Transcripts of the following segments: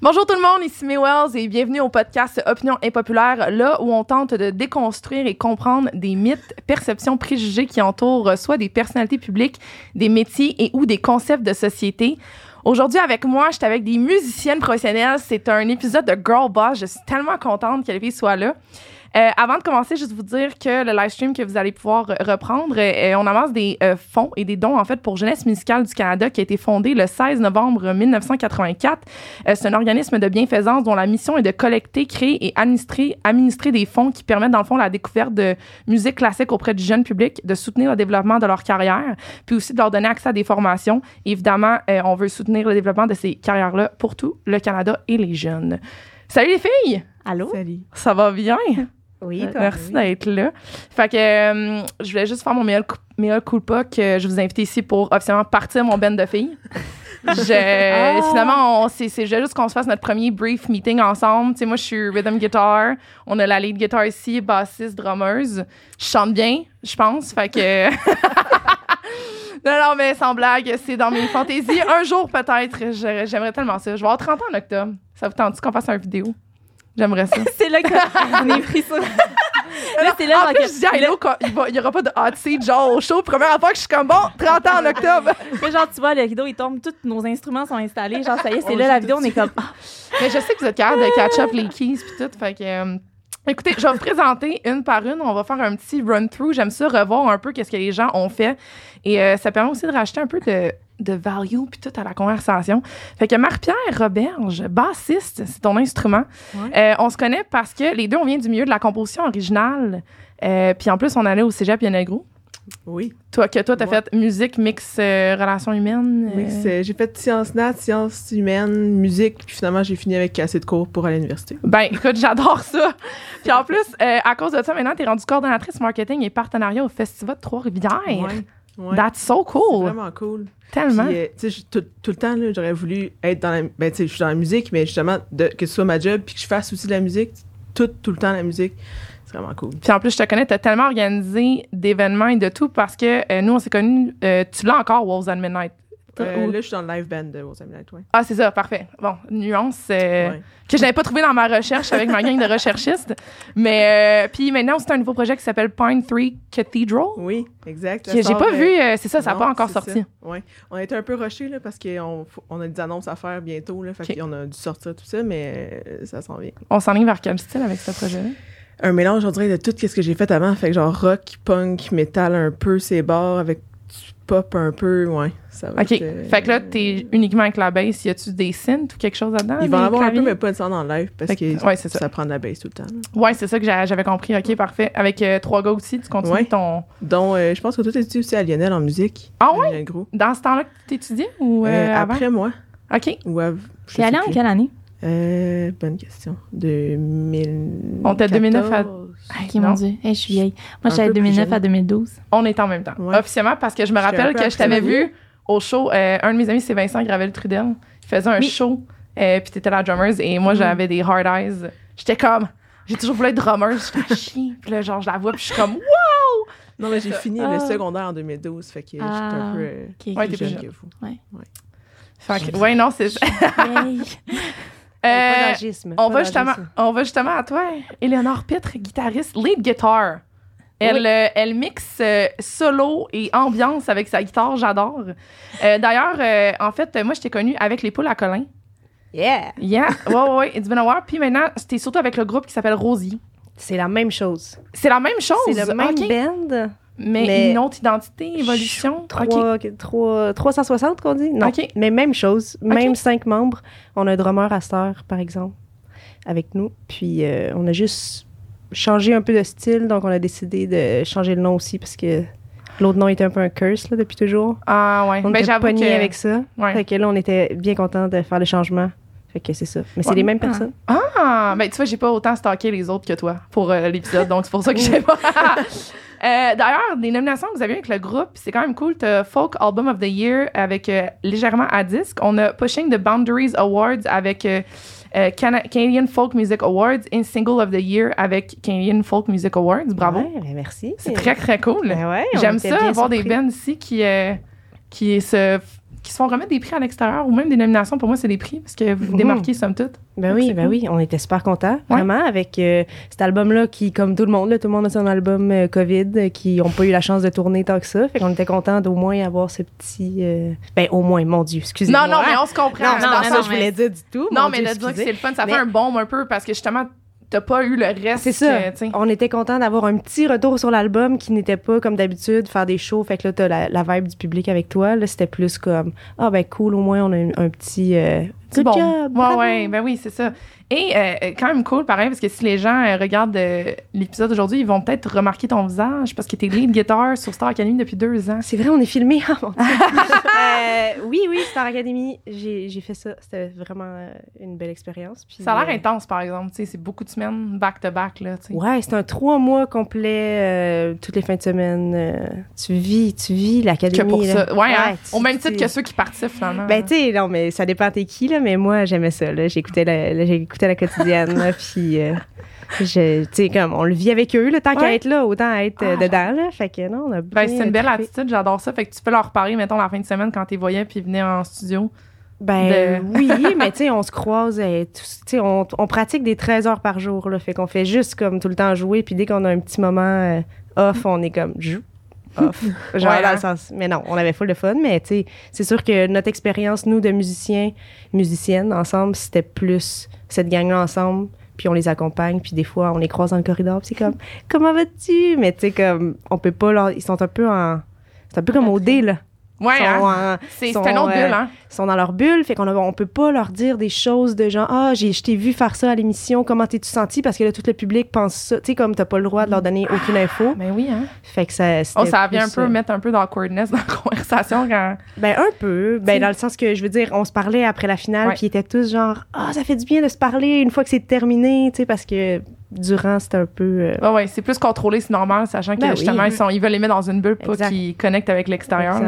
Bonjour tout le monde, ici May Wells et bienvenue au podcast Opinion impopulaire, là où on tente de déconstruire et comprendre des mythes, perceptions, préjugés qui entourent soit des personnalités publiques, des métiers et ou des concepts de société. Aujourd'hui, avec moi, je suis avec des musiciennes professionnelles. C'est un épisode de Girl Boss. Je suis tellement contente que les filles soient là. Euh, avant de commencer, juste vous dire que le live stream que vous allez pouvoir reprendre, euh, on avance des euh, fonds et des dons en fait pour Jeunesse musicale du Canada qui a été fondé le 16 novembre 1984. c'est un organisme de bienfaisance dont la mission est de collecter, créer et administrer, administrer des fonds qui permettent dans le fond la découverte de musique classique auprès du jeune public, de soutenir le développement de leur carrière, puis aussi de leur donner accès à des formations. évidemment, on veut soutenir le développement de ces carrières-là pour tout le Canada et les jeunes. Salut les filles! Allô? Salut. Ça va bien? Oui, toi, Merci d'être là. Fait que euh, je voulais juste faire mon meilleur, meilleur culpa que je vous invite ici pour officiellement partir mon band de filles. Je, oh. Finalement, c'est juste qu'on se fasse notre premier brief meeting ensemble. Tu sais, moi, je suis rhythm guitar. On a la lead guitar ici, bassiste, drummeuse. Je chante bien, je pense. Fait que. non, non, mais sans blague, c'est dans mes fantaisies. Un jour, peut-être, j'aimerais tellement ça. Je vais avoir 30 ans en octobre. Ça vous tente qu'on fasse une vidéo? J'aimerais ça. c'est là qu'on est pris ça. là, c'est là en plus, je dis à Hello n'y aura pas de hot seat genre au show. Première fois que je suis comme bon, 30 ans en octobre. Mais genre, tu vois, le rideau, il tombe, tous nos instruments sont installés. Genre, ça y est, c'est là la vidéo, on est comme. Mais je sais que vous êtes capable de catch up les keys puis tout. Fait que. Euh, écoutez, je vais vous présenter une par une. On va faire un petit run-through. J'aime ça, revoir un peu qu'est-ce que les gens ont fait. Et euh, ça permet aussi de racheter un peu de de value puis tout à la conversation. Fait que Marie-Pierre Roberge, bassiste, c'est ton instrument. Euh, on se connaît parce que les deux, on vient du milieu de la composition originale. Euh, puis en plus, on allait au cégep Yanagro. Oui. Toi, que toi, t'as fait musique, mix, euh, relations humaines. Oui, j'ai fait sciences nat, sciences humaines, musique, puis finalement, j'ai fini avec assez de cours pour aller à l'université. Ben, écoute, j'adore ça. puis en plus, à cause de ça, maintenant, t'es rendue coordonnatrice marketing et partenariat au Festival de Trois-Rivières. Ouais. That's so cool. C'est vraiment cool. Tellement. Puis, euh, tu sais, tout, tout, le temps, j'aurais voulu être dans la. Ben, tu sais, je suis dans la musique, mais justement, de, que ce soit ma job, puis que je fasse aussi de la musique, tout, tout le temps la musique. C'est vraiment cool. Puis en plus, je te connais, tu as tellement organisé d'événements et de tout parce que euh, nous, on s'est connus. Euh, tu l'as encore, Wolves at Midnight. Euh, là, je suis dans le live band de at Midnight, ouais. Ah, c'est ça, parfait. Bon, nuance que je n'avais pas trouvé dans ma recherche avec ma gang de recherchistes. Mais puis maintenant, c'est un nouveau projet qui s'appelle Pine 3 Cathedral. Oui, exact. Que j'ai pas vu, c'est ça, ça n'a pas encore sorti. Oui. On a été un peu rushés là, parce qu'on on a des annonces à faire bientôt. Là, fait qu'on a dû sortir tout ça, mais ça s'en vient. On s'enligne vers quel style avec ce projet-là? un mélange, on dirait, de tout ce que j'ai fait avant. Fait que genre rock, punk, métal un peu, c'est bars avec du pop un peu, ouais. Ça va OK. fait que là, t'es uniquement avec la bass. Y a-tu des synths ou quelque chose là-dedans? Il va en avoir un peu, mais pas de son dans le live parce que, ouais, ça. ça. prend de la bass tout le temps. Ouais, c'est ça que j'avais compris. OK, parfait. Avec euh, trois gars aussi, tu continues ton. Donc, euh, je pense que toi, t'étudies aussi à Lionel en musique. Ah ouais? Dans ce temps-là que t'étudiais ou euh, Après moi. OK. Ou T'es allé en quelle année? Euh, bonne question. 2000. On était 2009 à. Ok, mon Dieu. je suis vieille. Moi, j'étais de 2009 à 2012. On est en même temps. Officiellement, parce que je me rappelle que je t'avais vu au show. Euh, un de mes amis, c'est Vincent Gravel-Trudel. Il faisait un show, euh, puis t'étais la drummers, et moi, mm. j'avais des hard eyes. J'étais comme. J'ai toujours voulu être drummer. J'étais chier. Puis là, genre, je la vois, puis je suis comme, wow! Non, mais j'ai fini le ah. secondaire en 2012, fait que j'étais un peu. Euh, ouais, plus jeune que vous. Ouais. ouais. Fait que, ouais, non, c'est ça. Euh, on, va justement, on va justement à toi, Eleonore Pitre, guitariste, lead guitar. Elle, euh, elle mixe euh, solo et ambiance avec sa guitare, j'adore. D'ailleurs, en fait, moi, je t'ai connue avec les poules à Colin. Yeah! Yeah, ouais, ouais, ouais, it's been a while. Puis maintenant, c'était surtout avec le groupe qui s'appelle Rosie. C'est la même chose. C'est la même chose? C'est le même band. Mais, une autre identité, évolution? 360 qu'on dit? Non. Mais même chose. Même cinq membres. On a un drummer à star, par exemple, avec nous. Puis euh, on a juste changé un peu de style. Donc on a décidé de changer le nom aussi parce que l'autre nom était un peu un curse là, depuis toujours. Ah ouais. On ben, était pognés avec ça. Fait que là, on était bien content de faire le changement. Fait que c'est ça. Mais c'est les mêmes personnes. Ah! Ben, tu vois, j'ai pas autant stalké les autres que toi pour euh, l'épisode, donc c'est pour ça que j'ai pas. Euh, d'ailleurs, des nominations que vous avez avec le groupe, c'est quand même cool. T'as Folk Album of the Year avec euh, légèrement à disque. On a Pushing the Boundaries Awards avec euh, Canadian Folk Music Awards et Single of the Year avec Canadian Folk Music Awards. Bravo. Ben, merci. C'est très, très cool. Ben J'aime ça, avoir des bands ici qui, qui se qui se font remettre des prix à l'extérieur ou même des nominations. Pour moi, c'est des prix parce que vous vous Mhm. démarquez, somme toute. Ben Donc, oui, ben cool. oui, on était super contents, Ouais. vraiment, avec euh, cet album-là qui, comme tout le monde, là, tout le monde a son album euh, COVID, euh, qui n'ont pas eu la chance de tourner tant que ça. Fait qu'on était contents d'au moins avoir ce petit... euh, Ben, au moins, mon Dieu, excusez-moi. Non, non, mais on se comprend. Non, ça que je voulais dire du tout. Non, mais Dieu, de dire que c'est le fun, ça Mais- fait un bon un peu parce que justement, t'as pas eu le reste. C'est ça. que. On était content d'avoir un petit retour sur l'album qui n'était pas comme d'habitude faire des shows. Fait que là, t'as la, la vibe du public avec toi. Là, c'était plus comme ah ben cool, au moins on a un, un petit euh, good bon. job. Ouais, ouais, ben oui, c'est ça. Et euh, quand même cool, pareil, parce que si les gens euh, regardent euh, l'épisode d'aujourd'hui, ils vont peut-être remarquer ton visage parce que t'es lead guitar sur Star Academy depuis deux ans. C'est vrai, on est filmé. Euh, oui, oui, Star Academy, j'ai j'ai fait ça. C'était vraiment euh, une belle expérience. Puis, Ça a l'air euh, intense, par exemple. C'est beaucoup de semaines back-to-back, sais. Ouais, c'est un trois mois complet, euh, toutes les fins de semaine. tu vis, tu vis Que l'académie. pour là. ça. Ouais, hein. tu- au même titre que ceux qui participent, finalement. Ben, tu sais, non, mais ça dépend t'es qui, là, mais moi, j'aimais ça. J'écoutais la, la- quotidienne, là, puis... euh, je- tu sais, comme, on le vit avec eux, le tant qu'à Ouais. être là, autant être euh, Ah, dedans, là. Fait que, non, on a Ben, c'est une belle trippé. attitude, j'adore ça. Fait que tu peux leur reparler, mettons, la fin de semaine quand t'es voyais puis venaient en studio. Ben de- oui, mais tu sais, on se croise, euh, tu sais, on, on pratique des 13 heures par jour, là. Fait qu'on fait juste comme tout le temps jouer, puis dès qu'on a un petit moment euh, off, on est comme joue. Off. Genre Ouais, dans le sens. Mais non, on avait full de fun, mais tu sais, c'est sûr que notre expérience, nous, de musiciens, musiciennes ensemble, c'était plus cette gang-là ensemble, puis on les accompagne, puis des fois, on les croise dans le corridor, puis c'est comme, comment vas-tu? Mais tu sais, comme, on peut pas leur. Ils sont un peu en. C'est un peu comme au dé, là. Ouais, hein? C'est c'est un autre euh, bulle, hein? ils sont dans leur bulle, fait qu'on a- on peut pas leur dire des choses de genre ah j'ai je t'ai vu faire ça à l'émission, comment t'es-tu senti? Parce que là tout le public pense ça, tu sais comme t'as pas le droit de leur donner aucune info, Ben oui, hein? fait que ça Oh, ça vient un peu euh, mettre un peu d'awkwardness dans la conversation quand. ben un peu, ben dans le sens que je veux dire on se parlait après la finale puis ils étaient tous genre ah ça fait du bien de se parler une fois que c'est terminé, tu sais parce que durant c'était un peu euh, Ouais, c'est plus contrôlé, c'est normal, sachant que Ben justement, ils, sont, ils veulent les mettre dans une bulle, Exact. qu'ils connectent avec l'extérieur.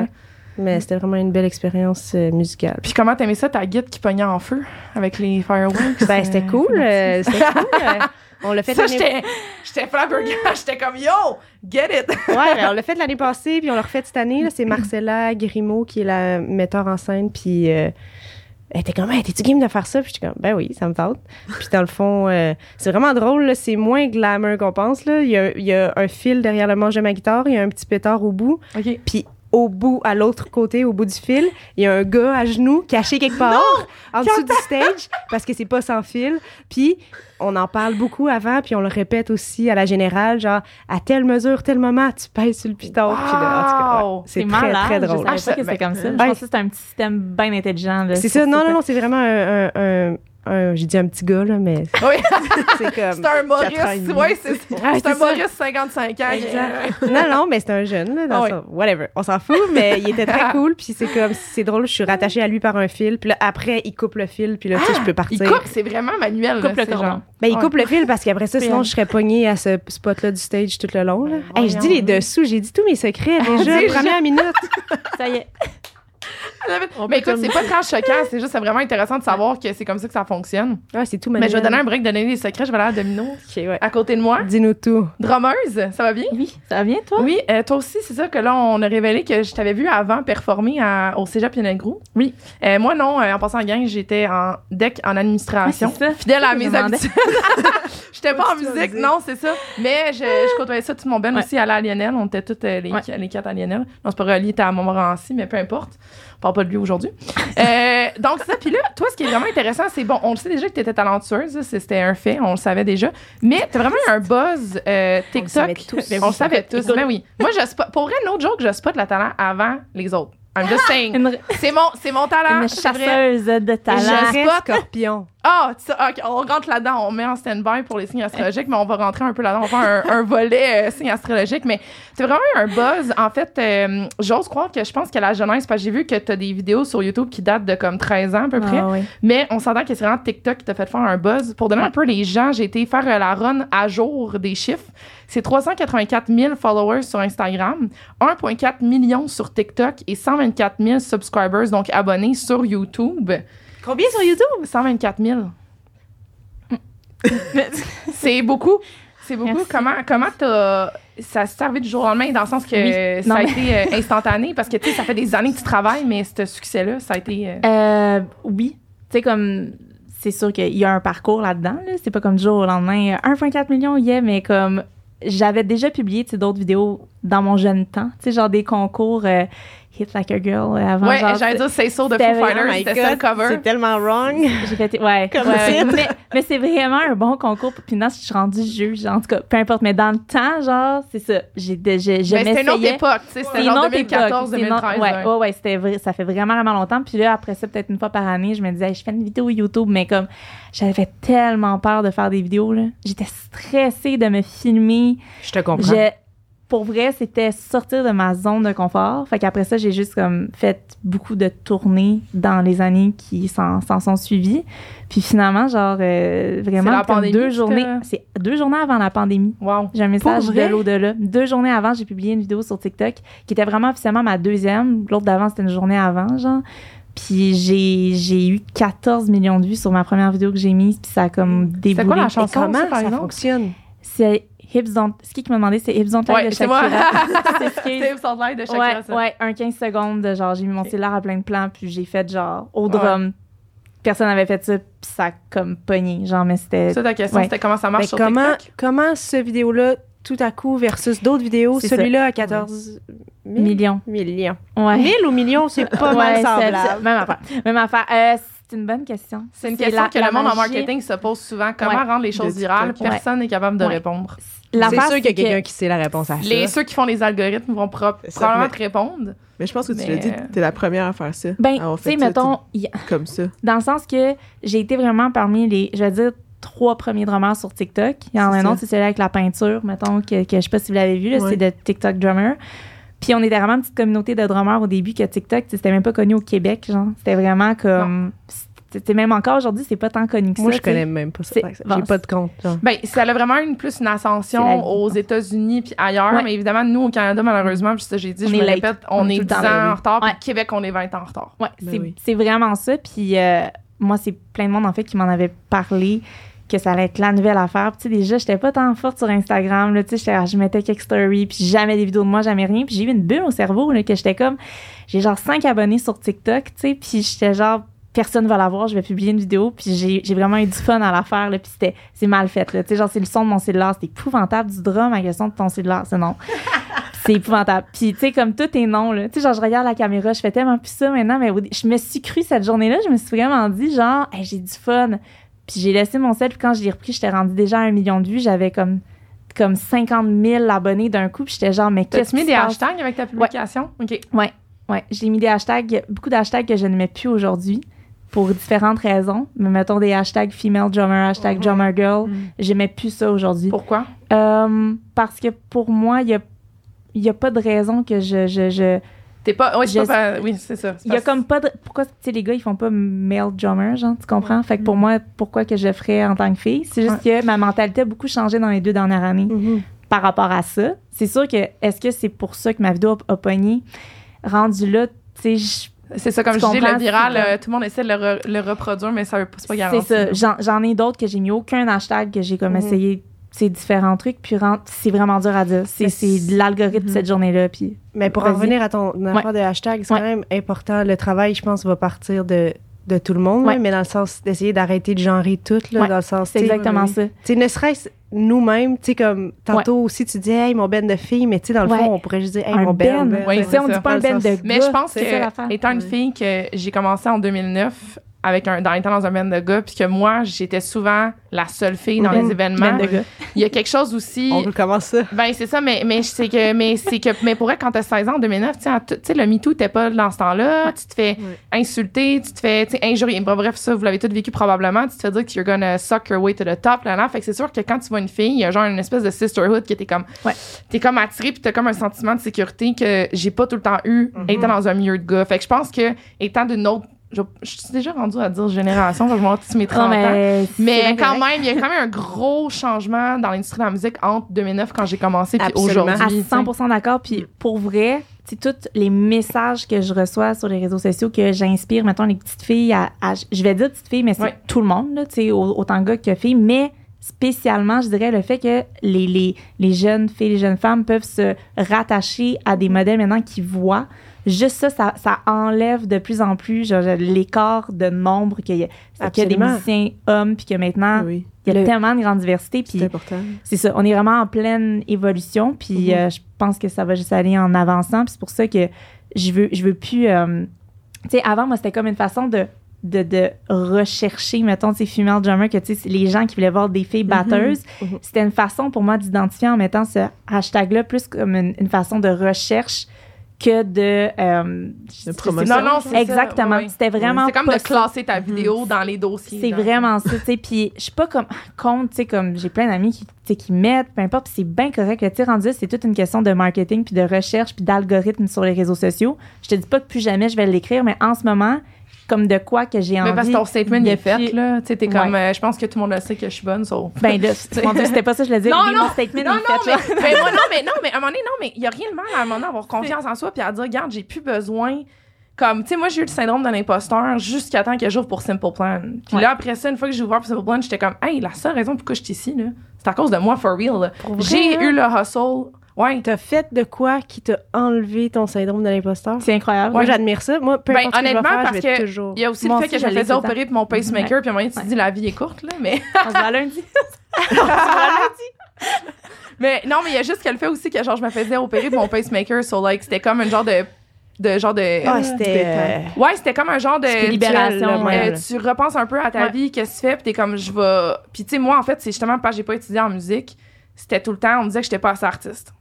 Mais c'était vraiment une belle expérience euh, musicale. Puis comment t'aimais ça, ta guide qui pognait en feu avec les fireworks? Ben c'était euh, cool, euh, c'était cool. euh, on l'a fait Ça, l'année- j'étais j'étais. J'étais comme, yo, get it! Ouais, ben, on l'a fait l'année passée, puis on l'a refait cette année. C'est Marcella Grimaud qui est la metteur en scène, puis elle était comme, hey, t'es-tu game de faire ça? Puis j'étais comme, ben oui, ça me tente. Puis dans le fond, c'est vraiment drôle, c'est moins glamour qu'on pense. Là. Il, y a, il y a un fil derrière le manche de ma guitare, il y a un petit pétard au bout, OK. puis au bout, à l'autre côté, au bout du fil, il y a un gars à genoux caché quelque part en dessous du stage parce que c'est pas sans fil. Puis on en parle beaucoup avant, puis on le répète aussi à la générale, genre à telle mesure, tel moment, tu pèses sur le piton. Puis là, en tout cas, ouais, Wow! c'est C'est très, malade. très drôle. Je savais Ah, pas que ben, c'était comme ça. Je pensais que c'était un petit système bien intelligent. C'est ça, non, non, non, c'est vraiment un, un- un- un- j'ai dit un petit gars, là, mais Oui, c'est comme... c'est un Maurice. Ouais, c'est Ah, c'est un c'est ça. Maurice 55 ans. Exact. non, non, mais c'est un jeune, là, dans Ah oui. son- whatever. On s'en fout, mais il était très cool, puis c'est comme, c'est drôle, je suis rattachée à lui par un fil, puis là, après, il coupe le fil, puis là, tu sais, je peux partir. Il coupe, c'est vraiment manuel. Coupe là, le c'est cordon. genre- Ben, il Ouais. coupe le fil parce qu'après ça, sinon, euh, je serais pognée à ce spot-là du stage tout le long. Là. Ben, Hey, je dis les dessous, j'ai dit tous mes secrets Déjà. première minute. Ça y est. Mais écoute, c'est pas très choquant, c'est juste c'est vraiment intéressant de savoir que c'est comme ça que ça fonctionne. Ouais, c'est tout Mais je vais donner un break, donner des secrets. Je vais aller à Domino Ok, ouais. à côté de moi. Dis-nous tout. Drummeuse, ça va bien? Oui, ça va bien, toi? Oui, euh, toi aussi, c'est ça que là, on a révélé que je t'avais vu avant performer à- au Cégep Pianegro. Oui. Euh, moi, non, euh, en passant en gang, j'étais en deck en administration. Fidèle à mes habitudes. J'étais pas en musique, non, c'est ça. Mais je, je côtoyais ça tout mon ben Ouais. aussi à Lionel. On était toutes les, Ouais. les quatre à Lionel. Non, c'est pas relié, t'es à Montmorency, mais peu importe. On parle pas de lui aujourd'hui. Euh, donc, ça. Puis là, toi, ce qui est vraiment intéressant, c'est bon, on le sait déjà que t'étais talentueuse. là, c'est- C'était un fait, on le savait déjà. Mais t'as vraiment eu un buzz euh, TikTok. savait tous. Ben, on le savait tous. Écoute. Ben oui. Moi, je spot, pour vrai, autre joke, je spot le talent avant les autres. I'm just saying. Une, C'est mon, mon talent. une vrai. chasseuse de talent. Je- spot. scorpion. Ah, tu sais, ok, on rentre là-dedans, on met en stand-by pour les signes astrologiques, mais on va rentrer un peu là-dedans, on va faire un, un volet euh, signes astrologiques. Mais c'est vraiment eu un buzz. En fait, euh, j'ose croire que je pense qu'à la jeunesse, parce que j'ai vu que tu as des vidéos sur YouTube qui datent de comme 13 ans à peu près. Ah, oui. Mais on s'entend que c'est vraiment TikTok qui t'a fait faire un buzz. Pour donner un peu les gens, j'ai été faire euh, la run à jour des chiffres. C'est 384 000 followers sur Instagram, 1,4 million sur TikTok et 124 000 subscribers, donc abonnés sur YouTube. Combien sur YouTube? 124 000. c'est beaucoup. Merci beaucoup. Merci. Comment, comment t'as. Ça s'est servi du jour au lendemain, dans le sens que Oui. ça Non, a mais- été euh, instantané, parce que, tu sais, ça fait des années que tu travailles, mais ce succès-là, ça a été. euh, Euh, oui. Tu sais, comme, c'est sûr qu'il y a un parcours là-dedans, là. C'est pas comme du jour au lendemain, euh, 1,4 million, yeah, mais comme, j'avais déjà publié, tu sais, d'autres vidéos dans mon jeune temps. Tu sais, genre des concours euh, Hit Like a Girl avant. ouais, genre, j'allais dire, c'est sûr de Foo Fighters, c'était ça le cover. C'est tellement wrong. J'ai fait, ouais. Comme ouais, titre. mais, mais c'est vraiment un bon concours. Puis maintenant, je suis rendue juge. En tout cas, peu importe. Mais dans le temps, genre, c'est ça. J'ai, j'ai, je Mais c'était une autre époque, tu sais, c'était C'est genre une autre époque. 2014, C'est une 2013. autre- Ouais, ouais. ouais, ouais, c'était vrai, ça fait vraiment, vraiment longtemps. Puis là, après ça, peut-être une fois par année, je me disais, Hey, je fais une vidéo YouTube, mais comme j'avais tellement peur de faire des vidéos, là. J'étais stressée de me filmer. Je te comprends. Pour vrai, c'était sortir de ma zone de confort. Fait qu'après ça, j'ai juste comme fait beaucoup de tournées dans les années qui s'en s'en sont suivies. Puis finalement, genre, euh, C'est vraiment, la comme pandémie deux journées. C'est deux journées avant la pandémie. Wow. J'ai un message de l'au-delà. Deux journées avant, j'ai publié une vidéo sur TikTok qui était vraiment officiellement ma deuxième. L'autre d'avant, c'était une journée avant, genre. Puis j'ai, j'ai eu 14 millions de vues sur ma première vidéo que j'ai mise. Puis ça a comme déboulé. quoi la chanson, comment ça, ça fonctionne? C'est Hips Don't... Ce qui m'a demandé, c'est Hips Don't Lie Ouais, de. Shakira. C'est ce qui est- C'était Sound Light de Shakira, Ouais, ça. ouais, un 15 secondes de genre, j'ai mis mon cellulaire à plein de plans, puis j'ai fait genre au drum. Personne n'avait fait ça, puis ça a comme pogné. Genre, mais c'était. Ça, ta question, Ouais. c'était comment ça marche Mais sur comment, TikTok? comment ce vidéo-là, tout à coup, versus d'autres vidéos, celui-là à 14 000? Millions. Millions. Ouais. 1000 ou millions, c'est pas mal semblable. Même affaire. Même affaire. Euh, c'est une bonne question. C'est une question la- que la le monde en marketing se pose souvent. Comment Ouais. rendre les choses virales? Personne n'est capable de Ouais. répondre. C'est sûr qu'il y a que- quelqu'un qui sait la réponse à ça. Les, ceux qui font les algorithmes vont pro- Ça, probablement mais- te répondre. Mais je pense que tu Mais, l'as dit, euh, t'es la première à faire ça. Ben, tu sais, mettons, y- comme ça. dans le sens que j'ai été vraiment parmi les, je vais dire, trois premiers drummers sur TikTok. Il y en a un autre, c'est celui avec la peinture, mettons, que, que je sais pas si vous l'avez vu, c'est de TikTok Drummer. Puis on était vraiment une petite communauté de drummers au début que TikTok, c'était même pas connu au Québec, genre. C'était vraiment comme. C'était même encore aujourd'hui, c'est pas tant connu que Moi, ça. je tu sais. connais même pas ça. Bon, J'ai pas de compte. genre. Ben, ça a vraiment une plus une ascension aux États-Unis puis ailleurs, Ouais. mais évidemment nous au Canada malheureusement, puis ça j'ai dit, On je me late. répète, on, On est est tout le 10 temps ans en retard, puis Ouais. Québec on est 20 ans en retard. Ouais, Ben c'est oui. c'est vraiment ça. Puis euh, moi, c'est plein de monde, en fait, qui m'en avait parlé que ça allait être la nouvelle affaire. Puis tu sais, déjà, j'étais pas tant forte sur Instagram. Là, tu sais, je mettais quelques stories, puis jamais des vidéos de moi, jamais rien. Puis j'ai eu une bulle au cerveau, là, que j'étais comme... J'ai genre 5 abonnés sur TikTok, tu sais, puis j'étais genre... Personne va la voir, je vais publier une vidéo, puis j'ai vraiment eu du fun à la faire, là, puis c'était c'est mal fait, là, tu sais, genre c'est le son de mon cellulaire, c'est épouvantable du drum à question de ton cellulaire, c'est non. C'est épouvantable. Puis, tu sais, comme tout est non, là. Tu sais, genre, je regarde la caméra, je fais tellement plus ça maintenant, mais je me suis cru cette journée-là, je me suis vraiment dit, genre, Hey, j'ai du fun. Puis j'ai laissé mon sel, puis quand je l'ai repris, j'étais rendu déjà à un million de vues, j'avais comme, comme 50 000 abonnés d'un coup, puis j'étais genre, mais qu'est-ce T'as-tu mis qui des hashtags avec ta publication? OK. Ouais, j'ai mis des hashtags, beaucoup d'hashtags que je ne mets plus aujourd'hui pour différentes raisons. Mais mettons des hashtags female drummer, hashtag Mhm. drummer girl. Mhm. Je mets plus ça aujourd'hui. Pourquoi? Euh, parce que pour moi, il y a, y a pas de raison que je, je, je, T'es pas. Oui, c'est Je- pas. Oui, c'est ça. C'est Il y a comme pas de. Pourquoi, tu sais, les gars, ils font pas male drummer, genre, tu comprends? Fait que pour moi, pourquoi que je ferais en tant que fille? C'est juste que ma mentalité a beaucoup changé dans les deux dernières années Mhm. par rapport à ça. C'est sûr que, est-ce que c'est pour ça que ma vidéo a, a pogné? Rendu là, tu sais, je- C'est ça, comme Tu je dis, le viral, c'est euh, tout le monde essaie de le, re- le reproduire, mais ça veut pas- c'est pas c'est garanti. ça. là. J'en, ai d'autres que j'ai mis aucun hashtag, que j'ai comme Mhm. essayé ces différents trucs, puis c'est vraiment dur à dire. C'est, c'est de l'algorithme Mhm. cette journée-là, puis Mais pour en revenir à ton affaire de hashtag, c'est Ouais. quand même important. Le travail, je pense, va partir de, de tout le monde, Ouais. là, mais dans le sens d'essayer d'arrêter de genrer tout, là, Ouais. dans le sens... c'est exactement ça. Sais, ne serait-ce nous-mêmes, tu sais, comme tantôt aussi, tu dis, hey, mon ben de filles, mais tu sais, dans le Ouais. fond, on pourrait juste dire, hey, un mon ben. ben. Oui, Tu sais, on c'est dit pas un ben de gars. Mais je pense c'est que, étant une fille que j'ai commencé en 2009 avec un, dans étant dans un band de gars, puis que moi, j'étais souvent la seule fille dans Mhm. les événements. De gars. Il y a quelque chose aussi. On recommence ça? Ben, c'est ça, mais, mais c'est que, mais c'est que, mais pour vrai, quand t'as 16 ans, en 2009, tu sais, tout- le MeToo t'es pas dans ce temps-là, tu te fais insulter, tu te fais, tu sais, injurier. Bref, ça, vous l'avez tous vécu probablement, tu te fais dire que you're gonna suck your way to the top, là, là. Fait que c'est sûr que quand tu vois une fille, il y a genre une espèce de sisterhood qui était comme, Ouais. t'es comme attiré puis t'as comme un sentiment de sécurité que j'ai pas tout le temps eu Mhm. étant dans un milieu de gars. Fait que je pense que, étant d'une autre, je, je suis déjà rendue à dire génération, je vais voir tous mes 30 Non, ans. mais, Mais quand même, il y a quand même un gros changement dans l'industrie de la musique entre 2009 quand j'ai commencé puis aujourd'hui. À tu sais. 100 d'accord. Puis pour vrai, tous les messages que je reçois sur les réseaux sociaux que j'inspire, mettons, les petites filles, à, à- je vais dire petites filles, mais c'est tout le monde, là, autant gars que filles, mais spécialement, je dirais, le fait que les, les, les jeunes filles, les jeunes femmes peuvent se rattacher à des modèles maintenant qui voient. Juste ça, ça, ça enlève de plus en plus genre, l'écart de nombre qu'il y, a- qu'il y a des musiciens hommes, puis que maintenant, Oui, il y a Le- tellement de grande diversité. Puis c'est important. c'est ça, on est vraiment en pleine évolution, puis Mhm. euh, je pense que ça va juste aller en avançant, puis c'est pour ça que je veux, je veux plus. euh, tu sais, avant, moi, c'était comme une façon de, de, de rechercher, mettons, ces female drummers, que tu sais, c'est les gens qui voulaient voir des filles batteuses. Mhm. C'était une façon pour moi d'identifier en mettant ce hashtag-là plus comme une, une façon de recherche que de. euh, je- promotion. Non, non, c'est ça, Exactement. C'était vraiment. C'est comme de classer ta vidéo dans les dossiers. C'est vraiment ça, tu sais. Puis je suis pas comme contre, tu sais, comme j'ai plein d'amis qui, tu sais, qui mettent, peu importe, puis c'est bien correct. Tu sais, rendu c'est toute une question de marketing, puis de recherche, puis d'algorithme sur les réseaux sociaux. Je te dis pas que plus jamais je vais l'écrire, mais en ce moment, comme de quoi que j'ai envie. Mais parce que ton statement est fait, là. Tu sais, t'es comme. Ouais. euh, je pense que tout le monde le sait que je suis bonne, sauf. Ben là, c'était pas ça que je le disais. Non, non, mon statement Non, est non, fait, mais, moi, non, mais non, mais à un moment donné, non, mais il y a rien de mal à un moment donné à avoir confiance en soi puis à dire, regarde, j'ai plus besoin. Comme, tu sais, moi, j'ai eu le syndrome de l'imposteur jusqu'à temps que j'ouvre pour Simple Plan. Puis Ouais. là, après ça, une fois que j'ai ouvert pour Simple Plan, j'étais comme, hey, la seule raison pourquoi je suis ici, là, c'est à cause de moi, for real. J'ai hein? eu le hustle. Ouais. T'as fait de quoi qui t'a enlevé ton syndrome de l'imposteur? C'est incroyable. Moi, j'admire ça. Moi, peu Ben, importe ce que je vais honnêtement, faire, parce je vais que toujours... Il y a aussi Moi le fait aussi, que je faisais opérer pour mon pacemaker, Ouais. puis à un moment tu te dis, la vie est courte, là, mais. On se voit lundi. Mais non, mais il y a juste que le fait aussi que genre je me faisais opérer pour mon pacemaker, so like c'était comme un genre de de genre de Ah, c'était... euh, Ouais, c'était comme un genre de libération, Euh, tu repenses un peu à ta Ouais. vie, qu'est-ce que tu fais, puis t'es comme je vais puis tu sais moi en fait, c'est justement parce que j'ai pas étudié en musique, c'était tout le temps on me disait que j'étais pas assez artiste.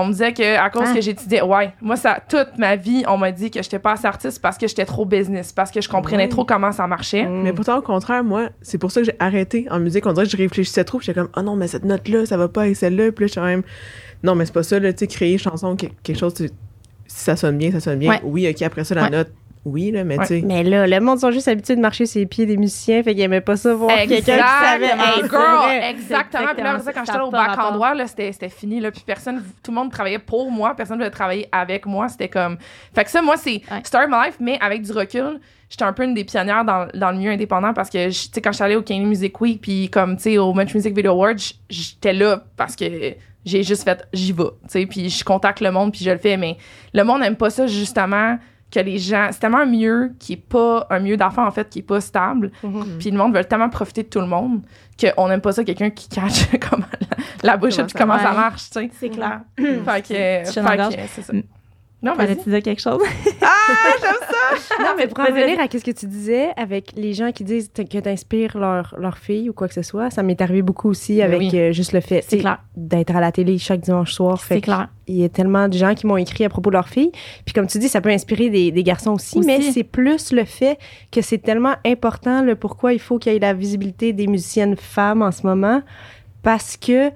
On me disait que à cause Ah. que j'étudiais ouais, moi ça toute ma vie, on m'a dit que j'étais pas assez artiste parce que j'étais trop business, parce que je comprenais trop comment ça marchait. Mm. Mais pourtant, au contraire, moi, c'est pour ça que j'ai arrêté en musique. On dirait que je réfléchissais trop. puis J'étais comme, oh non, mais cette note-là, ça va pas avec celle-là. Puis là, je suis quand même, non, mais c'est pas ça, là, tu sais, créer une chanson, que- quelque chose, tu- si ça sonne bien, ça sonne bien. Ouais. Oui, ok, après ça, la Ouais. note, oui, là, mais Ouais. tu sais. Mais là, le monde sont juste habitués de marcher sur les pieds des musiciens, fait qu'ils aimaient pas ça voir quelqu'un qui savait. Exactement, Hey, girl, exactement. Puis là, après ça, quand j'étais au bac en rapport. droit, là, c'était, c'était fini. Là, puis personne, tout le monde travaillait pour moi, personne ne voulait travailler avec moi. C'était comme. Fait que ça, moi, c'est Ouais. Start My Life, mais avec du recul, j'étais un peu une des pionnières dans, dans le milieu indépendant parce que, tu sais, quand je suis allée au Canadian Music Week, puis comme, tu sais, au Much Music Video Awards, j'étais là parce que j'ai juste fait, j'y vais, tu sais, puis je contacte le monde, puis je le fais, mais le monde n'aime pas ça, justement que les gens c'est tellement un milieu qui est pas un milieu d'affaires en fait qui est pas stable Mhm. puis le monde veut tellement profiter de tout le monde qu'on n'aime pas ça quelqu'un qui cache comment la, la bullshit puis comment Comment ça ça marche tu sais C'est clair. fait que, fait que c'est ça Mm. Non mais Fallait-tu dire quelque chose? Non, mais pour en Vas-y, revenir vas-y. à ce que tu disais avec les gens qui disent que t'inspires leur, leur fille ou quoi que ce soit, ça m'est arrivé beaucoup aussi Ben avec oui. euh, juste le fait tu d'être à la télé chaque dimanche soir. C'est clair. Il y a tellement de gens qui m'ont écrit à propos de leur fille. Puis comme tu dis, ça peut inspirer des, des garçons aussi, Aussi. mais c'est plus le fait que c'est tellement important le pourquoi il faut qu'il y ait la visibilité des musiciennes femmes en ce moment. Parce que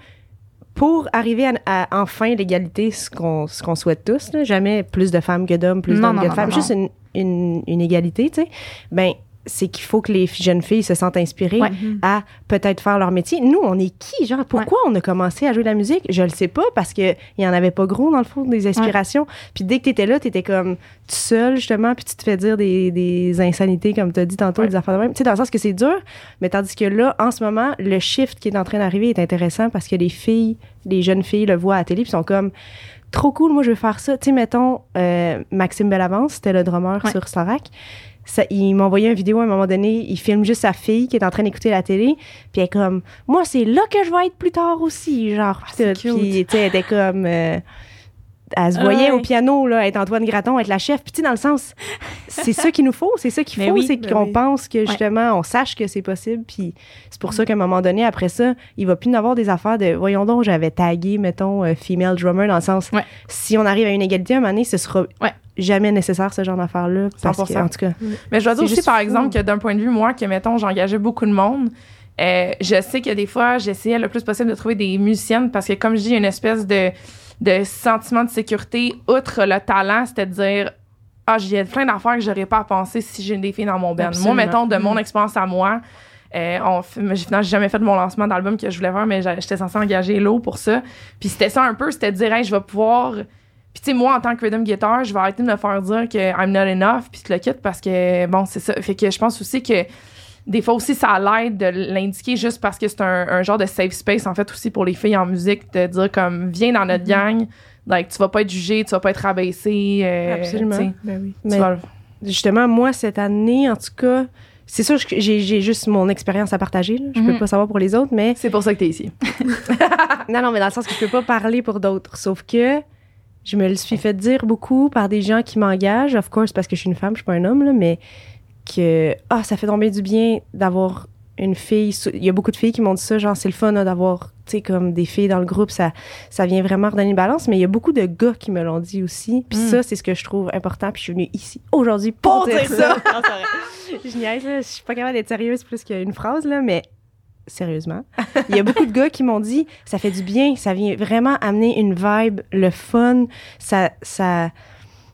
pour arriver à, à enfin l'égalité, ce qu'on ce qu'on souhaite tous, là, jamais plus de femmes que d'hommes, plus d'hommes que de femmes, non, juste une, une, une égalité, tu sais, ben c'est qu'il faut que les jeunes filles se sentent inspirées Ouais. à peut-être faire leur métier. Nous, on est qui, genre, pourquoi on a commencé à jouer de la musique? Je le sais pas, parce que il y en avait pas gros, dans le fond, des inspirations. Puis dès que t'étais là, t'étais comme tout seul, justement, puis tu te fais dire des, des insanités, comme t'as dit tantôt, des affaires de même. Tu sais, dans le sens que c'est dur, mais tandis que là, en ce moment, le shift qui est en train d'arriver est intéressant parce que les filles, les jeunes filles le voient à la télé, puis sont comme trop cool, moi je veux faire ça. Tu sais, mettons, euh, Maxime Bellavance, c'était le drummer Ouais. sur Starac. Ça, il m'a envoyé une vidéo à un moment donné, il filme juste sa fille qui est en train d'écouter la télé, puis elle est comme, moi c'est là que je vais être plus tard aussi, genre, cute. puis tu sais, elle était comme, euh, elle se Ah voyait ouais. au piano, là, être Antoine Graton, être la chef, puis tu sais, dans le sens, c'est ça qu'il nous faut, c'est ça qu'il faut, oui, c'est ben qu'on oui. pense que justement, on sache que c'est possible, puis c'est pour ça qu'à un moment donné, après ça, il va plus en avoir des affaires de, voyons donc, j'avais tagué, mettons, euh, female drummer, dans le sens, Ouais. si on arrive à une égalité, à un moment donné, ce sera Ouais. Jamais nécessaire, ce genre d'affaires-là, parce que, 100%. en tout cas, Mais je dois dire aussi, par fou. exemple, que d'un point de vue, moi, que, mettons, j'engageais beaucoup de monde, euh, je sais que des fois, j'essayais le plus possible de trouver des musiciennes parce que, comme je dis, il y a une espèce de, de sentiment de sécurité, outre le talent, c'est-à-dire, ah, j'ai plein d'affaires que j'aurais pas à penser si j'ai des filles dans mon band. Moi, mettons, de Mm. mon expérience à moi, euh, on finalement, j'ai jamais fait de mon lancement d'album que je voulais faire, mais j'étais censée engager l'eau pour ça. Puis c'était ça un peu, c'était de dire, hey, je vais pouvoir. Puis tu sais, moi, en tant que rhythm guitar, je vais arrêter de me faire dire que I'm not enough, puis tu le quittes parce que, bon, c'est ça. Fait que je pense aussi que des fois aussi, ça l'aide de l'indiquer juste parce que c'est un, un genre de safe space, en fait, aussi pour les filles en musique, de dire comme, viens dans notre gang, like, tu vas pas être jugé, tu vas pas être rabaissé. euh, Absolument. tu Ben oui. tu Mais- vas- Justement, moi, cette année, en tout cas, c'est sûr j'ai juste mon expérience à partager. là. Je peux Mhm. pas savoir pour les autres, mais C'est pour ça que t'es ici. Non, non, mais dans le sens que je peux pas parler pour d'autres. Sauf que je me le suis fait dire beaucoup par des gens qui m'engagent, of course, parce que je suis une femme, je suis pas un homme, là, mais que, ah, ça fait tomber du bien d'avoir une fille. Il y a beaucoup de filles qui m'ont dit ça, genre, c'est le fun là, d'avoir, tu sais, comme des filles dans le groupe, ça, ça vient vraiment redonner une balance. Mais il y a beaucoup de gars qui me l'ont dit aussi. Puis Mm. ça, c'est ce que je trouve important. Puis je suis venue ici aujourd'hui pour, Pour dire, dire ça. Non, je niaise, là. Je suis pas capable d'être sérieuse plus qu'une phrase, là, mais sérieusement. Il y a beaucoup de gars qui m'ont dit ça fait du bien, ça vient vraiment amener une vibe, le fun, ça ça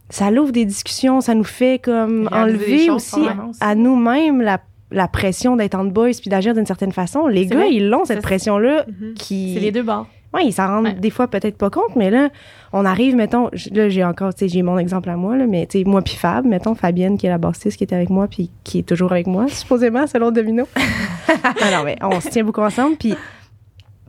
ça l'ouvre des discussions, ça nous fait comme enlever aussi à nous-mêmes la, la pression d'être en boys puis d'agir d'une certaine façon. Les gars, vrai. ils l'ont cette pression là Mhm. qui C'est les deux bords. Ouais, ils s'en rendent Ouais. des fois peut-être pas compte, mais là, on arrive, mettons, là, j'ai encore, tu sais, j'ai mon exemple à moi, là, mais tu sais, moi puis Fab, mettons, Fabienne, qui est la bassiste, qui était avec moi, puis qui est toujours avec moi, supposément, selon Domino. non, non, mais on se tient beaucoup ensemble, puis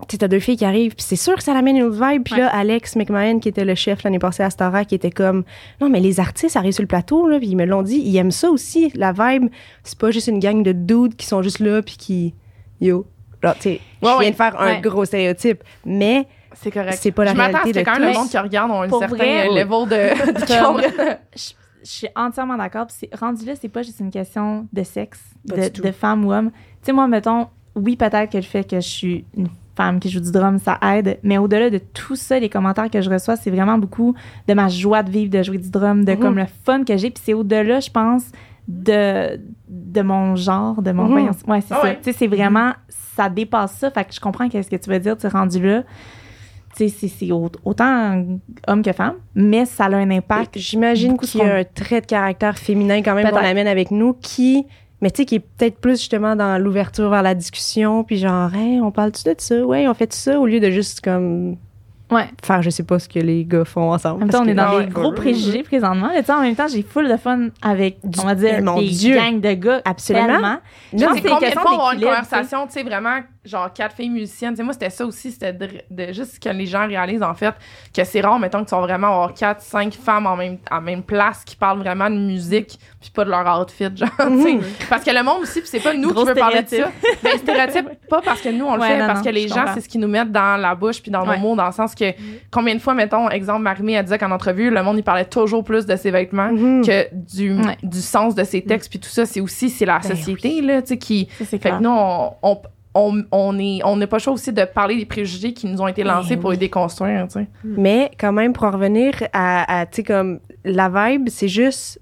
tu sais, t'as deux filles qui arrivent, puis c'est sûr que ça l'amène une autre vibe. Puis là, Alex McMahon, qui était le chef l'année passée à Stara, qui était comme, non, mais les artistes arrivent sur le plateau, là, puis ils me l'ont dit, ils aiment ça aussi, la vibe. C'est pas juste une gang de dudes qui sont juste là, puis qui, yo. Là, tu sais, je viens de faire un gros stéréotype, mais C'est correct. C'est pas la Je m'attends à ce réalité que de quand même le monde qui regarde ont un certain vrai, oui. level de, de je, je suis entièrement d'accord. Puis c'est- rendu là, c'est pas juste une question de sexe, Pas de, de femme ou homme. Tu sais, moi, mettons, oui, peut-être que le fait que je suis une femme qui joue du drum, ça aide. Mais au-delà de tout ça, les commentaires que je reçois, c'est vraiment beaucoup de ma joie de vivre, de jouer du drum, de Mhm. comme le fun que j'ai. Puis c'est au-delà, je pense, de, de mon genre, de mon. Voyons, ouais, c'est Ah ça. ouais. Tu sais, c'est vraiment. Ça dépasse ça. Fait que je comprends qu'est-ce que tu veux dire, tu es rendu là. Tu sais, c'est- c'est au- autant homme que femme, mais ça a un impact. J'imagine qu'il y a un trait de caractère féminin quand même qu'on amène avec nous qui, mais tu sais, qui est peut-être plus justement dans l'ouverture vers la discussion, puis genre, hey, on parle-tu de ça? Ouais, on fait ça? Au lieu de juste comme Ouais. faire, je sais pas ce que les gars font ensemble. En même temps, on est dans des ouais. gros préjugés présentement. Sais, en même temps, j'ai full de fun avec, on va dire, des gangs de gars. Absolument. Pense c'est combien de fois on une conversation, tu sais, vraiment, genre quatre filles musiciennes. Tu sais, moi, c'était ça aussi, c'était de, de- juste que les gens réalisent, en fait, que c'est rare, mettons, que tu vas vraiment avoir quatre, cinq femmes en même, en même place qui parlent vraiment de musique, puis pas de leur outfit, genre, sais. Parce que le monde aussi, puis c'est pas nous Gros qui veut parler de ça. stéréotype. Ben, stéréotype, pas parce que nous, on le Ouais, fait, non, parce non, que les gens, c'est ce qu'ils nous mettent dans la bouche, puis dans Ouais. nos mots, dans le sens que, combien de fois, mettons, exemple, Marimé, elle disait qu'en entrevue, le monde, il parlait toujours plus de ses vêtements Mhm. que du, Ouais. du sens de ses textes, puis tout ça, c'est aussi, c'est la Ben société, là, tu sais, qui. Ça, Fait clair. que nous, on, on, on, on est, on n'a pas le choix aussi de parler des préjugés qui nous ont été lancés Ben pour oui. les déconstruire, tu sais. Mais quand même, pour en revenir à, à, tu sais, comme la vibe, c'est juste,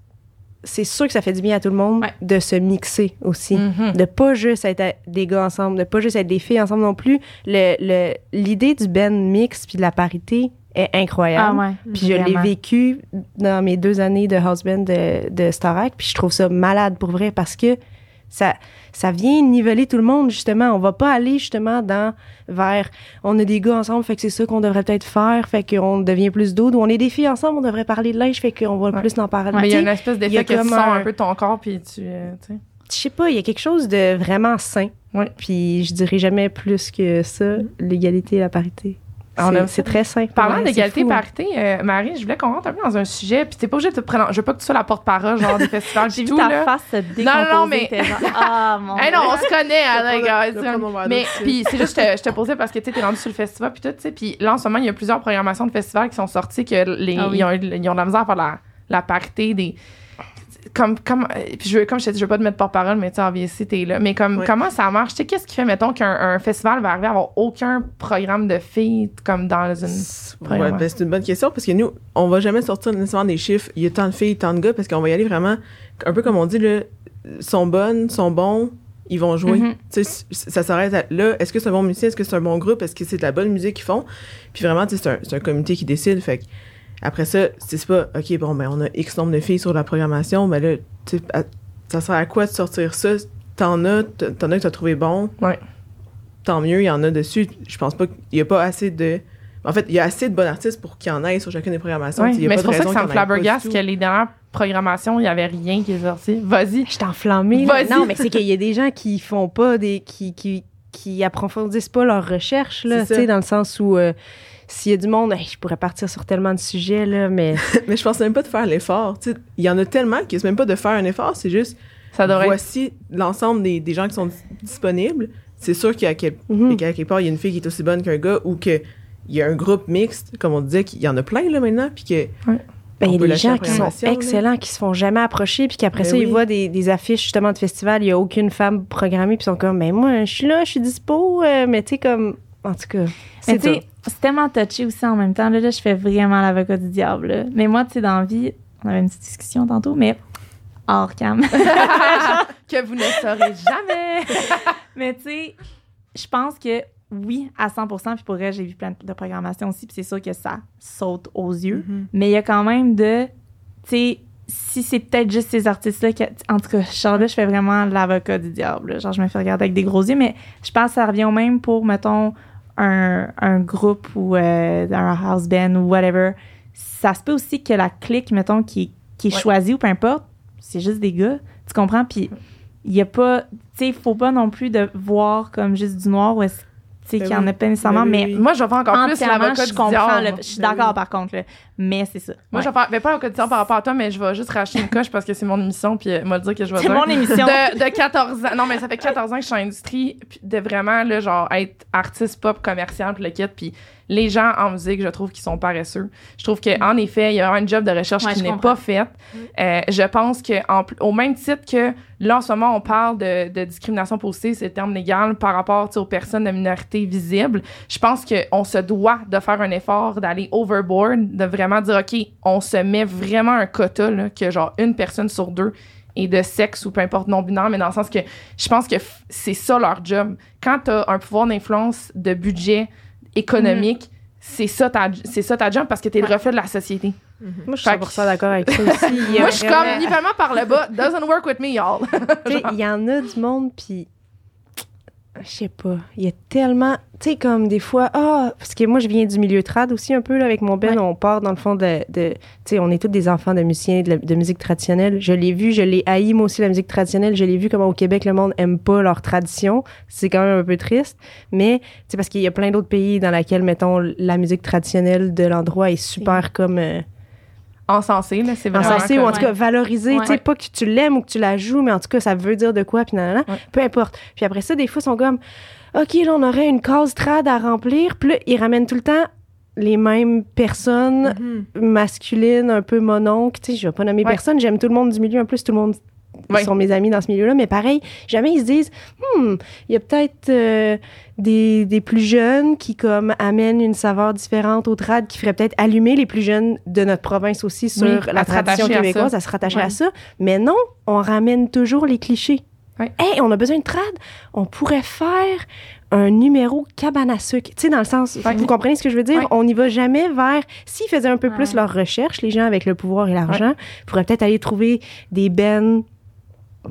c'est sûr que ça fait du bien à tout le monde Ouais. de se mixer aussi. Mhm. de pas juste être des gars ensemble, de pas juste être des filles ensemble non plus. Le- le- L'idée du ben mix puis de la parité est Ah incroyable. ouais. Puis je l'ai vécu dans mes deux années de house band de, de Starac, puis je trouve ça malade pour vrai parce que ça, ça vient niveler tout le monde, justement. On va pas aller, justement, dans, vers, on a des gars ensemble, fait que c'est ça qu'on devrait peut-être faire, fait qu'on devient plus d'autres, ou on est des filles ensemble, on devrait parler de linge, fait qu'on va Ouais. plus en parler. Mais il y a une espèce d'effet que tu sens un- un peu ton corps, puis tu. euh, tu sais. je sais pas, il y a quelque chose de vraiment sain. Ouais. Puis je dirais jamais plus que ça, l'égalité et la parité. On C'est- très sain. Parlant Ouais, d'égalité hein. parité, euh, Marie, je voulais qu'on rentre un peu dans un sujet, puis t'es pas obligée de te prendre. Je veux pas que tu sois la porte-parole, genre des festivals, J'ai vu tout, ta là. face se décomposer. non, mais- t'es genre, Ah, mon Hey non, on se connaît, hein, les gars. Mais puis c'est juste, je te, je te posais parce que tu sais, t'es rendu sur le festival puis tout, tu sais. Puis là, en ce moment, il y a plusieurs programmations de festivals qui sont sorties que les, Ah oui. ils, ont, eu- ils ont de la misère à faire la, la parité des. Comme, comme, euh, puis je veux, comme je te dis, je veux pas te mettre porte-parole, mais tu sais, obviously, t'es là. Mais comme, comment ça marche? Tu sais, qu'est-ce qui fait, mettons, qu'un un festival va arriver à avoir aucun programme de filles comme dans une. Ouais, ben, c'est une bonne question parce que nous, on va jamais sortir nécessairement des chiffres. Il y a tant de filles, tant de gars parce qu'on va y aller vraiment, un peu comme on dit, là, sont bonnes, sont bons, ils vont jouer. Tu sais, c- ça s'arrête là. Est-ce que c'est un bon musicien? Est-ce que c'est un bon groupe? Est-ce que c'est de la bonne musique qu'ils font? Puis vraiment, c'est un, un comité qui décide. Fait que après ça, c'est c'est pas, OK, bon, ben, on a X nombre de filles sur la programmation, mais là, tu sais, à- ça sert à quoi de sortir ça? T'en as, t'en as que t'as trouvé bon. Ouais. Tant mieux, il y en a dessus. Je pense pas qu'il y a pas assez de. En fait, il y a assez de bons artistes pour qu'il y en ait sur chacune des programmations. Y a mais c'est pour ça que ça me flabbergasse que les dernières programmation, il y avait rien qui est sorti. Vas-y. Je là. Vas-y. Non, mais c'est qu'il y a des gens qui font pas des. qui, qui, qui approfondissent pas leurs recherches, là, tu sais, dans le sens où. euh, s'il y a du monde, hey, je pourrais partir sur tellement de sujets, là, mais Mais je pense même pas de faire l'effort. Tu sais, Il y en a tellement que c'est même pas de faire un effort, c'est juste Ça devrait être voici l'ensemble des, des gens qui sont dis- disponibles. C'est sûr qu'à quel- qu'à quelque part, il y a une fille qui est aussi bonne qu'un gars ou qu'il y a un groupe mixte, comme on disait, qu'il y en a plein là maintenant, puis que Ben, il y a des gens qui sont là. excellents, qui se font jamais approcher, puis qu'après Ben ça, ils voient des, des affiches justement de festival, il y a aucune femme programmée, puis ils sont comme, mais moi, je suis là, je suis dispo, euh, mais tu sais, comme, en tout cas, Mais c'est. C'est tellement touché aussi en même temps. Là, là, je fais vraiment l'avocat du diable. là. Mais moi, tu sais, dans la vie, on avait une petite discussion tantôt, mais hors cam. que vous ne saurez jamais. mais tu sais, je pense que oui, à 100% Puis pour vrai, j'ai vu plein de programmation aussi. Puis c'est sûr que ça saute aux yeux. Mais il y a quand même de. Tu sais, si c'est peut-être juste ces artistes-là qui. En tout cas, Charles, je fais vraiment l'avocat du diable. là. Genre, je me fais regarder avec des gros yeux. Mais je pense que ça revient au même pour, mettons, un, un groupe ou euh, un house band ou whatever. Ça se peut aussi que la clique, mettons, qui, qui est Ouais. choisie ou peu importe, c'est juste des gars. Tu comprends? Puis il y a pas. Tu sais, il faut pas non plus de voir comme juste du noir ou est-ce sais, Ben qu'il y en a pas nécessairement, Ben oui, mais oui. Moi, je vais faire encore plus l'avocat je du comprends. diable. le- je suis d'accord oui. par contre, là. mais c'est ça. Moi, Ouais. je vais faire, mais pas l'avocat par rapport à toi, mais je vais juste racheter une coche parce que c'est mon émission, puis euh, m'a dire que je vais C'est mon émission. De, de 14 ans. Non, mais ça fait 14 ans que je suis en industrie, puis de vraiment, là, genre, être artiste pop commercial, puis le kit, puis les gens en musique, je trouve qu'ils sont paresseux. Je trouve qu'en effet, il y a un job de recherche Ouais, qui n'est pas fait. Euh, je pense que en pl- au même titre que là, en ce moment, on parle de, de discrimination positive, c'est le terme légal, par rapport aux personnes de minorité visibles, je pense qu'on se doit de faire un effort, d'aller overboard, de vraiment dire, OK, on se met vraiment un quota, là, que genre une personne sur deux est de sexe ou peu importe non-binaire, mais dans le sens que je pense que c'est ça leur job. Quand tu as un pouvoir d'influence de budget économique, c'est ça ta c'est ça ta job parce que tu es le reflet de la société. Moi, je suis Fait que- 100% d'accord avec ça aussi. Moi, je suis vraiment- comme nivellement par le bas. Doesn't work with me, y'all. Il y en a du monde, puis je sais pas, il y a tellement, tu sais, comme des fois, ah, parce que moi, je viens du milieu trad aussi un peu, là, avec mon Ben, Ouais. on part dans le fond de, de- tu sais, on est tous des enfants de musiciens, de, la- de musique traditionnelle. Je l'ai vu, je l'ai haï, moi aussi, la musique traditionnelle. Je l'ai vu comment au Québec, le monde aime pas leur tradition. C'est quand même un peu triste, mais, tu sais, parce qu'il y a plein d'autres pays dans lesquels, mettons, la musique traditionnelle de l'endroit est super comme... euh, Encensé, là, c'est vraiment. encensé ou en tout cas valorisé, Ouais. tu sais, pas que tu l'aimes ou que tu la joues, mais en tout cas, ça veut dire de quoi, puis nanana, Ouais. peu importe. Puis après ça, des fois, ils sont comme, OK, là, on aurait une case trad à remplir, puis là, ils ramènent tout le temps les mêmes personnes Mhm. masculines, un peu mononques, tu sais, je vais pas nommer Ouais. personne, j'aime tout le monde du milieu, en plus, tout le monde Ouais. sont mes amis dans ce milieu-là, mais pareil, jamais ils se disent, hmm, il y a peut-être euh, des, des plus jeunes qui comme amènent une saveur différente au trad, qui ferait peut-être allumer les plus jeunes de notre province aussi sur Oui, la tradition à québécoise, ça. à se rattacher à ça. Mais non, on ramène toujours les clichés. Hey, on a besoin de trad, on pourrait faire un numéro cabane à sucre. Tu sais, dans le sens, vous comprenez ce que je veux dire? On n'y va jamais vers... S'ils faisaient un peu plus leur recherche, les gens avec le pouvoir et l'argent, pourraient peut-être aller trouver des bennes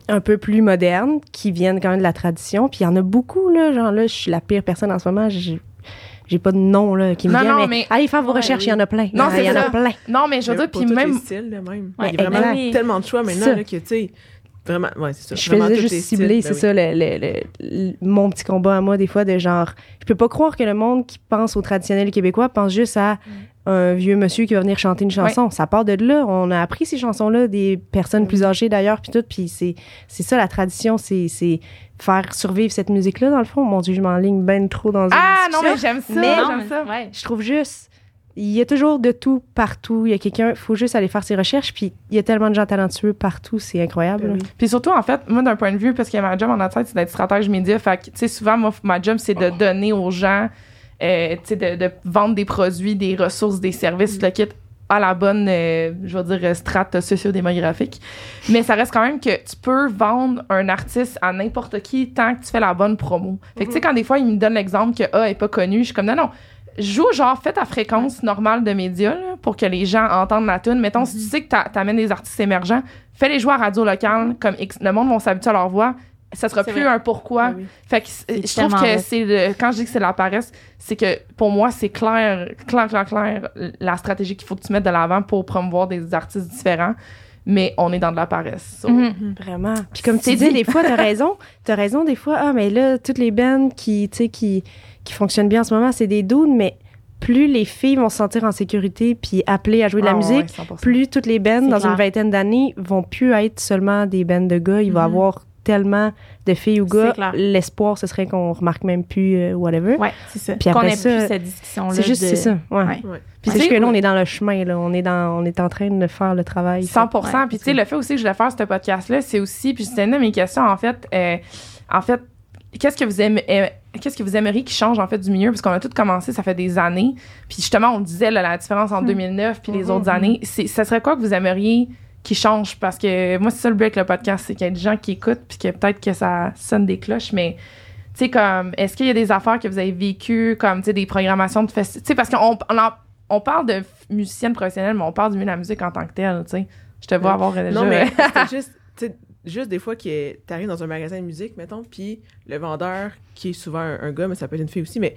un peu plus modernes qui viennent quand même de la tradition. Puis il y en a beaucoup, là. Genre là, je suis la pire personne en ce moment. J'ai, j'ai pas de nom, là, qui me Non, vient. non, mais, mais- allez faire vos Ouais, recherches, il oui. y en a plein. Non, il c'est y en a plein. Non, mais je veux dire, puis même. les styles, là, même. Ouais, il y a vraiment tellement de choix maintenant, là, que, tu sais, vraiment, ouais, c'est ça. Je faisais juste cibler, c'est ben ça, le, le- le- le- mon petit combat à moi, des fois, de genre, je peux pas croire que le monde qui pense au traditionnel québécois pense juste à Mm. un vieux monsieur qui va venir chanter une chanson. Ça part de là. On a appris ces chansons-là des personnes Mm. plus âgées d'ailleurs, puis tout, puis c'est, c'est ça la tradition, c'est, c'est faire survivre cette musique-là, dans le fond. Mon Dieu, je m'enligne ben trop dans une Ah, non, mais j'aime ça. Mais- j'aime ça. Ouais. Je trouve juste, il y a toujours de tout partout. Il y a quelqu'un, faut juste aller faire ses recherches, puis il y a tellement de gens talentueux partout, c'est incroyable. Ben oui. Puis surtout, en fait, moi, d'un point de vue, parce que ma job en tête, c'est d'être stratège média. Fait que, tu sais, souvent, moi, ma job, c'est de donner aux gens, euh, tu sais, de, de vendre des produits, des ressources, des services, le kit à la bonne, euh, je vais dire, strate sociodémographique. Mais ça reste quand même que tu peux vendre un artiste à n'importe qui tant que tu fais la bonne promo. Fait que, tu sais, quand des fois, ils me donnent l'exemple que A est pas connu, je suis comme, non, non. Joue genre, fais ta fréquence normale de médias là, pour que les gens entendent la tune. Mettons, si tu sais que t'a- t'amènes des artistes émergents, fais-les jouer à radio locale, comme X- le monde va s'habituer à leur voix. Ça sera plus vrai. un pourquoi. Oui. Fait que je trouve que c'est le, quand je dis que c'est la paresse, c'est que pour moi, c'est clair, clair, clair, clair, la stratégie qu'il faut que tu mettes de l'avant pour promouvoir des artistes différents. mais on est dans de la paresse. So, Mhm. Vraiment. Puis comme tu C'est dis, dit. des fois, t'as raison. T'as raison, des fois, ah, mais là, toutes les bands qui, tu sais, qui, qui fonctionnent bien en ce moment, c'est des dudes, mais plus les filles vont se sentir en sécurité puis appelées à jouer de la Ah, musique, ouais, 100%. plus toutes les bands dans clair. une vingtaine d'années vont plus être seulement des bands de gars. Il va y Mhm. avoir tellement de filles ou gars. L'espoir, ce serait qu'on remarque même plus euh, whatever. Ouais, c'est ça. Puis Qu'on après ait ça, plus cette discussion-là. C'est juste de- c'est ça. Ouais. Ouais. Ouais. Puis C'est tu juste sais, que là, on est dans le chemin. Là. On, est dans, on est en train de faire le travail. 100 Ouais. Puis tu sais, le fait aussi que je voulais faire ce podcast-là, c'est aussi, puis c'était une de mes questions, en fait, euh, en fait, qu'est-ce que vous aimez, euh, qu'est-ce que vous aimeriez qui change, en fait, du milieu? Parce qu'on a tout commencé, ça fait des années. Puis justement, on disait, là, la différence entre 2009 puis les Mhm. autres années. C'est, ça serait quoi que vous aimeriez qui change? Parce que moi, c'est ça le but avec le podcast, c'est qu'il y a des gens qui écoutent, puis que peut-être que ça sonne des cloches, mais tu sais, comme, est-ce qu'il y a des affaires que vous avez vécues, comme, tu sais, des programmations de festivals? Tu sais, parce qu'on on, en- on parle de musicienne professionnelle, mais on parle du milieu de la musique en tant que telle, tu sais. Je te vois avoir euh, déjà... Non, mais c'était juste, juste des fois que t'arrives dans un magasin de musique, mettons, puis le vendeur, qui est souvent un, un gars, mais ça peut être une fille aussi, mais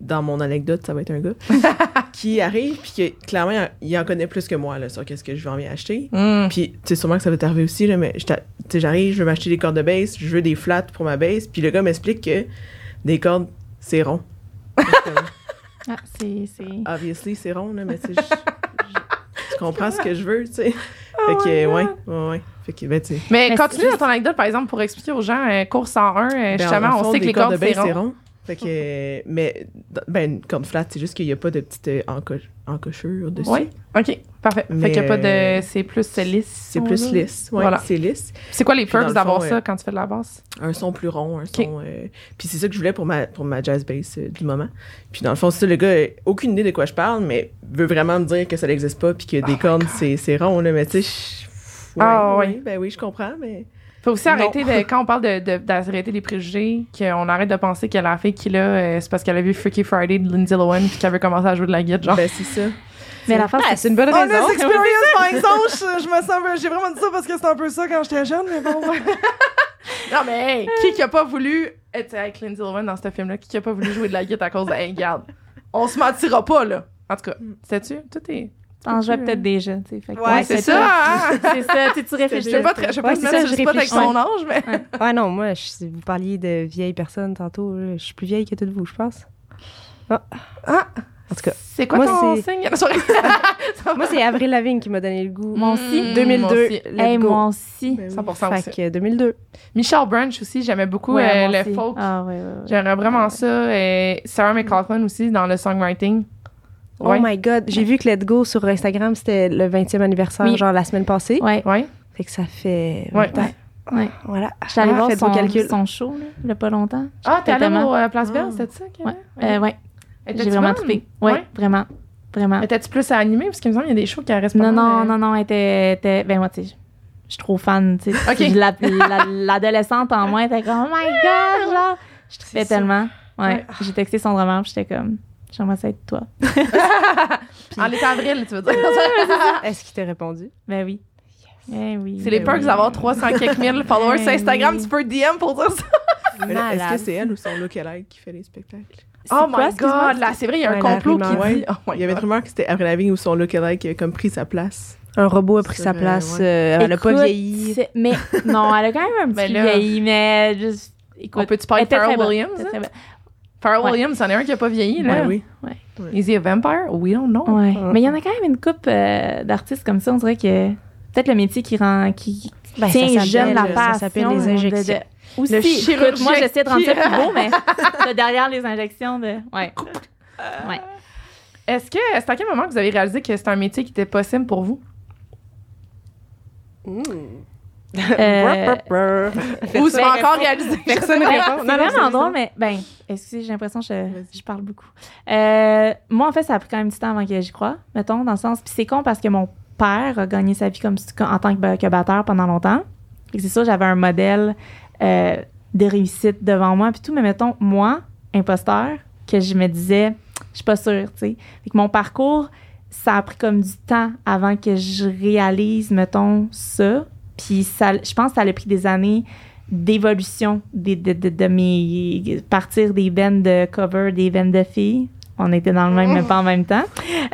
dans mon anecdote, ça va être un gars, qui arrive, puis que clairement, il en- connaît plus que moi, là, sur qu'est-ce que je vais en bien acheter. Mm. Puis, tu sais, sûrement que ça va t'arriver aussi, là, mais j'arrive, je veux m'acheter des cordes de bass, je veux des flats pour ma bass, puis le gars m'explique que des cordes, c'est rond. Ah, c'est. Obviously, c'est rond, là, mais sais, tu comprends ce que je veux, tu sais. Fait que, ouais, ouais, ouais. Fait que, ben, tu sais. Mais Mais continue dans ton anecdote, par exemple, pour expliquer aux gens, euh, cours 101, euh, Ben, justement, en on fond, sait que les cordes, de c'est rond. rond. Fait que, euh, mais, ben, une corde flat, c'est juste qu'il n'y a pas de petite euh, enco- encochure dessus. Oui, OK, parfait. Mais, fait qu'il n'y a pas de... euh, C'est plus lisse. C'est plus lisse. Ouais, Voilà. c'est lisse. C'est quoi les perks d'avoir ça euh, quand tu fais de la basse? Un son plus rond, un son. euh, puis c'est ça que je voulais pour ma, pour ma jazz bass euh, du moment. Puis dans le fond, c'est ça, le gars, aucune idée de quoi je parle, mais veut vraiment me dire que ça n'existe pas, puis que des cordes, c'est, c'est rond, là. Mais tu sais, je- ouais, Ah, ouais. ouais, Ben oui, je comprends, mais. Faut aussi arrêter, de, quand on parle de, de- d'arrêter les préjugés, qu'on arrête de penser que la fille qui l'a, euh, c'est parce qu'elle a vu Freaky Friday de Lindsay Lohan puis qu'elle veut commencer à jouer de la guitare, genre. Ben, c'est ça. Mais la Ah, c'est une bonne raison. Honest experience, par exemple, je, je me sens, j'ai vraiment dit ça parce que c'était un peu ça quand j'étais jeune, mais bon. non, mais hey, qui qui a pas voulu être avec Lindsay Lohan dans ce film-là? Qui qui a pas voulu jouer de la guitare à cause de, hey, regarde, on se mentira pas, là. En tout cas, sais-tu? Tout est. T'en jouais peut-être déjà, tu sais. fait que- Ouais, c'est c'est ça, hein? C'est ça, tu sais, tu réfléchis. Je vais pas, très- je vais pas je spot avec mon âge, mais. Ouais, non, moi, je- vous parliez de vieilles personnes tantôt. Je suis plus vieille que toutes vous, je pense. Ah! En tout cas, C'est quoi Moi, ton signe? Moi, c'est Avril Lavigne qui m'a donné le goût. Moi aussi. Mm, 2002. moi aussi. Hey, moi aussi. Ben oui. 100% aussi. Fait que 2002. Michelle Branch aussi, j'aimais beaucoup Ouais, euh, le folk. Ah, ouais, ouais, ouais. J'aimerais vraiment ça. Et Sarah McLachlan aussi dans le songwriting. Ouais. Oh my God. J'ai vu que Let's Go sur Instagram, c'était le 20e anniversaire, Oui. genre la semaine passée. Ouais, Ouais. Fait que ça fait. Ouais. 20 ans. ouais. Voilà. Allée Ah, voir son, calculs. son show, là, il y a pas longtemps. Ah, t'es allée au euh, Place Belle, Ah. c'était ça? que- Ouais, euh, ouais. J'ai vraiment trippé. Ouais, Ouais. vraiment. Vraiment. Étais-tu plus à animer? Parce qu'il me semble qu'il y a des shows qui restent pas Non, non, euh, non, non, elle était, était- ben moi, tu sais, je suis trop fan, tu sais. Ok. La- la- L'adolescente en moi était comme, oh my god, genre, je trippais tellement. Ouais, j'ai texté son drummer, puis j'étais comme, j'aimerais ça être toi. En l'été avril, tu veux dire. Est-ce qu'il t'a répondu? Ben oui. Ben oui. C'est les Ben perks oui. d'avoir 300 quelques mille followers sur Ben Instagram. oui. Tu peux DM pour dire ça. Mais là, Est-ce que c'est elle ou son look-alike qui fait les spectacles? Oh quoi, my god, là, c'est vrai, il y a un Ouais, complot qui dit. Oh my Il y avait une God. rumeur que c'était Avril Lavigne ou son look-alike qui avait comme pris sa place. Un robot a pris sa euh, place. ouais. euh, elle a pas Écoute, vieilli. Mais non, elle a quand même un petit Ben là- vieilli, mais juste, écoute. On peut-tu parler de Pharrell Williams? hein? Pharrell Ouais. Williams, c'en est un qui a pas vieilli, là. Ben oui. Is he a vampire? We don't know. Ouais. Mais il y en a quand même une coupe euh, d'artistes comme ça. On dirait que peut-être le métier qui rend, qui Ben, tient ça jeune la ça passion. s'appelle les de- injections. de- aussi, Le écoute, chirurgien moi j'essaie de rendre ça plus beau, mais c'est derrière les injections de. Ouais. Ouais. Est-ce que c'est à quel moment que vous avez réalisé que c'était un métier qui était possible pour vous? Hmm. Euh, Ou c'est pas encore réalisé? Personne ne répond. c'est vraiment drôle, mais ben, excusez, j'ai l'impression que je, parle beaucoup? Euh, moi, en fait, ça a pris quand même du temps avant que j'y croie, mettons, dans le sens. Puis c'est con parce que mon père a gagné sa vie comme en tant que, que batteur pendant longtemps. C'est sûr, j'avais un modèle euh, de réussite devant moi, puis tout. Mais mettons, moi, imposteur, que je me disais, je suis pas sûre, tu sais. Fait que mon parcours, ça a pris comme du temps avant que je réalise, mettons, ça. Puis ça, je pense que ça a pris des années d'évolution des- de, de, de mes partir des bennes de cover des bennes de filles on était dans le même mais pas en même temps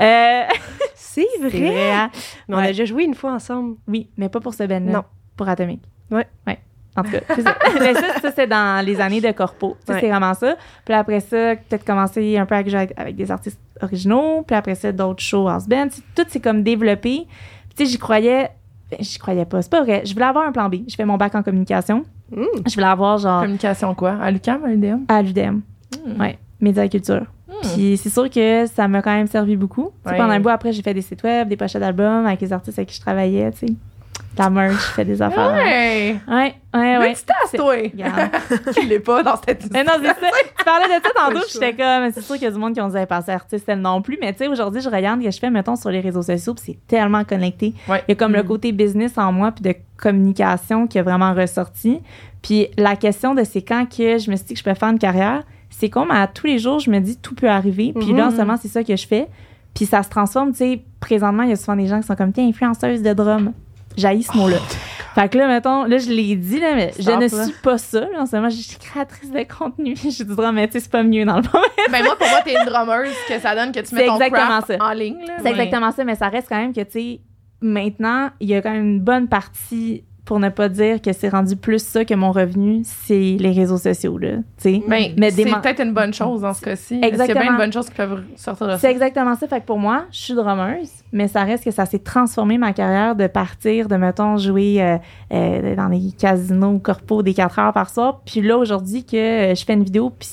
euh, C'est vrai. hein? Mais on a déjà joué une fois ensemble. Oui, mais pas pour ce band Non. Pour Atomic. Ouais. Ouais. En tout cas, c'est ça. mais ça, ça, c'est dans les années de corpo. Ouais. C'est vraiment ça. Puis après ça, peut-être commencer un peu avec, avec, des artistes originaux. Puis après ça, d'autres shows house band. Tout s'est comme développé. Puis tu sais, j'y croyais. Ben, J'y croyais pas. C'est pas vrai. Je voulais avoir un plan B. Je fais mon bac en communication. Mm. Je voulais avoir genre Communication quoi? À l'UQAM, à l'UDM? à l'UDM. Mm. Ouais. Média et culture. Puis c'est sûr que ça m'a quand même servi beaucoup. Ouais. Pendant un bout, après, j'ai fait des sites web, des pochettes d'albums avec les artistes avec qui je travaillais, tu sais. La merch, je fais des affaires. Ouais! Ouais, ouais, ouais. Multitask, toi! Regarde. Il l'est pas dans cette Mais non, c'est ça. Tu parlais de ça tantôt, j'étais comme, c'est sûr qu'il y a du monde qui ont dit, passer artiste, elle non plus. Mais tu sais, aujourd'hui, je regarde ce que je fais, mettons, sur les réseaux sociaux, puis c'est tellement connecté. Ouais. Il y a comme le Mm. côté business en moi, puis de communication qui a vraiment ressorti. Puis la question de c'est quand que je me suis dit que je peux faire une carrière, c'est comme à tous les jours, je me dis tout peut arriver. Puis là, en ce Mhm. moment, c'est ça que je fais. Puis ça se transforme, tu sais, présentement, il y a souvent des gens qui sont comme, tiens, influenceuse de drum. J'haïs ce mot-là. Fait que là, mettons, là, je l'ai dit, là, mais je ne là. suis pas ça. Là, en ce moment, je suis créatrice de contenu. je dis drum, mais tu sais, c'est pas mieux dans le fond. Ben moi, pour moi, t'es une drummeuse que ça donne que tu mets ton craft ça. en ligne. là. C'est exactement ça, mais ça reste quand même que, tu sais, maintenant, il y a quand même une bonne partie, pour ne pas dire que c'est rendu plus ça que mon revenu, c'est les réseaux sociaux, là. Ben, Mais c'est peut-être une bonne chose dans ce cas-ci. Est-ce qu'il y a Exactement. bien une bonne chose qui peuvent sortir de ça? C'est exactement ça. Fait que pour moi, je suis drummeuse, mais ça reste que ça s'est transformé ma carrière de partir de, mettons, jouer euh, euh, dans des casinos corpos des 4 heures par soir. Puis là, aujourd'hui, que euh, je fais une vidéo, puis,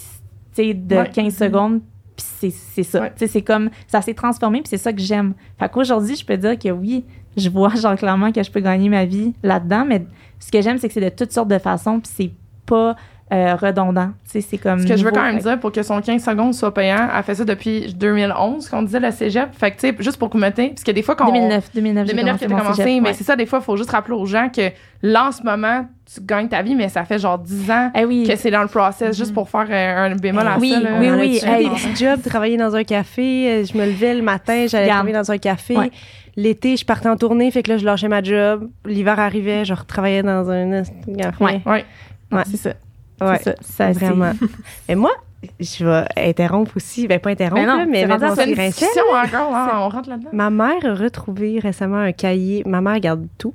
tu sais, de Ouais. 15 secondes, puis c'est, ça. Ouais. C'est comme, ça s'est transformé, puis c'est ça que j'aime. Fait qu'aujourd'hui, je peux dire que oui, je vois, genre, clairement que je peux gagner ma vie là-dedans, mais ce que j'aime, c'est que c'est de toutes sortes de façons, puis c'est pas euh, redondant. C'est comme. Ce que je veux quand même Fait- dire, pour que son 15 secondes soit payant, elle fait ça depuis 2011, qu'on disait le cégep. Fait que, tu sais, juste pour que vous mettez, parce que des fois, quand 2009, 2009, j'ai 2009 que t'as mon commencé, cégep, mais ouais. c'est ça, des fois, il faut juste rappeler aux gens que là, en ce moment, tu gagnes ta vie, mais ça fait genre 10 ans Eh oui. que c'est dans le process, juste pour faire euh, un bémol à Oui, ça. là. oui, On oui, eu hey. des petits jobs, travailler dans un café. euh, Je me levais le matin, j'allais travailler dans un café. Ouais. L'été, je partais en tournée, fait que là, je lâchais ma job. L'hiver arrivait, je retravaillais dans un café. Ouais. Ouais. Ouais. C'est ça. Ouais. Ça. ça Vraiment. Et moi, je vais interrompre aussi. Ben, pas interrompre, Mais non, là, mais mon C'est une discussion encore, hein, on rentre là-dedans. Ma mère a retrouvé récemment un cahier. Ma mère garde tout.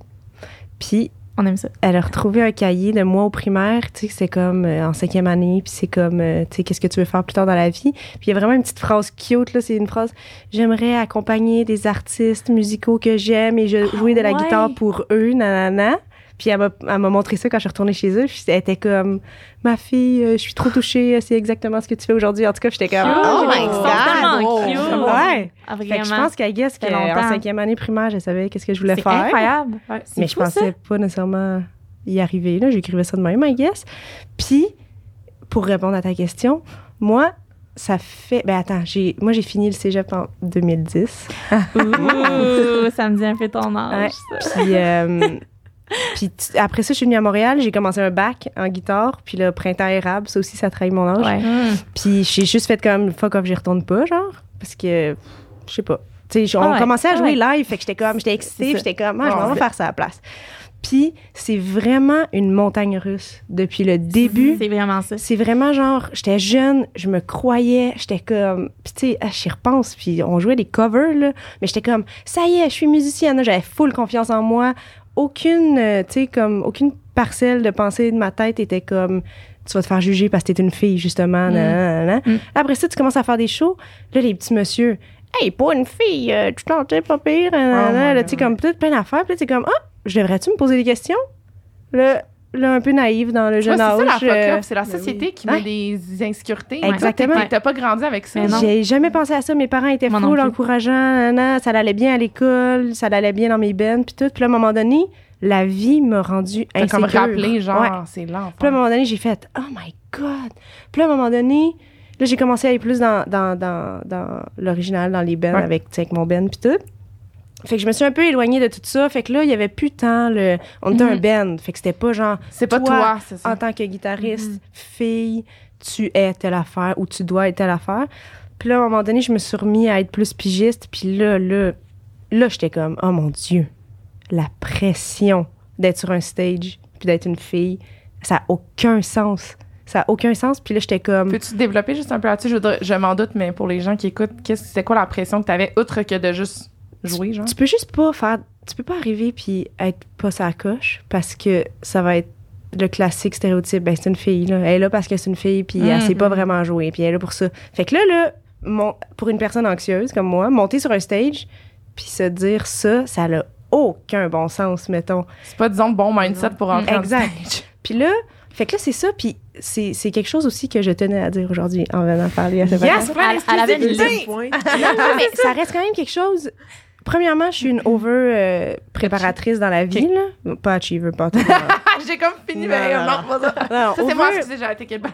Puis, On aime ça. elle a retrouvé un cahier de moi au primaire. Tu sais, c'est comme euh, en cinquième année. Puis, c'est comme, euh, tu sais, qu'est-ce que tu veux faire plus tard dans la vie? Puis, il y a vraiment une petite phrase cute, là. C'est une phrase J'aimerais accompagner des artistes musicaux que j'aime et je, jouer de la ouais. guitare pour eux, nanana. Puis, elle m'a, montré ça quand je suis retournée chez eux. Elle était comme Ma fille, euh, je suis trop touchée. C'est exactement ce que tu fais aujourd'hui. En tout cas, j'étais comme Cute. Oh my God! tellement Oh, cute. Ouais. Ah, Fait que je pense qu'à guess qu'en cinquième année primaire, je savais qu'est-ce que je voulais c'est faire. incroyable. Ouais, c'est Mais je pensais ça. pas nécessairement y arriver. Là, j'écrivais ça de même, I guess. Puis, pour répondre à ta question, moi, ça fait. Ben attends, j'ai, moi j'ai fini le cégep en 2010. Ouh, ça me dit un peu ton âge. Puis, euh, puis t- après ça, je suis venue à Montréal. J'ai commencé un bac en guitare. Puis le printemps érable, ça aussi, ça trahit mon âge. Ouais. Puis j'ai juste fait comme fuck off, j'y retourne pas, genre. Parce que, je sais pas. Tu sais, on Ah ouais, commençait à ah jouer ouais. live, fait que j'étais comme, j'étais excitée, j'étais comme, ah, je vais faire ça à la place. Puis c'est vraiment une montagne russe depuis le début. C'est vraiment ça. C'est vraiment genre, j'étais jeune, je me croyais, j'étais comme, puis tu sais, ah, j'y repense, puis on jouait des covers, là, mais j'étais comme, ça y est, je suis musicienne, j'avais full confiance en moi. Aucune, euh, tu sais, comme, aucune parcelle de pensée de ma tête était comme, tu vas te faire juger parce que t'es une fille, justement. Mm. Mm. Après ça, tu commences à faire des shows. Là, les petits monsieur, hey, pas une fille, euh, tu t'en t'es pas pire. là, tu sais, comme peut-être plein d'affaires. Puis là, t'es comme, ah, devrais-tu me poser des questions? Là, là, un peu naïve dans le jeune c'est ça la âge. euh, c'est la société qui met des insécurités. Exactement. T'as pas grandi avec ça. J'ai jamais pensé à ça. Mes parents étaient encourageants. nanana, ça allait bien à l'école, ça allait bien dans mes bennes, puis tout. Puis là, à un moment donné, la vie m'a rendu insécure. comme rappelé, genre, Ouais. c'est lent. Puis à un moment donné, j'ai fait Oh my God! Puis à un moment donné, là, j'ai commencé à aller plus dans, dans, dans, dans l'original, dans les bennes, Ouais. avec, avec mon ben, puis tout. Fait que je me suis un peu éloignée de tout ça. Fait que là, il y avait plus tant le. On était Mhm. un band. Fait que c'était pas genre, C'est pas Toi, ça. en tant que guitariste, Mhm. fille, tu es telle affaire ou tu dois être telle affaire. Puis là, à un moment donné, je me suis remis à être plus pigiste. Puis là, là, là, j'étais comme, oh mon Dieu, la pression d'être sur un stage puis d'être une fille, ça a aucun sens. Ça a aucun sens. Puis là, j'étais comme, Peux-tu développer juste un peu là-dessus? Je, m'en doute, mais pour les gens qui écoutent, c'est quoi la pression que t'avais, outre que de juste jouer, genre. Tu peux juste pas faire. Tu peux pas arriver puis être pas sa coche parce que ça va être le classique stéréotype. Ben, c'est une fille, là. Elle est là parce que c'est une fille puis elle sait pas Mhm. vraiment jouer puis elle est là pour ça. Fait que là, là, mon- pour une personne anxieuse comme moi, monter sur un stage puis se dire ça, ça n'a aucun bon sens, mettons. C'est pas, disons, bon mindset pour entrer en Exact. stage. Puis là, fait que là, c'est ça. Puis c'est c'est quelque chose aussi que je tenais à dire aujourd'hui en venant parler à ce Yes, Elle- elle avait une d'exclusivité. Deuxième point. Non, non, mais ça reste quand même quelque chose. Premièrement, je suis une over euh, préparatrice dans la vie, là. Pas achiever, pas tout. J'ai comme fini, Non, mais non, non, pas ça. Non, Ça, c'est over- moi, excusez, j'ai arrêté Québec.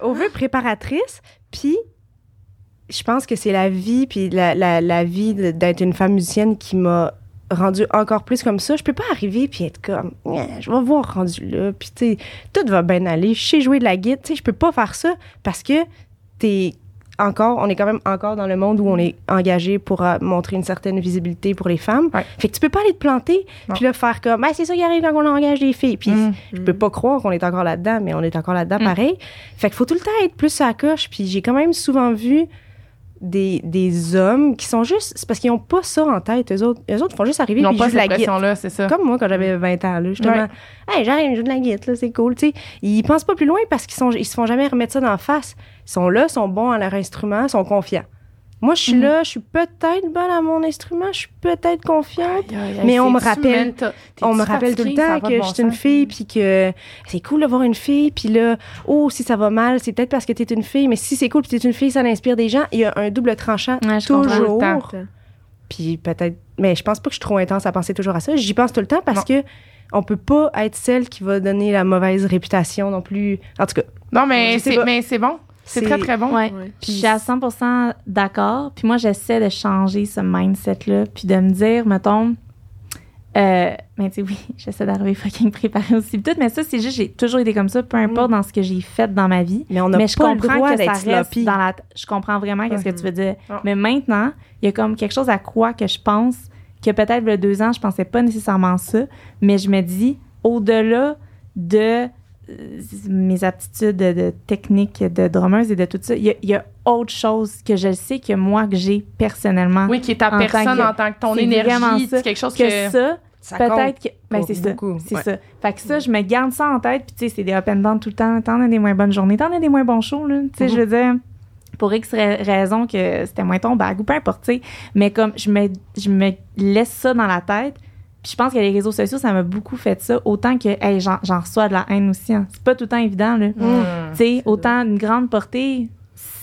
over préparatrice, puis je pense que c'est la vie, puis la, la, la vie d'être une femme musicienne qui m'a rendue encore plus comme ça. Je peux pas arriver puis être comme, Yeah, je vais voir rendu là, puis tu sais, tout va bien aller. Je sais jouer de la guitare, tu sais, je peux pas faire ça parce que t'es encore, on est quand même encore dans le monde où on est engagé pour euh, montrer une certaine visibilité pour les femmes. Ouais. Fait que tu peux pas aller te planter, puis là faire comme, ah, c'est ça qui arrive quand on engage des filles. Puis Mm. je peux pas croire qu'on est encore là-dedans, mais on est encore là-dedans pareil. Fait qu'il faut tout le temps être plus à la coche. Puis j'ai quand même souvent vu des, des hommes qui sont juste. C'est parce qu'ils ont pas ça en tête. Eux autres, eux autres font juste arriver Ils n'ont pas cette pression-là, c'est ça. Comme moi quand j'avais 20 ans, là, justement. Ouais. Hey, j'arrive, je joue de la guitare, là, c'est cool. Tu sais, ils pensent pas plus loin parce qu'ils sont, ils se font jamais remettre ça d'en face. Ils sont là, sont bons à leur instrument, sont confiants. Moi, je suis Mhm. là, je suis peut-être bonne à mon instrument, je suis peut-être confiante. Aïe, aïe, aïe, Mais on me rappelle- On me rappelle tout le temps que bon je suis une fille, puis que c'est cool d'avoir une fille, puis là, oh, si ça va mal, c'est peut-être parce que t'es une fille, mais si c'est cool, puis t'es une fille, ça inspire des gens. Il y a un double tranchant Ouais, toujours. Puis peut-être, mais je pense pas que je suis trop intense à penser toujours à ça. J'y pense tout le temps parce que on peut pas être celle qui va donner la mauvaise réputation non plus. En tout cas, Non, mais c'est bon. C'est très, très bon. Ouais. Ouais. Puis je suis à 100% d'accord. Puis moi, j'essaie de changer ce mindset-là. Puis de me dire, mettons, euh, mais tu sais, oui, j'essaie d'arriver fucking préparée aussi. Tout, mais ça, c'est juste, j'ai toujours été comme ça, peu importe dans ce que j'ai fait dans ma vie. mais on n'a mais je pas le comprends droit que ça d'être reste sloppy. dans la. Je comprends vraiment qu'est-ce que tu veux dire. Ouais. Mais maintenant, il y a comme quelque chose à quoi que je pense que peut-être il y a deux ans, je pensais pas nécessairement ça, mais je me dis, au-delà de mes aptitudes de, de technique de drummeuse et de tout ça, il y, a- il y a autre chose que je sais que moi, que j'ai personnellement. Oui, qui est ta En tant personne que- en tant que ton énergie. ça. C'est quelque chose que que. ça, peut-être que. Ben, c'est ça. C'est Ouais. ça. Fait que ça, je me garde ça en tête. Puis, tu sais, c'est des up and down tout le temps. T'en as des moins bonnes journées, t'en as des moins bons shows, là. Tu sais, je veux dire, pour X ra- raison que c'était moins ton bag ou peu importe, tu sais. Mais comme, je me, je me laisse ça dans la tête. Puis, je pense que les réseaux sociaux, ça m'a beaucoup fait ça. Autant que, hey, j'en, j'en reçois de la haine aussi. hein. C'est pas tout le temps évident, là. Mm. Tu sais, autant une grande portée.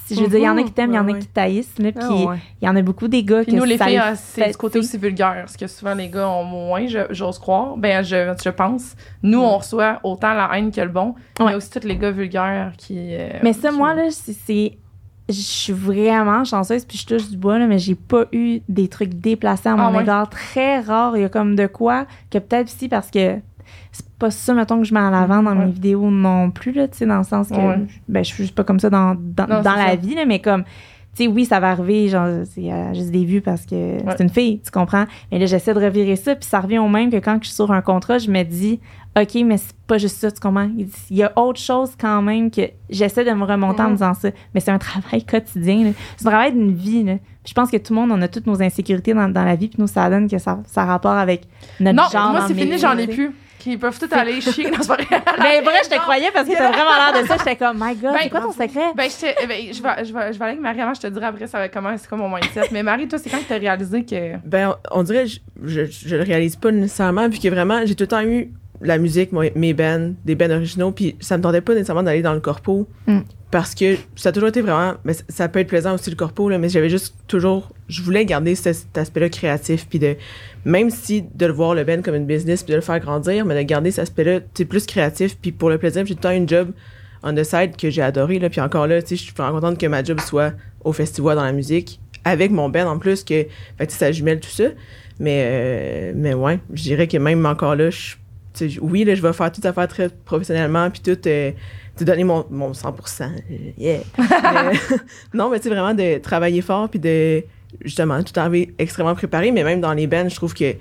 Si je veux dire, il y en a qui t'aiment, il y en a qui taillissent, là. Puis, Ah ouais. il y en a beaucoup des gars que nous, les filles, les euh, c'est fait- du côté aussi vulgaire. Parce que souvent, les gars ont moins, je- j'ose croire. Ben, je, je pense. Nous, on reçoit autant la haine que le bon. Ouais. Mais aussi tous les gars vulgaires qui. euh, Mais ça, qui- moi, là, c'est- c'est. Je suis vraiment chanceuse, puis je touche du bois, là, mais j'ai pas eu des trucs déplacés à mon Ah. Très rare. Il y a comme de quoi que peut-être aussi parce que c'est pas ça, mettons, que je mets en avant dans Ouais. mes vidéos non plus, là, tu sais, dans le sens que. Ouais. Ben, je suis juste pas comme ça dans, dans, Non, dans c'est la ça. vie, là, mais comme. Tu sais, oui, ça va arriver, genre, c'est euh, juste des vues parce que c'est une fille, tu comprends? Mais là, j'essaie de revirer ça, puis ça revient au même que quand je suis sur un contrat, je me dis, OK, mais c'est pas juste ça, tu comprends? Il dit- il y a autre chose quand même que j'essaie de me remonter en me disant ça. Mais c'est un travail quotidien. C'est un travail d'une vie, là. Je pense que tout le monde, on a toutes nos insécurités dans, dans la vie, puis nous, ça donne que ça, ça a rapport avec notre Non, genre. moi, dans c'est fini, j'en ai plus. Qui peuvent tout aller chier. Non, c'est pas vrai. Je te croyais parce que t'as vraiment l'air de ça. J'étais comme, my God, Ben, c'est quoi ton secret? Ben, je, te- ben, je, vais, je, vais, je vais aller avec Marie avant, je te dirai après ça va comment c'est quoi mon mindset. Mais Marie, toi, c'est quand que t'as réalisé que. Ben, on, on dirait, je, je, je le réalise pas nécessairement, vu que vraiment, j'ai tout le temps eu la musique, moi, mes bands, des bands originaux, puis ça me tentait pas nécessairement d'aller dans le corpo, Mm. parce que ça a toujours été vraiment, mais ça- peut être plaisant aussi le corpo, là, mais j'avais juste toujours, je voulais garder cet, cet aspect-là créatif, puis de, même si de le voir le band comme une business, puis de le faire grandir, mais de garder cet aspect-là, tu sais, plus créatif, puis pour le plaisir, j'ai tout le temps une job on the side que j'ai adoré, là, puis encore là, tu sais, je suis vraiment contente que ma job soit au festival dans la musique, avec mon band en plus, que, fait que ça jumelle tout ça. Mais, euh, mais ouais, je dirais que même encore là, je, tu sais, oui, là, je vais faire tout à faire très professionnellement, puis tout, euh, te donner mon, mon 100%. euh, yeah. Mais, non, mais tu sais, vraiment de travailler fort, puis de, justement, tout arriver extrêmement préparé. Mais même dans les bands, je trouve que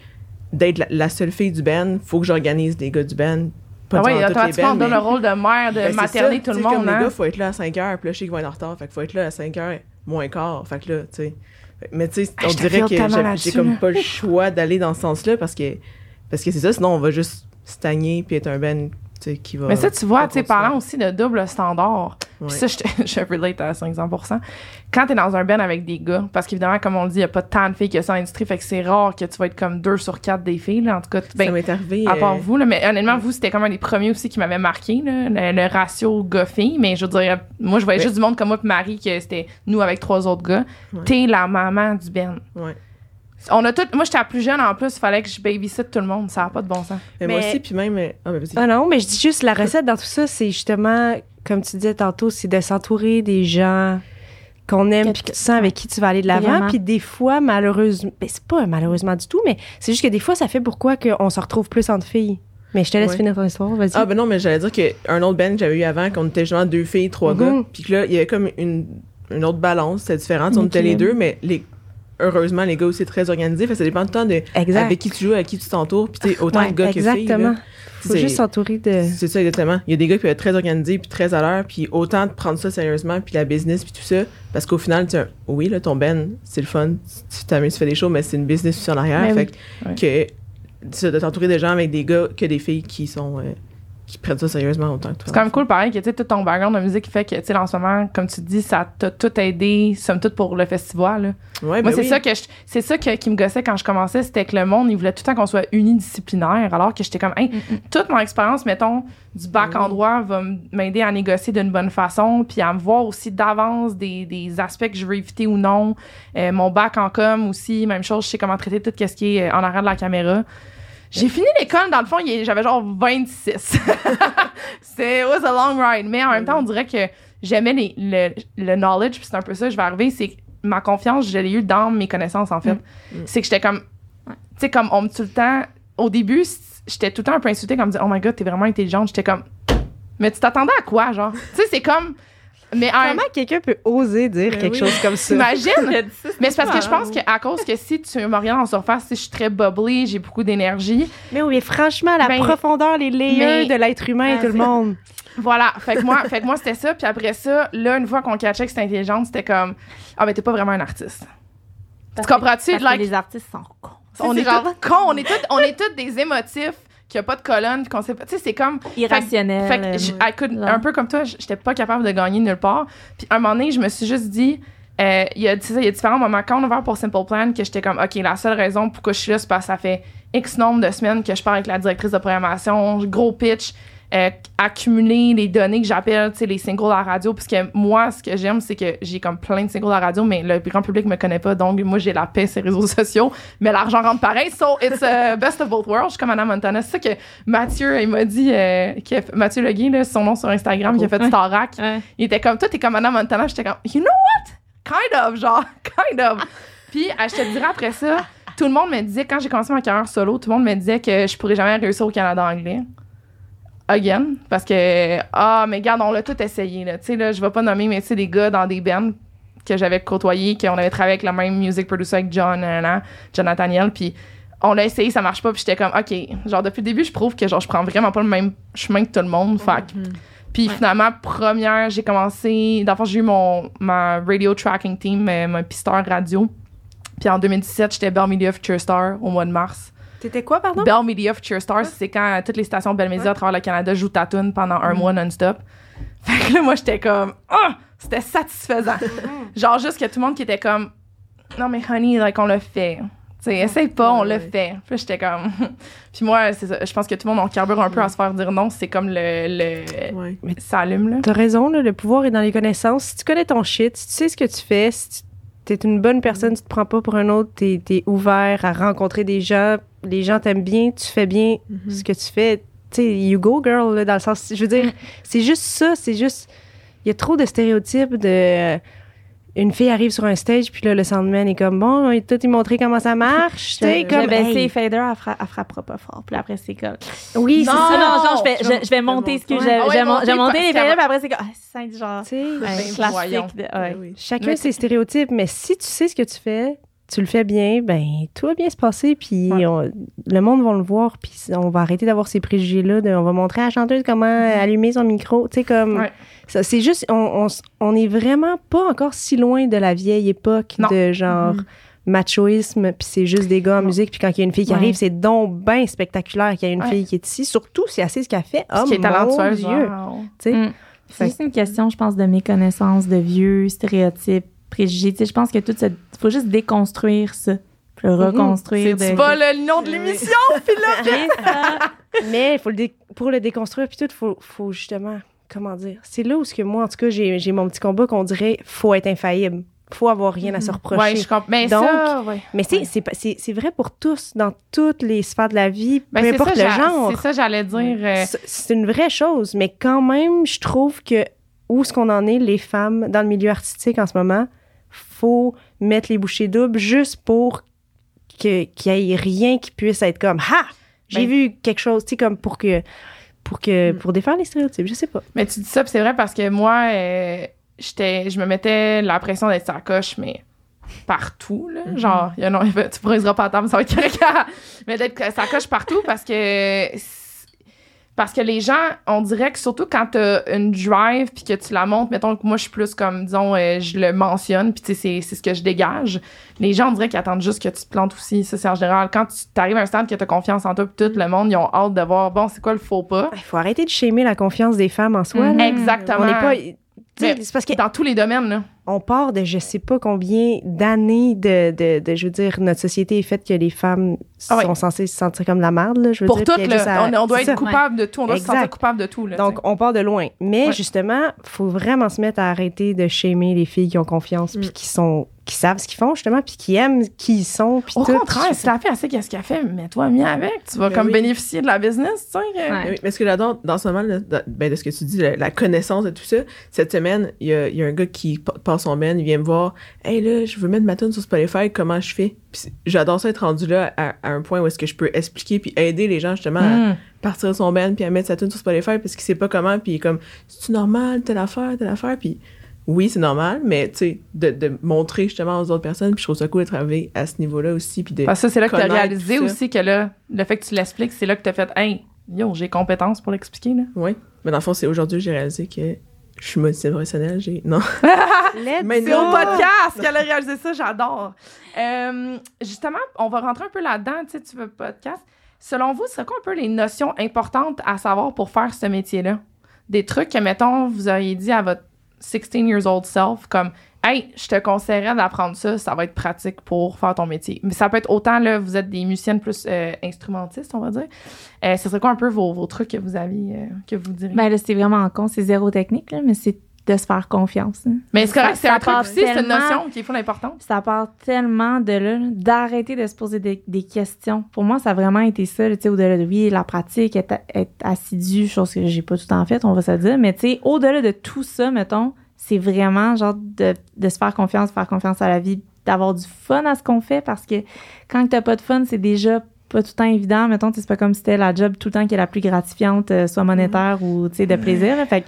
d'être la, la seule fille du band, faut que j'organise les gars du band. Pas Ah oui, automatiquement, on donne le rôle de mère, de ben, materner ça, tout le monde. Comme hein? les gars, faut être là à 5 heures, puis là, je sais qu'ils vont être en retard, fait faut être là à 5 heures moins quart. Fait que là, tu sais, Mais tu sais, on dirait que j'ai- comme pas le choix d'aller dans ce sens-là parce que parce que c'est ça, sinon on va juste stagner puis être un band tu sais, qui va. Mais ça, tu vois, tu parlant aussi de double standard, puis ça, je, te- je relate à 500%. Quand t'es dans un band avec des gars, parce qu'évidemment, comme on le dit, il y a pas tant de filles que ça en industrie, fait que c'est rare que tu vas être comme deux sur quatre des filles, là, en tout cas. ça Ben, m'est arrivé. à part euh, vous, là, mais honnêtement, vous, c'était comme un des premiers aussi qui m'avait marqué, là, le, le ratio gars-filles. Mais je veux dire, moi, je voyais Ouais. juste du monde comme moi et Marie, que c'était nous avec trois autres gars. Ouais. T'es la maman du band. Ouais. On a tout, moi, j'étais la plus jeune en plus, il fallait que je babysitte tout le monde. Ça n'a pas de bon sens. Mais, moi Mais- aussi, puis même. euh, Ah, ben vas-y. Ah non, mais je dis juste, la recette dans tout ça, c'est justement, comme tu disais tantôt, c'est de s'entourer des gens qu'on aime puis que tu sens avec qui tu vas aller de l'avant. Puis des fois, malheureusement, ben, c'est pas malheureusement du tout, mais c'est juste que des fois, ça fait pourquoi qu'on se retrouve plus entre filles. Mais je te laisse Ouais. finir ton histoire, vas-y. Ah, ben non, mais j'allais dire qu'un autre band que j'avais eu avant, qu'on était justement deux filles, trois Mhm. gars, puis que là, il y avait comme une, une autre balance, c'était différent. On était les deux, mais les, heureusement, les gars aussi très organisés. Fait ça dépend temps de exact. avec qui tu joues, avec qui tu t'entoures, puis t'es autant Ouais, de gars que filles. exactement. Faut C'est- juste s'entourer de. C'est ça, exactement. Il y a des gars qui peuvent être très organisés puis très à l'heure, puis autant de prendre ça sérieusement, puis la business, puis tout ça. Parce qu'au final, tu oui, là, ton ben, c'est le fun, tu t'amuses, tu fais des shows, mais c'est une business aussi en arrière. Mais fait oui. que, de t'entourer des gens avec des gars que des filles qui sont. euh, qui prennent ça sérieusement autant que toi. C'est quand même cool, pareil, que tu sais, tout ton background de musique fait que, tu sais, en ce moment, comme tu dis, ça t'a tout aidé, somme toute, pour le festival. là. Ouais, Moi, ben c'est oui. ça que je- c'est ça que- qui me gossait quand je commençais, c'était que le monde, il voulait tout le temps qu'on soit unidisciplinaire, alors que j'étais comme, hey, toute mon expérience, mettons, du bac en droit va m'aider à négocier d'une bonne façon, puis à me voir aussi d'avance des, des aspects que je veux éviter ou non. Euh, mon bac en com aussi, même chose, je sais comment traiter tout ce qui est euh, en arrière de la caméra. J'ai fini l'école, dans le fond, j'avais genre 26. c'est it was a long ride. Mais en même temps, on dirait que j'aimais le, le knowledge, puis c'est un peu ça, je vais arriver, c'est ma confiance, je l'ai eu dans mes connaissances, en fait. C'est que j'étais comme, tu sais, comme on me tout le temps, au début, j'étais tout le temps un peu insultée, comme me dire, oh my god, t'es vraiment intelligente. J'étais comme, mais tu t'attendais à quoi, genre? tu sais, c'est comme, mais en Comment quelqu'un peut oser dire Ben quelque oui. chose comme ça? T'imagines? Mais c'est parce que je pense qu'à cause que si tu me regardes en surface, si je suis très bubbly, j'ai beaucoup d'énergie. Mais oui, mais franchement, la Ben, profondeur, les layers mais- de l'être humain et Ah, tout le monde. Voilà. Fait que moi, fait que moi c'était ça. Puis après ça, là, une fois qu'on catchait que c'était intelligente, c'était comme, ah, mais t'es pas vraiment un artiste. Parce Tu comprends-tu? Like- les artistes sont cons. On est genre tous cons, on est tous, on est tous des émotifs, qu'il n'y a pas de colonne, qu'on sait pas. Tu sais, c'est comme. irrationnels. Fait euh, I could- un peu comme toi, j'étais pas capable de gagner nulle part. Puis un moment donné, je me suis juste dit, euh, il y a y a différents moments. Quand on a ouvert pour Simple Plan, que j'étais comme, OK, la seule raison pourquoi je suis là, c'est parce que ça fait X nombre de semaines que je parle avec la directrice de programmation, gros pitch, euh, accumuler les données que j'appelle, les singles à la radio. Parce que moi, ce que j'aime, c'est que j'ai comme plein de singles à la radio, mais le grand public me connaît pas. Donc, moi, j'ai la paix sur les réseaux sociaux, mais l'argent rentre pareil. So, it's uh, best of both worlds. Je suis comme Anna Montana. C'est ça que Mathieu, il m'a dit, euh, a fait- Mathieu Leguay, là, son nom sur Instagram, qui a fait. Starac. Ouais. Il était comme, toi, t'es comme Anna Montana. J'étais comme, you know what? Kind of, genre, kind of. Puis, euh, je te dirais après ça, tout le monde me disait, quand j'ai commencé ma carrière solo, tout le monde me disait que je pourrais jamais réussir au Canada anglais. Again. Parce que, ah, mais regarde, on l'a tout essayé, là. Tu sais, là, je vais pas nommer, mais tu sais, des gars dans des bands que j'avais côtoyés, qu'on avait travaillé avec le même music producer avec John, nan, John Nathaniel, puis on l'a essayé, ça marche pas, puis j'étais comme, OK, genre, depuis le début, je prouve que, genre, je prends vraiment pas le même chemin que tout le monde, que puis Ouais. finalement, première, j'ai commencé. D'abord, j'ai eu mon, ma radio tracking team, euh, mon pisteur radio. Puis en 2017, j'étais Bell Media Future Star au mois de mars. T'étais quoi, pardon? Bell Media Future Star, c'est quand euh, toutes les stations Bell Media à travers le Canada jouent ta tune pendant un mois non-stop. Fait que là, moi, j'étais comme, ah, c'était satisfaisant. Genre, juste que tout le monde qui était comme, non, mais honey, like, on l'a fait. Tu sais, essaye pas, on Ouais, l'a ouais. fait. Puis là, j'étais comme. Puis moi, c'est ça. Je pense que tout le monde, on carbure un peu à se faire dire non. C'est comme le. le Ouais. Ça allume, là. T'as raison, là, le pouvoir est dans les connaissances. Si tu connais ton shit, si tu sais ce que tu fais, si tu es une bonne personne, tu te prends pas pour un autre, t'es es ouvert à rencontrer des gens, les gens t'aiment bien, tu fais bien Mhm. ce que tu fais. Tu sais, you go, girl, là, dans le sens. Je veux dire, c'est juste ça, c'est juste. Il y a trop de stéréotypes de. Une fille arrive sur un stage, puis là, le soundman est comme, bon, il t'a tout montré comment ça marche. Tu sais, Je comme. vais baisser hey. Fader, elle, fera, elle frappera pas fort. Puis après, c'est comme. Oui, c'est ça. non, genre, je vais, je, je vais monter ce que j'ai. Ah j'ai monté les Fader, puis après, c'est comme. Ah, c'est genre. Tu sais, Ben, classique. de- Ben ouais. oui. Chacun Mais- ses stéréotypes, mais si tu sais ce que tu fais, tu le fais bien, ben tout va bien se passer, puis Ouais. on- le monde va le voir, puis on va arrêter d'avoir ces préjugés-là, de- on va montrer à la chanteuse comment allumer son micro, tu sais, comme... Ouais. ça, C'est juste, on, on, est vraiment pas encore si loin de la vieille époque Non. de genre machoïsme, puis c'est juste des gars en musique, puis quand il y a une fille qui Ouais. arrive, c'est donc bien spectaculaire qu'il y a une Ouais. fille qui est ici, surtout si elle sait ce qu'elle fait. Oh qui est mon talentueuse. Dieu! wow. Tu sais, Mm. C'est juste une question, je pense, de méconnaissance de vieux stéréotypes, préjugés. Tu sais, je pense que tout ça, faut juste déconstruire ça, puis le Mhm. reconstruire. C'est de- pas le nom de l'émission, Philippe! C'est ça. Mais faut le dé- pour le déconstruire, puis tout, faut, faut justement, comment dire, c'est là où ce que moi, en tout cas, j'ai j'ai mon petit combat qu'on dirait, faut être infaillible. Faut avoir rien à se reprocher. Ouais, je comprends. Mais Donc, ça, ouais. Mais c'est Ouais. c'est pas- c'est c'est vrai pour tous, dans toutes les sphères de la vie, Ben, peu c'est importe ça, le genre. C'est ça, j'allais dire. euh, C'est- C'est une vraie chose, mais quand même, je trouve que où est-ce qu'on en est, les femmes, dans le milieu artistique en ce moment, faut mettre les bouchées doubles juste pour que- qu'il y ait rien qui puisse être comme Ha! J'ai Ben- vu quelque chose, tu sais, comme pour que. Pour, que, Mm. pour défaire les stéréotypes, je sais pas. Mais tu dis ça, c'est vrai parce que moi, euh, j'étais, je me mettais la pression d'être sa coche, mais partout, là. Mm-hmm. Genre, y a non, tu briseras pas la table, ça va être mais d'être sa coche partout parce que. Parce que les gens, on dirait que surtout quand t'as une drive puis que tu la montes, mettons que moi je suis plus comme, disons, euh, je le mentionne puis tu sais, c'est, c'est ce que je dégage. Les gens, on dirait qu'ils attendent juste que tu te plantes aussi. Ça, c'est en général. Quand tu arrives à un stade que t'as confiance en toi puis tout le monde, ils ont hâte de voir, bon, c'est quoi le faux pas? Il faut arrêter de shamer la confiance des femmes en soi. Mhm. là. Exactement. On n'est pas. C'est parce que Dans tous les domaines, là. on part de je sais pas combien d'années de, de, de- je veux dire, notre société est faite que les femmes Ah ouais. sont censées se sentir comme la merde, là, je veux Pour dire. tout, puis il y a là, juste à- on, on doit être ça. coupable de tout. On doit se sentir coupable de tout. Là, Donc, on part de loin. Mais Ouais. justement, faut vraiment se mettre à arrêter de shamer les filles qui ont confiance, puis Mm. qui sont, qui savent ce qu'ils font, justement, puis qui aiment qui ils sont, puis. Au tout. contraire, si la fille, elle sait qu'est-ce qu'elle fait, mets-toi bien avec. Tu vas Ben comme oui. bénéficier de la business, tu sais. que- Ouais. Oui, mais ce que j'adore dans ce moment, là, de, ben, de ce que tu dis, la, la connaissance de tout ça, cette semaine, il y a, il y a un gars qui pa- passe son ben, il vient me voir, Hey là, je veux mettre ma tune sur Spotify, comment je fais? J'adore ça être rendu là à, à un point où est-ce que je peux expliquer puis aider les gens justement à Mm. partir de son band puis à mettre sa tune sur Spotify parce qu'il sait pas comment puis il est comme, c'est normal, telle affaire, telle affaire, puis oui, c'est normal, mais tu sais, de, de montrer justement aux autres personnes, puis je trouve ça cool de travailler à ce niveau-là aussi, puis de... Parce que ça, c'est là que tu as réalisé aussi que là, le fait que tu l'expliques, c'est là que tu as fait, hey, yo, j'ai compétence pour l'expliquer. là. Oui, mais dans le fond, c'est aujourd'hui que j'ai réalisé que je suis motivée professionnelle, j'ai... Non. C'est au podcast qu'elle a réalisé ça, j'adore. Euh, justement, on va rentrer un peu là-dedans, tu sais, tu veux podcast. Selon vous, c'est quoi un peu les notions importantes à savoir pour faire ce métier-là? Des trucs que, mettons, vous auriez dit à votre 16 years old self, comme, hey, je te conseillerais d'apprendre ça, ça va être pratique pour faire ton métier. Mais ça peut être autant, là, vous êtes des musiciennes plus euh, instrumentistes, on va dire. Euh, ce serait quoi un peu vos, vos trucs que vous avez, euh, que vous diriez? Ben là, c'est vraiment con, c'est zéro technique, là, mais c'est de se faire confiance. hein. Mais c'est correct, c'est un truc aussi, c'est une notion qui est full importante. Ça part tellement de là, d'arrêter de se poser des, des questions. Pour moi, ça a vraiment été ça, tu sais, au-delà de, oui, la pratique, être, être assidu, chose que j'ai pas tout le temps faite, on va se dire, mais tu sais, au-delà de tout ça, mettons, c'est vraiment genre de, de se faire confiance, faire confiance à la vie, d'avoir du fun à ce qu'on fait, parce que quand t'as pas de fun, c'est déjà pas tout le temps évident. Mettons, c'est pas comme si c'était la job tout le temps qui est la plus gratifiante, euh, soit monétaire ou, tu sais, de plaisir. Fait que,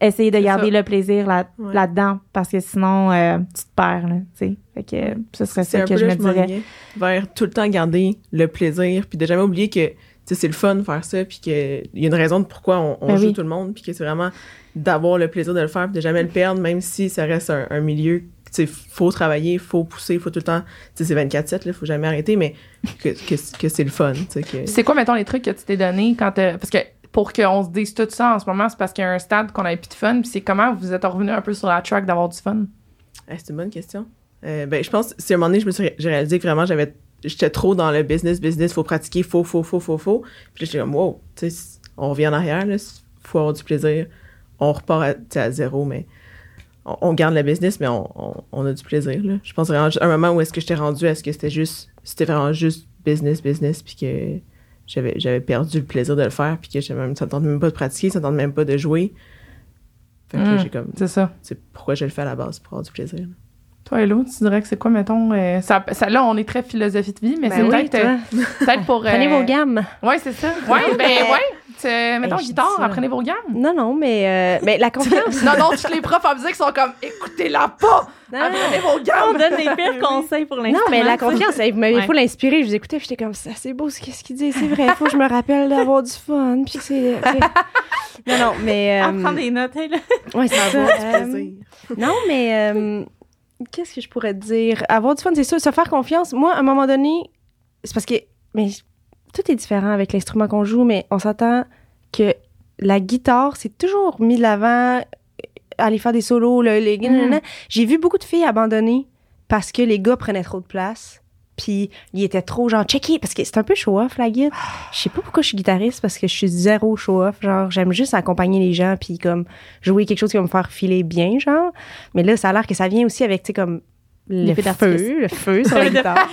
essayer de garder ça. le plaisir là, Ouais. là-dedans, parce que sinon, euh, tu te perds, là, tu sais. Fait que euh, ce serait ça que je là me je dirais. vers tout le temps garder le plaisir, puis de jamais oublier que tu sais, c'est le fun de faire ça, puis qu'il y a une raison de pourquoi on, on Ben joue oui. tout le monde, puis que c'est vraiment d'avoir le plaisir de le faire, puis de jamais le perdre, même si ça reste un, un milieu, tu sais, faut travailler, faut pousser, faut tout le temps, tu sais, c'est 24-7, là, faut jamais arrêter, mais que, que, que c'est le fun, que... C'est quoi, mettons, les trucs que tu t'es donné quand t'as- Parce que pour qu'on se dise tout ça en ce moment, c'est parce qu'il y a un stade qu'on avait plus de fun. Puis c'est comment vous êtes revenu un peu sur la track d'avoir du fun? Ah, c'est une bonne question. Euh, ben, je pense, c'est un moment donné, je me suis, j'ai réalisé que vraiment, j'avais, j'étais trop dans le business, business, faut pratiquer, faut, faut, faut, faut, faut. Puis j'étais comme, wow, tu sais, on revient en arrière, là, faut avoir du plaisir. On repart à, à zéro, mais on, garde le business, mais on, a du plaisir, là. Je pense vraiment, un moment où est-ce que j'étais rendu, est-ce que c'était juste, c'était vraiment juste business, business, puis que j'avais, j'avais perdu le plaisir de le faire, puis que j'avais même, ça ne tente même pas de pratiquer, ça ne tente même pas de jouer. Fait que là, Mm. j'ai comme, C'est ça. c'est pourquoi je le fais à la base, pour avoir du plaisir. Toi, Hello, tu dirais que c'est quoi, mettons? euh, ça, ça- là, on est très philosophie de vie, mais Ben c'est oui, peut-être, euh, peut-être pour. euh, Prenez vos gammes. Ouais, c'est ça. Ouais, ben. Tu- mettons, dis guitare, apprenez vos gammes. Non, non, mais, euh, mais la confiance. non, non, tous les profs en musique sont comme, écoutez-la pas! Apprenez vos On gammes! donne les pires conseils pour l'instant. Non, mais la confiance, il faut l'inspirer. Je vous écoutais, puis j'étais comme ça, c'est beau ce qu'est-ce qu'il dit, c'est vrai, il faut que je me rappelle d'avoir du fun, puis c'est. Non, non, mais. Euh, prendre des notes, hein, là. ouais, c'est ça. Euh, plaisir. non, mais euh, qu'est-ce que je pourrais te dire? Avoir du fun, c'est ça, se faire confiance. Moi, à un moment donné, c'est parce que mais tout est différent avec l'instrument qu'on joue, mais on s'attend que la guitare, c'est toujours mis de l'avant, aller faire des solos, le- les... Mhm. J'ai vu beaucoup de filles abandonner parce que les gars prenaient trop de place. Puis ils étaient trop genre checké parce que c'est un peu show off la guitare. Je sais pas pourquoi je suis guitariste parce que je suis zéro show off genre j'aime juste accompagner les gens puis comme jouer quelque chose qui va me faire filer bien genre. Mais là ça a l'air que ça vient aussi avec tu sais comme le feu, le feu sur la guitare.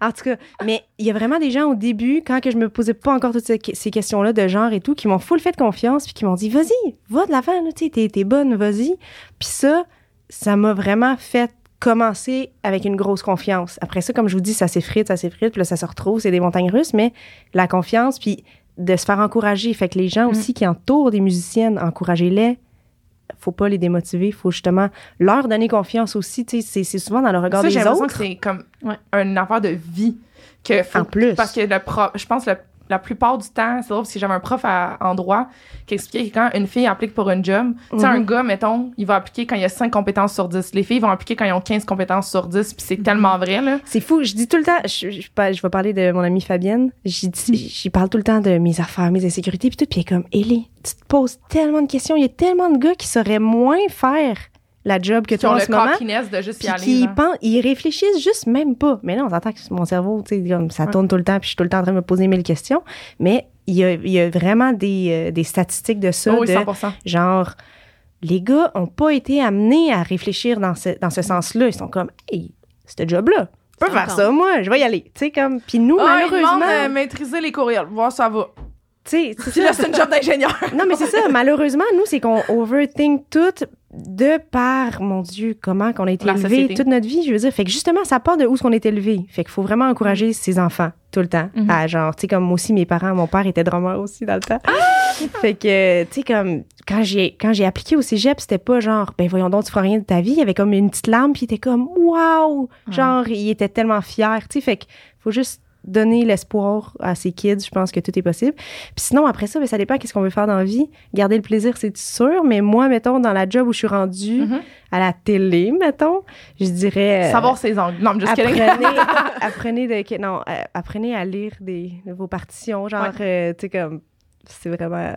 En tout cas, mais il y a vraiment des gens au début, quand que je me posais pas encore toutes ces, questions-là de genre et tout, qui m'ont full fait confiance, puis qui m'ont dit, vas-y, va de l'avant, tu sais, t'es, t'es bonne, vas-y. Puis ça, ça m'a vraiment fait commencer avec une grosse confiance. Après ça, comme je vous dis, ça s'effrite, ça s'effrite, puis là, ça se retrouve, c'est des montagnes russes, mais la confiance, puis de se faire encourager. Fait que les gens aussi qui entourent des musiciennes, encouragez-les. Faut pas les démotiver, faut justement leur donner confiance aussi. Tu sais, c'est, c'est souvent dans le regard Ça, des j'ai l'impression autres. que c'est comme Ouais. une affaire de vie. Que faut- En plus. Parce que le prof, je pense que le- la plupart du temps, c'est drôle parce que j'avais un prof à, en droit qui expliquait que quand une fille applique pour une job, tu sais, Mhm. un gars, mettons, il va appliquer quand il y a 5 compétences sur 10. Les filles vont appliquer quand ils ont 15 compétences sur 10, puis c'est tellement vrai, là. C'est fou. Je dis tout le temps, je, je, je- je vais parler de mon amie Fabienne. J'y j'y parle tout le temps de mes affaires, mes insécurités, puis tout. Puis elle est comme, Ellie, tu te poses tellement de questions. Il y a tellement de gars qui sauraient moins faire la job que toi ont en ce moment. de juste y aller. qui pensent, ils réfléchissent juste même pas. Mais là, on s'entend que mon cerveau, tu sais, comme ça Ouais. tourne tout le temps, puis je suis tout le temps en train de me poser mille questions. Mais il y a, il y a vraiment des, euh, des statistiques de ça, Oh oui, de 100%. genre, les gars ont pas été amenés à réfléchir dans ce, dans ce sens-là. Ils sont comme, hey, ce job-là, je peux faire ça, moi, je vais y aller. Tu sais, comme, puis nous, il malheureusement, demande de maîtriser les courriels. Voir ça va. tu sais, c'est une job d'ingénieur. Non, mais c'est ça. Malheureusement, nous, c'est qu'on overthink tout de par, mon Dieu, comment qu'on a été élevé toute notre vie. Je veux dire, fait que justement, ça part de où est-ce qu'on est élevé. Fait qu'il faut vraiment encourager ses enfants tout le temps. Mhm. À genre, tu sais, comme moi aussi, mes parents, mon père était drummer aussi dans le temps. fait que, tu sais, comme, quand j'ai, quand j'ai appliqué au cégep, c'était pas genre, ben voyons donc, tu feras rien de ta vie. Il y avait comme une petite lampe, puis il était comme, waouh! Genre, il était tellement fier, tu sais. Fait que, faut juste donner l'espoir à ses kids, je pense que tout est possible. Puis sinon, après ça, ben, ça dépend qu'est-ce qu'on veut faire dans la vie. Garder le plaisir, c'est sûr, mais moi, mettons, dans la job où je suis rendue, Mhm. à la télé, mettons, je dirais... euh, Savoir ses angles. Non, mais juste apprenez, apprenez, de, que- non, euh, apprenez à lire des, de vos partitions, genre, euh, tu sais, comme, c'est vraiment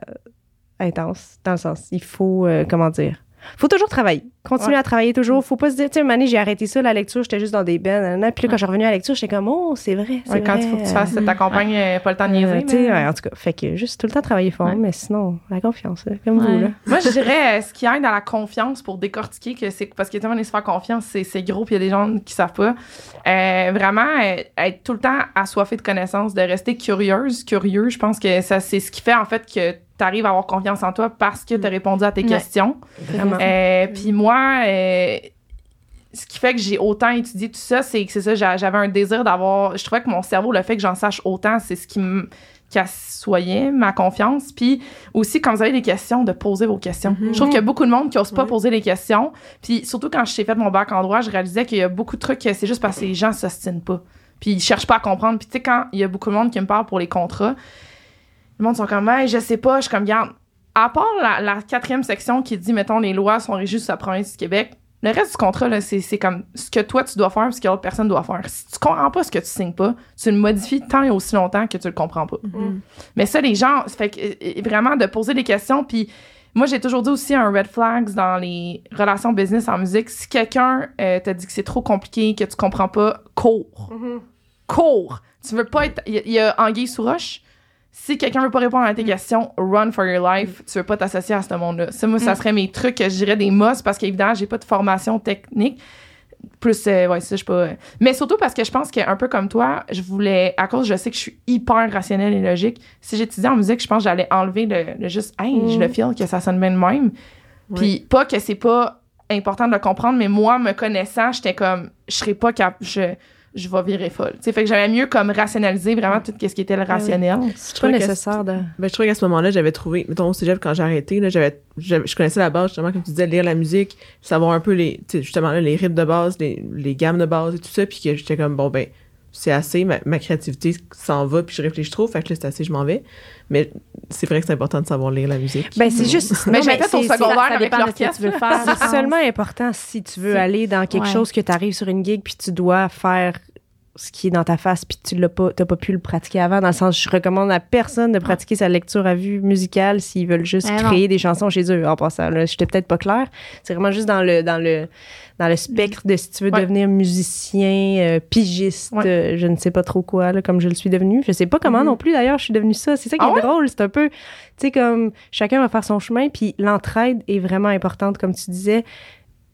intense, dans le sens, il faut, euh, comment dire, faut toujours travailler. Continuer Ouais. à travailler toujours. Faut pas se dire, tu sais, une année, j'ai arrêté ça, la lecture, j'étais juste dans des bennes. Puis là, quand je suis revenue à la lecture, j'étais comme, oh, c'est vrai. Ouais, quand il faut que tu euh, fasses ta campagne, euh, pas le temps de euh, niaiser. sais, mais- ouais, en tout cas, fait que juste tout le temps travailler fort, Ouais. mais sinon, la confiance, là, comme vous, Ouais. là. Moi, je dirais, euh, ce qui aide à la confiance pour décortiquer, que c'est parce que tellement de se faire confiance, c'est, c'est gros, puis il y a des gens qui savent pas. Euh, vraiment, euh, être tout le temps assoiffé de connaissances, de rester curieuse, curieux, je pense que ça, c'est ce qui fait en fait que tu arrives à avoir confiance en toi parce que tu as répondu à tes Ouais. questions. Vraiment. Euh, puis moi, euh, ce qui fait que j'ai autant étudié tout ça, c'est que c'est ça, j'a- j'avais un désir d'avoir. Je trouvais que mon cerveau, le fait que j'en sache autant, c'est ce qui me qui assoyait ma confiance. Puis aussi, quand vous avez des questions, de poser vos questions. Je trouve qu'il y a beaucoup de monde qui n'ose pas Ouais. poser les questions. Puis surtout quand j'ai fait mon bac en droit, je réalisais qu'il y a beaucoup de trucs que c'est juste parce que les gens ne s'ostinent pas. Puis ils cherchent pas à comprendre. Puis tu sais, quand il y a beaucoup de monde qui me parle pour les contrats, le monde sont comme, hey, je sais pas, je suis comme, garde, à part la, la quatrième section qui dit, mettons, les lois sont régies sur la province du Québec, le reste du contrat, là, c'est, c'est comme ce que toi, tu dois faire et ce que l'autre personne doit faire. Si tu comprends pas ce que tu signes pas, tu le modifies tant et aussi longtemps que tu le comprends pas. Mais ça, les gens, ça fait que, euh, vraiment de poser des questions, puis moi, j'ai toujours dit aussi un red flags dans les relations business en musique. Si quelqu'un euh, te dit que c'est trop compliqué, que tu comprends pas, cours. Cours. Tu veux pas être. Il y, a- il y a Anguille sous roche? Si quelqu'un veut pas répondre à tes questions, run for your life. Tu veux pas t'associer à ce monde-là. Ça, moi, ça serait mes trucs que je dirais des must parce qu'évidemment, j'ai pas de formation technique. Plus, euh, ouais, ça, je pas. euh. Mais surtout parce que je pense qu'un peu comme toi, je voulais, à cause, je sais que je suis hyper rationnelle et logique. Si j'étudiais en musique, je pense que j'allais enlever le, le juste, hey, je le feel que ça sonne bien de même. Puis pas que c'est pas important de le comprendre, mais moi, me connaissant, j'étais comme, je serais pas capable, je, vais virer folle. sais fait que j'avais mieux comme rationaliser vraiment tout ce qui était le Ah rationnel. C'est pas nécessaire de. Ben, je trouvais qu'à ce moment-là, j'avais trouvé, mettons, au cégep, quand j'ai arrêté, là, j'avais, j'avais- je connaissais la base, justement, comme tu disais, lire la musique, savoir un peu les, justement, là, les rythmes de base, les, les gammes de base et tout ça, puis que j'étais comme, bon, ben, c'est assez, ma, ma créativité s'en va, puis je réfléchis trop, fait que là, c'est assez, je m'en vais. Mais c'est vrai que c'est important de savoir lire la musique. Ben, c'est juste. Mais c'est- c'est- secondaire ça avec dépend de ce que tu veux faire. C'est seulement important si tu veux aller dans quelque Ouais. chose que tu arrives sur une gig puis tu dois faire ce qui est dans ta face puis tu l'as pas t'as pas pu le pratiquer avant dans le sens je recommande à personne de pratiquer sa lecture à vue musicale s'ils veulent juste non. créer des chansons chez eux en passant là j'étais peut-être pas claire c'est vraiment juste dans le dans le dans le spectre de si tu veux Ouais. devenir musicien euh, pigiste Ouais. euh, je ne sais pas trop quoi là, comme je le suis devenu je sais pas comment Mhm. non plus d'ailleurs je suis devenue ça c'est ça qui Ah est ouais? drôle c'est un peu tu sais comme chacun va faire son chemin puis l'entraide est vraiment importante comme tu disais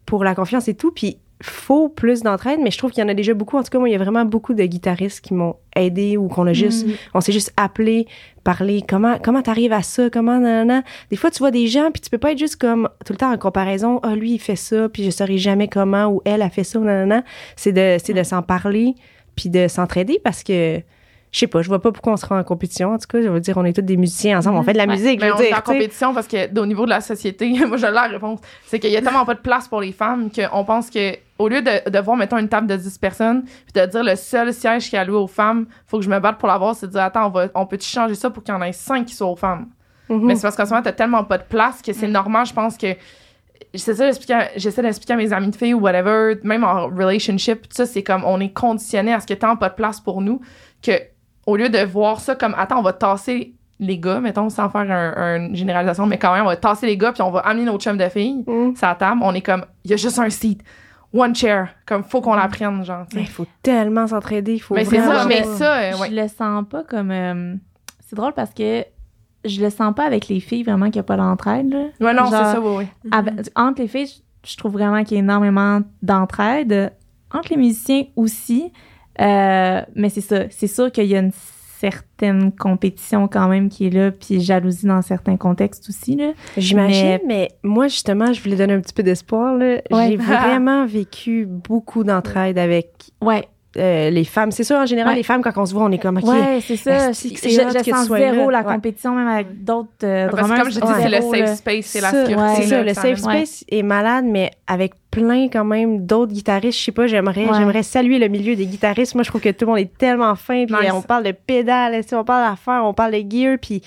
pour la confiance et tout. Puis faut plus d'entraide, mais je trouve qu'il y en a déjà beaucoup. En tout cas, moi, il y a vraiment beaucoup de guitaristes qui m'ont aidé ou qu'on a juste, Mm. on s'est juste appelé, parlé. Comment, comment t'arrives à ça? Comment, nanana. Des fois, tu vois des gens, puis tu peux pas être juste comme tout le temps en comparaison. Ah, lui, il fait ça, puis je saurais jamais comment, ou elle a fait ça, nanana. C'est de, c'est de s'en parler, puis de s'entraider parce que, je sais pas, je vois pas pourquoi on sera en compétition. En tout cas, je veux dire, on est tous des musiciens ensemble, on fait de la Ouais. musique, Mais veux on est en compétition parce que au niveau de la société, moi j'ai la réponse, c'est qu'il y a tellement pas de place pour les femmes qu'on pense que au lieu de, de voir mettons une table de 10 personnes puis de dire le seul siège qui est alloué aux femmes, faut que je me batte pour l'avoir, c'est de dire attends, on va on peut changer ça pour qu'il y en ait 5 qui soient aux femmes? Mhm. Mais c'est parce qu'en ce moment t'as tellement pas de place que c'est normal, je pense que c'est ça j'essaie d'expliquer à mes amis de filles ou whatever, même en relationship, tout ça c'est comme on est conditionné à ce ait tellement pas de place pour nous que au lieu de voir ça comme attends, on va tasser les gars, mettons, sans faire un- une généralisation, mais quand même, on va tasser les gars, puis on va amener notre chum de filles, ça table, on est comme, il y a juste un seat, one chair, comme, faut qu'on la prenne, genre. Il faut tellement s'entraider, il faut Mais c'est vraiment ça, mais ça, euh, ouais. Je le sens pas comme. euh, c'est drôle parce que je le sens pas avec les filles vraiment qu'il n'y a pas d'entraide. là. Ouais, non, c'est ça, oui, oui. Avec- entre les filles, je, je trouve vraiment qu'il y a énormément d'entraide. Entre les musiciens aussi. Euh, mais c'est ça. C'est sûr qu'il y a une certaine compétition quand même qui est là, puis jalousie dans certains contextes aussi. Là. J'imagine, mais... moi, justement, je voulais donner un petit peu d'espoir. là. Ouais. J'ai vraiment vécu beaucoup d'entraide avec Ouais, euh, les femmes. C'est sûr, en général, Ouais. les femmes, quand on se voit, on est comme, OK, ouais c'est ça. Je, c'est je sens zéro là? la Ouais. compétition, même avec d'autres euh, Parce que comme je dis, c'est le safe space, c'est la Ça, sécurité. C'est ça, le ça safe space est malade, mais avec plein quand même d'autres guitaristes. Je sais pas, j'aimerais Ouais. j'aimerais saluer le milieu des guitaristes. Moi, je trouve que tout le monde est tellement fin. Puis Nice. on parle de pédales, on parle d'affaires, on parle de gear, puis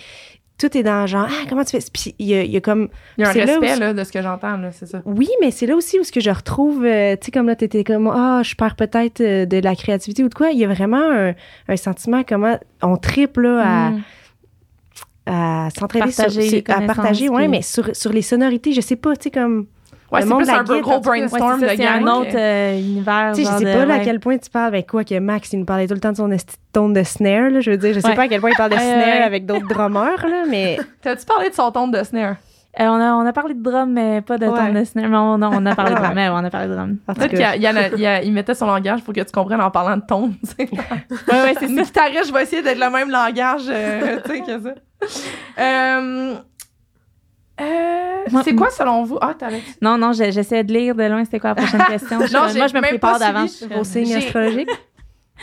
tout est dans genre, ah, comment tu fais? Puis il y a, il y a comme Il y a un C'est là où- respect, là, de ce que j'entends, là, c'est ça. Oui, mais c'est là aussi où ce que je retrouve, euh, tu sais, comme là, t'étais comme, ah, je perds peut-être euh, de la créativité ou de quoi. Il y a vraiment un, un sentiment comment on triple là, à, Mm. à s'entraider sur, Partager sur- à partager, ouais, puis- mais sur, sur les sonorités, je sais pas, tu sais, comme. Ouais, c'est plus un peu guide, gros brainstorm c'est ça, de c'est un gang. autre euh, univers. Tu sais, je sais pas là, à quel point tu parles, ben quoi que Max, il nous parlait tout le temps de son tone de snare, là, je veux dire, je sais Ouais. pas à quel point il parle de snare avec d'autres drummers, là, mais T'as-tu parlé de son ton de snare? Euh, on, a, on a parlé de drum, mais pas de Ouais. ton de snare. Mais on, non, on a parlé de drum. Mais on a parlé de drum. Peut-être qu'il mettait son langage pour que tu comprennes en parlant de ton. tu sais. Ouais, ouais, c'est Une guitariste, je vais essayer d'être le même langage, euh, que ça. Euh, euh, c'est quoi selon vous? Ah, t'avais. Non, non, j'essayais de lire de loin c'était quoi la prochaine question. Je- Non, j'ai moi, je me prépare pas d'avance. Je- vos signes astrologiques.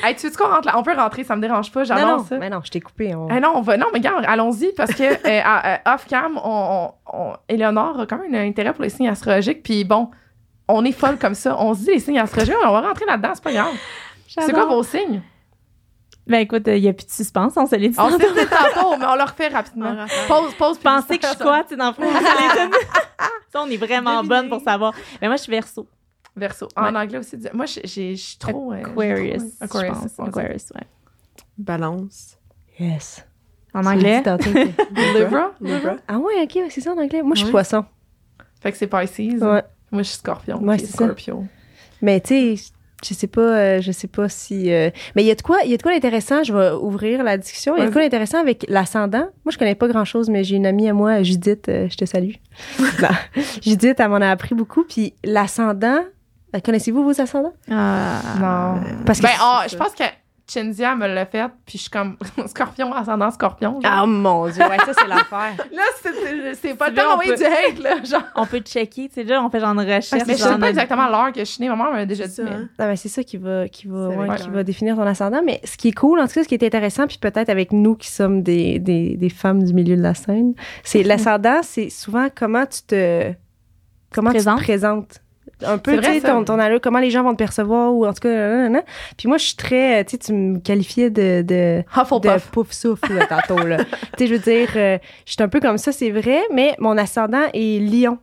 Hey, tu veux qu'on rentre là? On peut rentrer, ça me dérange pas, Non, j'avance non, ça. mais non, je t'ai coupé. on- Eh non, on va, non, mais regarde, allons-y, parce que euh, à- à off-cam, on, on, on- Éléonore a quand même un intérêt pour les signes astrologiques, puis bon, on est folle comme ça. On se dit les signes astrologiques, on va rentrer là-dedans, c'est pas grave. C'est quoi vos signes? Ben écoute, il n'y a plus de suspense, on se l'est dit. On tantôt. sait tantôt, mais on le refait rapidement. Pause, pause. Pensez que je suis quoi, tu sais, dans le fond, ça les donne. Ça, on est vraiment bonne pour savoir. Mais moi, je suis verso. Verso. En Ouais. anglais aussi. Moi, j'ai- j'ai- je suis trop. euh, Aquarius. trop- Aquarius. je pense. on dit. Aquarius, ouais. Balance. Yes. En anglais? Dit Libra. Libra. ah ouais, ok, c'est ça en anglais. Moi, je suis Ouais. poisson. Fait que c'est Pisces. Ouais. Moi, je suis Scorpion. Ouais, puis c'est ça. Scorpio. Mais tu sais, je sais pas, euh, je sais pas si. euh, Mais il y a de quoi, il y a de quoi d'intéressant? Je vais ouvrir la discussion. Il y a de quoi d'intéressant avec l'ascendant? Moi, je connais pas grand chose, mais j'ai une amie à moi, Judith. euh, je te salue. Non. Judith, elle m'en a appris beaucoup. Puis l'ascendant, euh, connaissez-vous vos ascendants? Ah. Non. Parce que Ben, ah, je pense que Chenzia me l'a fait, puis je suis comme scorpion, ascendant scorpion. Ah mon dieu, ouais, ça c'est l'affaire. là, c'est- c'est pas tant envoyer peut- du hate, là. Genre. On peut checker, tu sais, là, on fait genre une recherche. Mais je sais pas exactement l'heure que je suis née. Ma mère m'a déjà dit. mais- hein. Ah ben, c'est ça qui va, qui, va, C'est ouais, avec qui va définir ton ascendant. Mais ce qui est cool, en tout cas, ce qui est intéressant, puis peut-être avec nous qui sommes des, des, des femmes du milieu de la scène, c'est l'ascendant, c'est souvent comment tu te. Comment tu te Présentes. Un peu, tu sais, ton, ton allure, comment les gens vont te percevoir, ou en tout cas. Puis moi, je suis très. Tu sais, tu me qualifiais de. de de Hufflepuff. pouf souffle là, tantôt là. tu sais je veux dire euh, je suis un peu comme ça c'est vrai mais mon ascendant est lion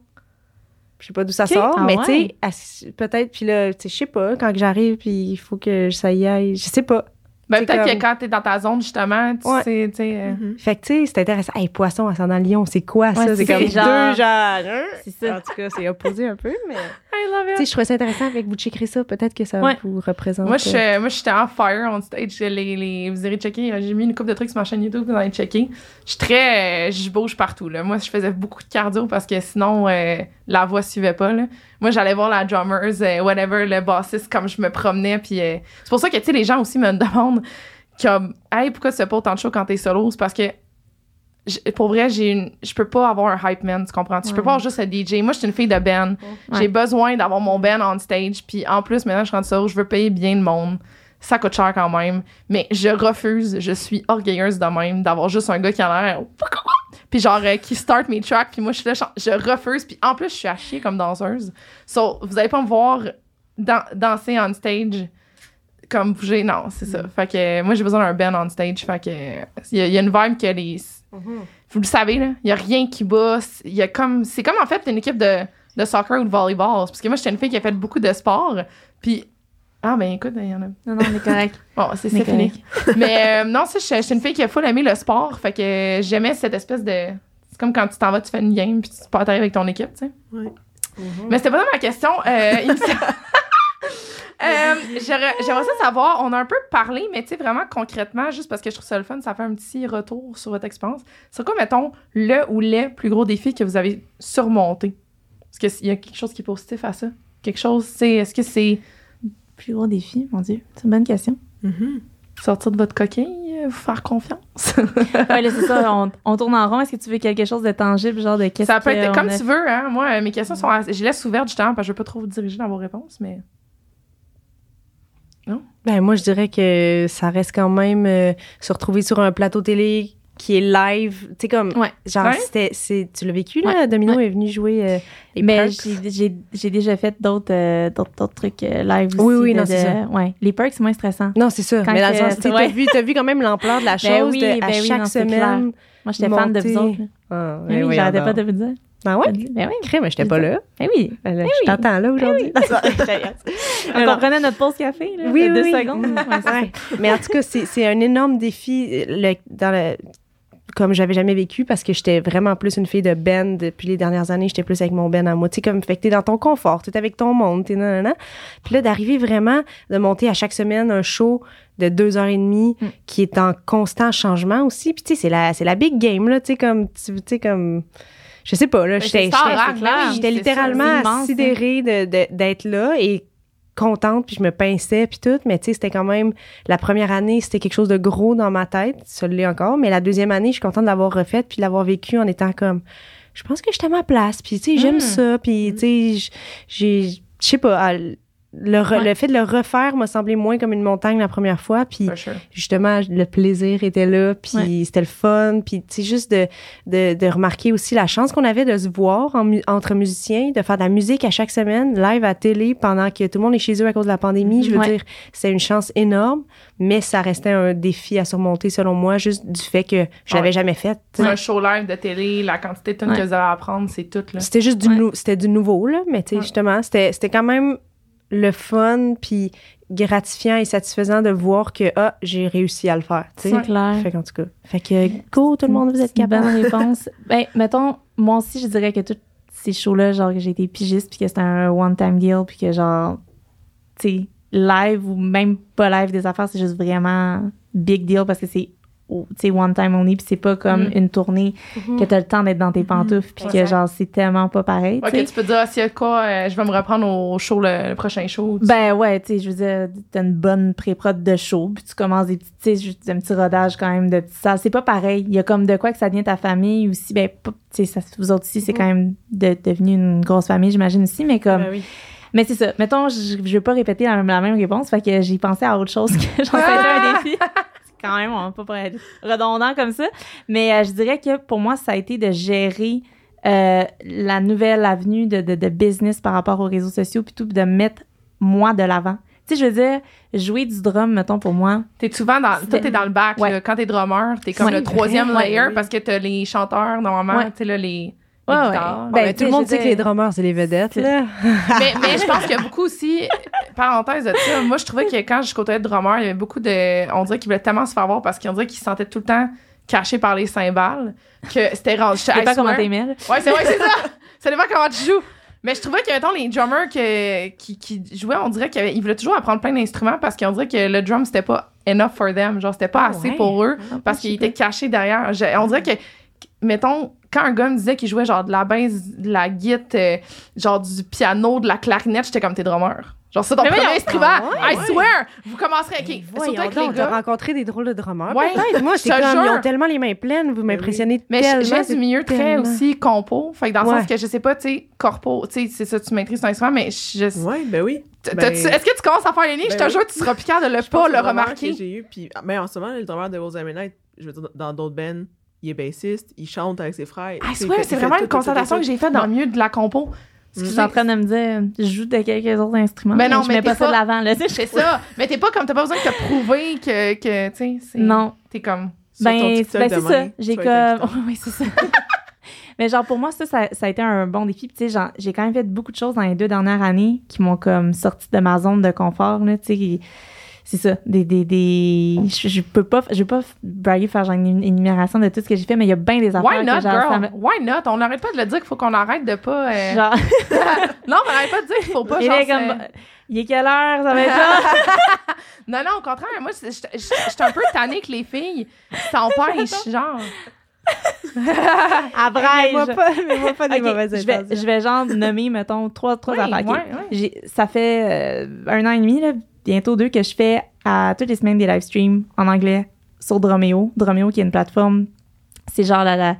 je sais pas d'où ça sort Ah mais ouais. tu sais peut-être puis là tu sais je sais pas quand que j'arrive puis il faut que ça y aille je sais pas Ben, C'est peut-être comme- que quand t'es dans ta zone, justement, tu Ouais. sais, tu sais. euh, Mhm. fait que tu sais c'est intéressant hey poisson ascendant lion c'est quoi ça? Ouais, c'est c'est comme genre- deux genres C'est ça. en tout cas c'est opposé un peu mais I love tu it. sais je trouvais ça intéressant avec vous checkerez ça peut-être que ça Ouais. vous représente Moi, je, euh, suis- moi, j'étais en fire on stage. Les, les, vous irez checker. J'ai mis une coupe de trucs sur ma chaîne YouTube, vous allez checker. Je suis très. euh, Je bouge partout. Là. Moi, je faisais beaucoup de cardio parce que sinon, euh, la voix suivait pas. Là. Moi, j'allais voir la drummers, euh, whatever, le bassiste, comme je me promenais. Puis euh, c'est pour ça que, tu sais, les gens aussi me demandent comme, hey, pourquoi tu fais pas autant de shows quand t'es solo? C'est parce que. Pour vrai, j'ai une, je peux pas avoir un hype man, tu comprends? Je peux Ouais. pas avoir juste un DJ. Moi, je suis une fille de band. Ouais. J'ai besoin d'avoir mon band on stage. Puis en plus, maintenant, je rentre solo, je veux payer bien le monde. Ça coûte cher quand même. Mais je refuse, je suis orgueilleuse de même d'avoir juste un gars qui a l'air. Puis genre, euh, qui start mes tracks. Puis moi, je suis là, je refuse. Puis en plus, je suis à chier comme danseuse. So, vous allez pas me voir dan- danser on stage comme bouger. Non, c'est ça. Fait que moi, j'ai besoin d'un band on stage. Fait que il y, a- il y a une vibe que les. Vous le savez, là. Il y a rien qui bosse. Il y a comme. C'est comme en fait une équipe de, de soccer ou de volleyball. Parce que moi, j'étais une fille qui a fait beaucoup de sport. Puis. Ah, ben écoute, il y en a. Non, non, on est correct. Bon, c'est fini. Mais euh, non, ça, je je suis une fille qui a full aimé le sport. Fait que j'aimais cette espèce de. C'est comme quand tu t'en vas, tu fais une game, puis tu partages avec ton équipe, tu sais. Ouais. Mais c'était pas ça ma question. Euh, initiale. Euh, j'aimerais ça savoir, on a un peu parlé, mais tu sais, vraiment concrètement, juste parce que je trouve ça le fun, ça fait un petit retour sur votre expérience. C'est quoi, mettons, le ou les plus gros défis que vous avez surmontés? Est-ce qu'il y a quelque chose qui est positif à ça? Quelque chose, c'est. Est-ce que c'est Plus gros défi, mon Dieu. C'est une bonne question. Mhm. sortir de votre coquille, euh, vous faire confiance? Là, c'est ça. On, on tourne en rond. Est-ce que tu veux quelque chose de tangible, genre de qu'est-ce ça peut être comme a- tu veux, hein. Moi, euh, mes questions sont. assez- Je les laisse ouvertes justement parce que je veux pas trop vous diriger dans vos réponses, mais. Ben, moi, je dirais que ça reste quand même euh, se retrouver sur un plateau télé qui est live. Tu sais, comme. Ouais. Genre, Ouais. c'était. c'est- Tu l'as vécu, là? Domino est venu jouer euh, les Mais perks? j'ai- j'ai j'ai déjà fait d'autres euh, d'autres trucs euh, live aussi. Oui, oui, non, c'est ça. Ouais. Les perks, c'est moins stressant. Non, c'est ça. Quand mais dans le sens, ouais. t'as vu, t'as vu quand même l'ampleur de la chose Ben oui, de, à ben oui, chaque non, semaine. Moi, j'étais fan de vous autres. Ah, Ben oui, j'arrêtais pas de vous dire. Ah ouais? Ben oui. Crème, mais j'étais pas là. Ben oui. Ben là, oui. je t'entends là aujourd'hui. On Alors- comprenait notre pause café, là, Oui, de oui, deux oui. secondes. Ouais, Ouais. Mais en tout cas, c'est c'est un énorme défi le, dans le, comme j'avais jamais vécu parce que j'étais vraiment plus une fille de band depuis les dernières années. J'étais plus avec mon band à moi. Tu sais, comme, fait que t'es dans ton confort, t'es avec ton monde, t'es nanana. Puis là, d'arriver vraiment, de monter à chaque semaine un show de deux heures et demie Mm. qui est en constant changement aussi. Puis tu sais, c'est la, c'est la big game, là. Tu sais, comme, tu sais, comme, je sais pas, là. J'étais c'est littéralement hein. sidérée d'être là et contente puis je me pinçais puis tout mais tu sais c'était quand même la première année c'était quelque chose de gros dans ma tête ça l'est encore mais la deuxième année je suis contente de l'avoir refaite puis de l'avoir vécu en étant comme je pense que j'étais à ma place puis tu sais j'aime Mm. ça puis tu sais j'ai je sais pas le, re- Ouais. le fait de le refaire m'a semblé moins comme une montagne la première fois puis sure. justement le plaisir était là puis Ouais. c'était le fun puis tu sais juste de, de, de remarquer aussi la chance qu'on avait de se voir en entre musiciens de faire de la musique à chaque semaine live à télé pendant que tout le monde est chez eux à cause de la pandémie je veux Ouais. dire c'est une chance énorme mais ça restait un défi à surmonter selon moi juste du fait que je l'avais jamais fait tu C'est sais. un show live de télé, la quantité de Ouais. que vous avez à apprendre, c'est tout, là. c'était juste du nou- c'était du nouveau là mais tu sais justement c'était c'était quand même le fun puis gratifiant et satisfaisant de voir que ah j'ai réussi à le faire tu sais C'est clair. Fait qu'en tout cas. Fait que, go, tout le monde, vous êtes capable. bonne réponse. ben, mettons, moi aussi, je dirais que tous ces shows-là, genre, que j'ai été pigiste, puis que c'était un one-time deal, puis que, genre, tu sais, live ou même pas live des affaires, c'est juste vraiment big deal parce que c'est sais, one time only, puis c'est pas comme Mm. une tournée Mhm. que t'as le temps d'être dans tes pantoufles, puis que genre, c'est tellement pas pareil, Ouais, tu sais. que tu peux dire, ah, s'il y a quoi, euh, je vais me reprendre au show, le, le prochain show. Ben ouais, tu sais, je veux dire, t'as une bonne pré-prod de show, puis tu commences des petits, tu sais, un petit rodage quand même de salles. C'est pas pareil. Il y a comme de quoi que ça devient ta famille aussi. Ben, tu sais, ça- vous autres aussi, c'est Mhm. quand même de, devenu une grosse famille, j'imagine aussi, mais comme. Ben oui. Mais c'est ça. Mettons, je, je veux pas répéter la, même- la même réponse, fait que j'ai pensé à autre chose que j'en fait un défi. Quand même, on va pas être redondant comme ça. Mais euh, je dirais que pour moi, ça a été de gérer euh, la nouvelle avenue de, de, de business par rapport aux réseaux sociaux, puis tout, de mettre moi de l'avant. Tu sais, je veux dire, jouer du drum, mettons, pour moi, T'es souvent dans, toi, t'es dans le back, Ouais. là. Quand t'es drummer, t'es comme Ouais. le troisième layer oui. parce que t'as les chanteurs, normalement, tu sais, là, les Ouais, ouais. Ben, tu tout le monde sait que les drummers, c'est les vedettes, là. mais, mais je pense qu'il y a beaucoup aussi, parenthèse de ça, moi, je trouvais que quand je côtoyais de drummers, il y avait beaucoup de, on dirait qu'ils voulaient tellement se faire voir parce qu'on dirait qu'ils se sentaient tout le temps cachés par les cymbales que c'était rendu. je sais pas comment là. Ouais, c'est vrai, c'est ça. Ça dépend comment tu joues. Mais je trouvais que, mettons, les drummers que, qui, qui jouaient, on dirait qu'ils voulaient toujours apprendre plein d'instruments parce qu'on dirait que le drum, c'était pas enough for them. Genre, c'était pas Ah assez ouais? pour eux Ah, parce qu'ils étaient cachés derrière. Je- on dirait que, mettons, quand un gars me disait qu'il jouait genre de la basse, de la guitare, euh, genre du piano, de la clarinette, j'étais comme tes drummers. Genre, c'est ton Mais premier instrument. Ah I swear! Vous commencerez, OK, surtout Voyons avec donc, les gars. rencontré des drôles de drummers. Ouais. peut-être. Moi, te comme, ils jure. ont tellement les mains pleines, vous m'impressionnez Mais tellement. j'ai c'est du milieu très tellement- aussi compo. Fait que dans le Ouais. sens que je sais pas, tu sais, corpo, tu sais, c'est ça, tu maîtrises ton instrument, mais je, Ouais, ben oui. Ben, Est-ce que tu commences à faire les lignes? je te ben jure, tu seras capable de le je pas le drummer remarquer. que j'ai eu, puis, mais en ce moment, le drummer de Rose Night, je veux dire, dans d'autres bands, il est bassiste, il chante avec ses frères. Ah, c'est vraiment une constatation que j'ai faite dans le milieu de la compo. Je suis en train de me dire, je joue de quelques autres instruments. Mais Mais non, je mais mets t'es pas ça de l'avant, là. je- C'est ça. Mais t'es pas comme, t'as pas besoin de te prouver que, que tu sais, c'est- Non. T'es comme. Ben, ben c'est ça. J'ai comme. oui, c'est ça. Mais genre, pour moi, ça, ça, ça a été un bon défi. Puis, tu sais, j'ai quand même fait beaucoup de choses dans les deux dernières années qui m'ont comme sorti de ma zone de confort, là. Tu sais, c'est ça. Des. des, des... Je, je peux pas. Je vais pas braguer, faire genre une énumération de tout ce que j'ai fait, mais il y a bien des affaires. Why que, not, genre, girl? me- Why not? On n'arrête pas de le dire qu'il faut qu'on arrête de pas. euh, Genre, Non, mais arrête pas de dire qu'il faut pas. il genre, est comme. c'est- Il est quelle heure? Ça va être là? Non, non, au contraire, moi, je suis un peu tannée que les filles s'empêchent, genre. À Mets-moi pas, mets-moi pas des mauvaises je vais, je vais genre nommer, mettons, trois, trois Ouais, affaires. Ok. ouais, ouais. J'ai- Ça fait euh, un an et demi, là, bientôt deux, que je fais à toutes les semaines des live streams en anglais sur Dromeo. Dromeo, qui est une plateforme, c'est genre la, la-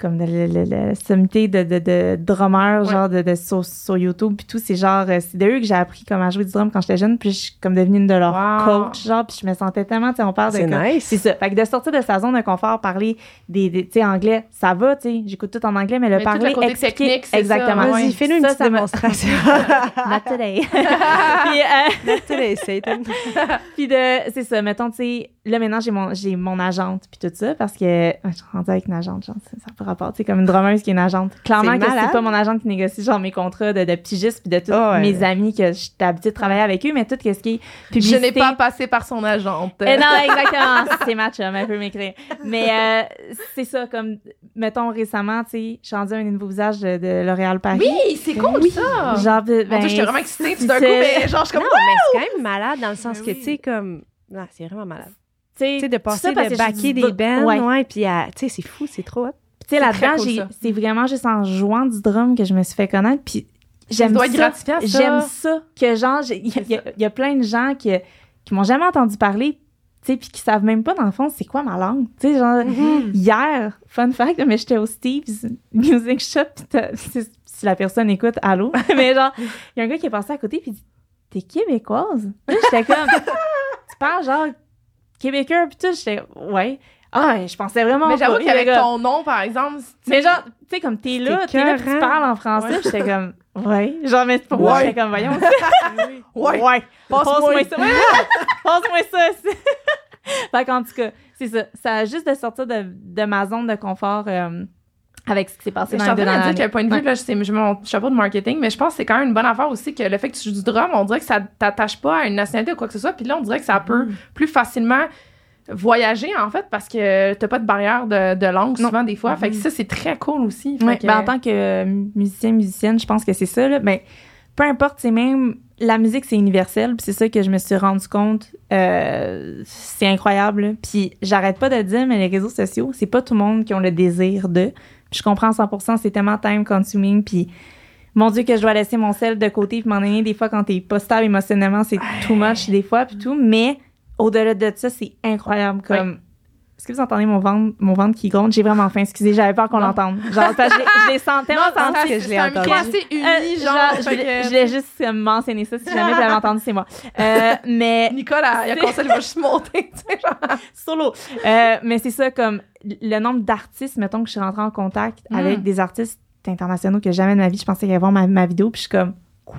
comme la, la, la- la sommité de, de, de drummers, Ouais. genre de, de, sur, sur YouTube, puis tout. C'est genre, euh, c'est de eux que j'ai appris comment jouer du drum quand j'étais jeune, puis je suis comme devenue une de leurs Wow. coachs, genre, puis je me sentais tellement, tu sais, on parle de. C'est nice. c'est ça. Fait que de sortir de sa zone de confort, parler des, des tu sais, anglais, ça va, tu sais, j'écoute tout en anglais, mais le Mais tout le parler, côté expliquer, exactement. ouais. Vas-y, fais-nous une Ça, petite démonstration. Not today. puis, euh, Today, Satan. puis de, c'est ça, mettons, tu sais, là maintenant j'ai mon, j'ai mon agente puis tout ça parce que, ouais, je suis rendue avec une agente, genre, ça, ça rapport, sais, comme une drummeuse qui est une agente. Clairement C'est que c'est pas mon agente qui négocie genre mes contrats de, de pigiste puis de tous Ah ouais. mes amis que j'étais habituée de travailler avec eux, mais tout ce qui est Je n'ai pas passé par son agente. Eh non, exactement. c'est ma chum, elle peut m'écrire. Mais euh, c'est ça, comme, mettons, récemment, tu sais, je suis rendue un nouveau visage de, de L'Oréal Paris. Oui, c'est cool ça. Genre, ben, Dieu, j'étais vraiment excitée tout d'un coup, c'est- mais genre, je suis Non, comme. mais c'est quand même malade dans le sens Ben que, oui. tu sais, comme. Non, c'est vraiment malade. tu sais, de passer de dis des bands, ouais. puis tu sais, c'est fou, c'est trop hot. Tu sais, C'est là-dedans, cool, c'est vraiment juste en jouant du drum que je me suis fait connaître. Puis j'aime ça. J'aime ça. Que genre, il y, a- y y plein de gens qui, qui m'ont jamais entendu parler, tu sais, puis qui savent même pas, dans le fond, c'est quoi ma langue. Tu sais, genre, Mm-hmm. hier, fun fact, mais j'étais au Steve's Music Shop, t'as- si la personne écoute, allô? mais genre, il y a un gars qui est passé à côté, puis dit T'es québécoise? J'étais comme Tu parles genre québécois, puis tout, j'étais Ouais. Ah, je pensais vraiment Mais j'avoue qu'avec ton nom, par exemple. mais genre, tu sais, comme t'es là, t'es là, tu parles en français, puis j'étais comme, ouais. Genre, mais pour moi, Ouais. j'étais comme, voyons. Ouais. ouais. Passe-moi. Ça. Ouais, Passe-moi ça. c'est- fait qu'en tout cas, c'est ça. Ça a juste de sortir de, de ma zone de confort euh, avec ce qui s'est passé Mais dans je suis en train de dire qu'un point de vue, Ouais. là, c'est je mets mon chapeau de marketing, mais je pense que c'est quand même une bonne affaire aussi que le fait que tu joues du drum, on dirait que ça t'attache pas à une nationalité ou quoi que ce soit. Puis là, on dirait que ça peut plus facilement voyager, en fait, parce que t'as pas de barrière de, de langue Non. souvent, des fois. Fait que ça, c'est très cool aussi. Fait Ouais, que- ben, en tant que euh, musicien, musicienne, je pense que c'est ça, là. Ben, peu importe, c'est même la musique, c'est universel. Puis c'est ça que je me suis rendu compte. Euh, c'est incroyable. Puis j'arrête pas de dire, mais les réseaux sociaux, c'est pas tout le monde qui ont le désir de. Puis je comprends 100%, c'est tellement time consuming. Puis mon Dieu, que je dois laisser mon sel de côté. Puis m'en donner des fois quand t'es pas stable émotionnellement, c'est too much des fois. Puis tout. Mais au-delà de ça, c'est incroyable. Comme. Est-ce que vous entendez mon ventre, mon ventre qui gronde? J'ai vraiment faim. Excusez, j'avais peur qu'on l'entende. Genre, parce que je, les sentais entendre c'est- que je c'est l'ai entendu. assez uni, Euh, genre. genre, je, voulais, je voulais juste euh, mentionner ça. Si jamais vous l'avez entendu, c'est moi. Euh, mais Nicole, il a conseillé, il va juste monter, tu sais, genre. solo. Euh, mais c'est ça, comme le nombre d'artistes, mettons que je suis rentrée en contact Mm. avec des artistes internationaux que jamais de ma vie, je pensais qu'ils allaient voir ma, ma vidéo, puis je suis comme,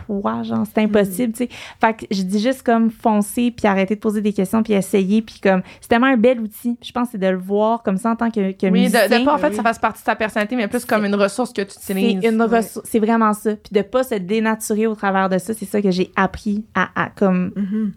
quoi, genre, c'est impossible, tu sais. Fait que je dis juste comme foncer, puis arrêter de poser des questions, puis essayer, puis comme, c'est tellement un bel outil. Je pense que c'est de le voir comme ça en tant que, que Oui, musicien. de, de pas en fait oui. ça fasse partie de ta personnalité, mais plus comme une ressource que tu utilises. C'est une ressource, c'est vraiment ça. Puis de pas se dénaturer au travers de ça, c'est ça que j'ai appris à, à comme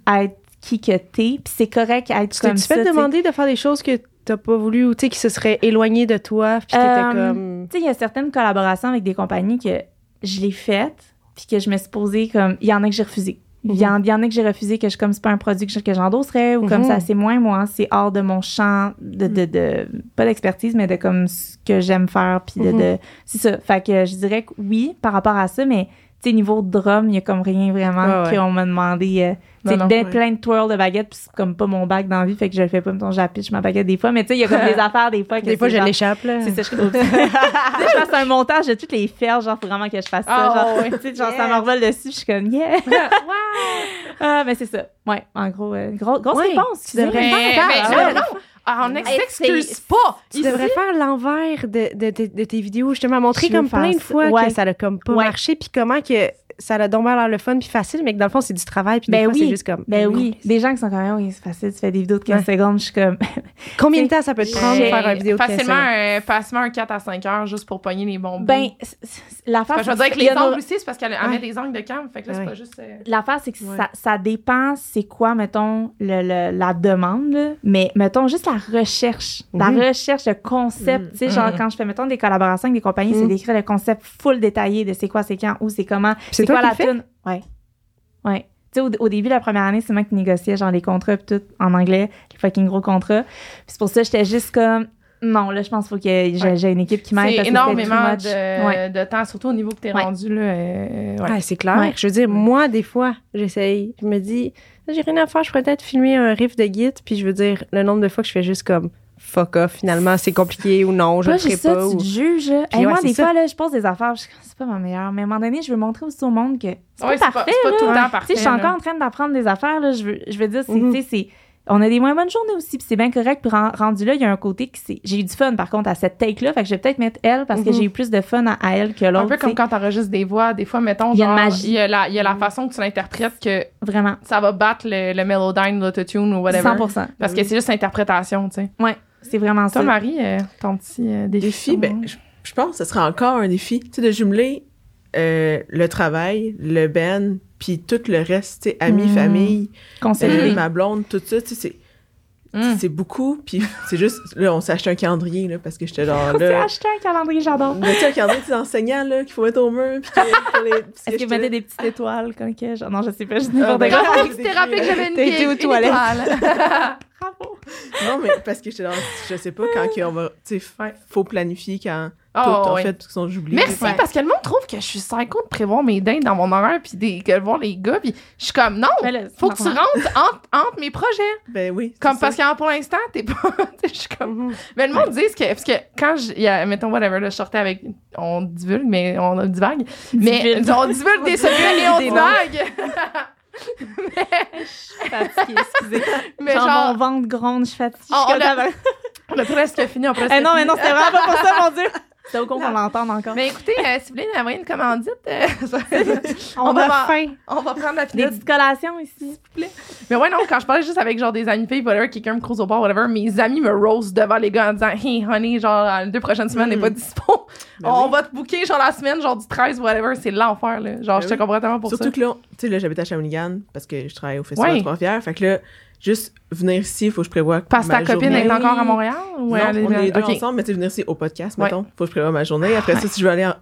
à être qui que t'es. Puis c'est correct à être Tu comme ça. tu sais. demander de faire des choses que t'as pas voulu ou tu sais, qui se seraient éloignées de toi, puis t'étais Euh, comme. Tu sais, il y a certaines collaborations avec des compagnies que je l'ai faites, puis que je me suis posée comme. Il y en a que j'ai refusé. Il y, en, il y en a que j'ai refusé que je comme c'est pas un produit que que j'endosserais ou comme Mhm. ça c'est moins moi c'est hors de mon champ de, de, de pas d'expertise mais de comme ce que j'aime faire puis de, Mhm. de- c'est ça fait que je dirais que oui par rapport à ça mais sais niveau drum il y a comme rien vraiment Ouais, ouais. qu'on m'a demandé euh, d'être ouais. plein de twirls de baguettes puis c'est comme pas mon bac dans la vie fait que je le fais pas mettons j'appiche ma baguette des fois mais tu sais il y a comme des affaires des fois que Des fois, c'est je l'échappe, là. c'est ça, je sais, je fasse un montage de toutes les fers, genre, faut vraiment que je fasse ça. Ah, genre, ouais. tu sais, genre, ça m'envole dessus, je suis comme, yeah! Ah, mais c'est ça. Ouais, en gros, euh, gros, grosse Ouais, réponse. tu devrais Mais, faire mais non, ah, on s'excuse pas. Tu Ici, devrais faire l'envers de, de, de- de tes vidéos. justement montrer Je veux comme plein de fois Ouais. que ça a comme pas Ouais. marché, puis comment que ça a donc l'air le fun puis facile, mais que dans le fond, c'est du travail, puis des Ben fois, oui. c'est juste comme... Ben oui, des gens qui sont quand même, oui, c'est facile, tu fais des vidéos de 15 Ouais. secondes, je suis comme, Combien de temps ça peut te prendre de faire une vidéo de 15 facilement, secondes? un, facilement un 4 à 5 heures juste pour pogner les bons bouts. ben, l'affaire, je veux dire que les angles aussi, c'est parce qu'elle elle Ouais. met des angles de cam. Fait que là, c'est pas juste. euh, L'affaire, c'est que Ouais. ça, ça dépend c'est quoi, mettons, le, le- la demande, là. mais mettons juste la recherche. La Mhm. recherche, le concept. Tu sais, genre, Mhm. quand je fais, mettons, des collaborations avec des compagnies, c'est Mhm. d'écrire le concept full détaillé de c'est quoi, c'est quand, où, c'est comment. C'est quoi la tune? Ouais. Ouais. Tu sais, au, au début, la première année, c'est moi qui négociais, genre, les contrats, pis tout, en anglais, les fucking gros contrats. Puis c'est pour ça j'étais juste comme, non, là, je pense qu'il faut que j'ai Ouais. une équipe qui m'aide. C'est énormément de, Ouais. de temps, surtout au niveau que t'es Ouais. rendu. Là, euh, ouais. Ouais, c'est clair. Ouais. Je veux dire, moi, des fois, j'essaye. Je me dis, j'ai rien à faire, je pourrais peut-être filmer un riff de git, puis je veux dire, le nombre de fois que je fais juste comme fuck off, finalement, c'est compliqué ou non, je Pas juste ça, pas. tu ou- te juges. Puis Hey, ouais, moi, des ça. fois, là, je pose des affaires, je c'est pas ma meilleure. Mais à un moment donné, je veux montrer aussi au monde que c'est Ouais, pas parfait. c'est pas tout le là. temps parfait. Tu sais, je suis encore en train d'apprendre des affaires. Là. Je, veux, je veux dire, c'est, tu sais, c'est. On a des moins bonnes journées aussi, puis c'est bien correct. Puis ren- rendu là, il y a un côté que c'est. J'ai eu du fun, par contre, à cette take-là. Fait que je vais peut-être mettre elle parce que Mhm. j'ai eu plus de fun à, à elle que l'autre. Un peu comme sais. quand t'enregistres des voix, des fois, mettons, Il y a genre, magie. il y a la, il y a la façon que tu l'interprètes que Vraiment. ça va battre le, le Melodyne, l'autotune ou whatever. 100 Parce que c'est juste interprétation, tu sais. Ouais, c'est vraiment ça. Toi, Marie, euh, ton petit euh, défi. Défi, ben, je, je pense que ce serait encore un défi, tu sais, de jumeler euh, le travail, le ben, puis tout le reste, tu sais, amis, Mhm. famille, Consolider. euh, ma blonde, tout ça, tu sais, c'est Mm. c'est beaucoup, puis c'est juste, là, on s'est acheté un calendrier, là, parce que j'étais genre, On s'est là... acheté un calendrier, j'adore. Tu sais, un calendrier, tu sais, enseignant, là, qu'il faut mettre au mur, puis que les... Est-ce mettez là- des petites étoiles quand que genre, Non, je sais pas, je dis Ah, ben. Bravo, Des tu t'es rappelé que j'avais une, une étoile. Bravo. Non, mais parce que genre, je sais pas, quand on va, tu sais, Ouais. faut planifier quand Oh, tout, en ouais. fait, qu'ils sont j'oublie. Merci, Ouais. parce que le monde trouve que je suis psycho de prévoir mes dates dans mon horaire puis des- de voir les gars. Puis je suis comme, non, là, c'est faut que tu rentres entre, entre mes projets. Ben oui. Comme parce que pour l'instant, t'es pas. tu sais, je suis comme. Mhm. Mais le monde dit que. Parce que quand je. il y a, mettons, whatever, là, je sortais avec. On divulgue, mais on divague. Mais on divulgue des secrets et on Des noms. divague. fatiguée, excusez. Mais genre, genre. mon ventre gronde, je suis fatiguée. On- je suis on a-. On a presque fini, on presque Eh non, mais non, c'était vraiment pas pour ça, mon Dieu. C'est au con qu'on l'entende encore. Mais écoutez, euh, si vous voulez envoyer une commandite, euh, On, va a voir. faim. on va prendre la Des pilule. petites collations ici. Mais ouais, non, quand je parlais juste avec genre des amis filles, whatever, quelqu'un me croise au bar, whatever, mes amis me roast devant les gars en disant Hey, honey, genre, les deux prochaines semaines, n'est pas dispo. Ben on oui. va te booker, genre, la semaine, genre, du 13, whatever. C'est l'enfer, là. Genre, Ben je te oui. comprends tellement pour Surtout ça. que là, tu sais, là, j'habite à Shawinigan parce que je travaille au Festival Ouais. de Trois-Rivières. Fait que là, juste venir ici, il faut que je prévoie Parce que ta copine est encore à Montréal? Ou Non, elle on est deux ensemble, mais tu venir ici au podcast, Ouais. mettons. Faut que je prévoie ma journée. Après ça, si je veux aller en-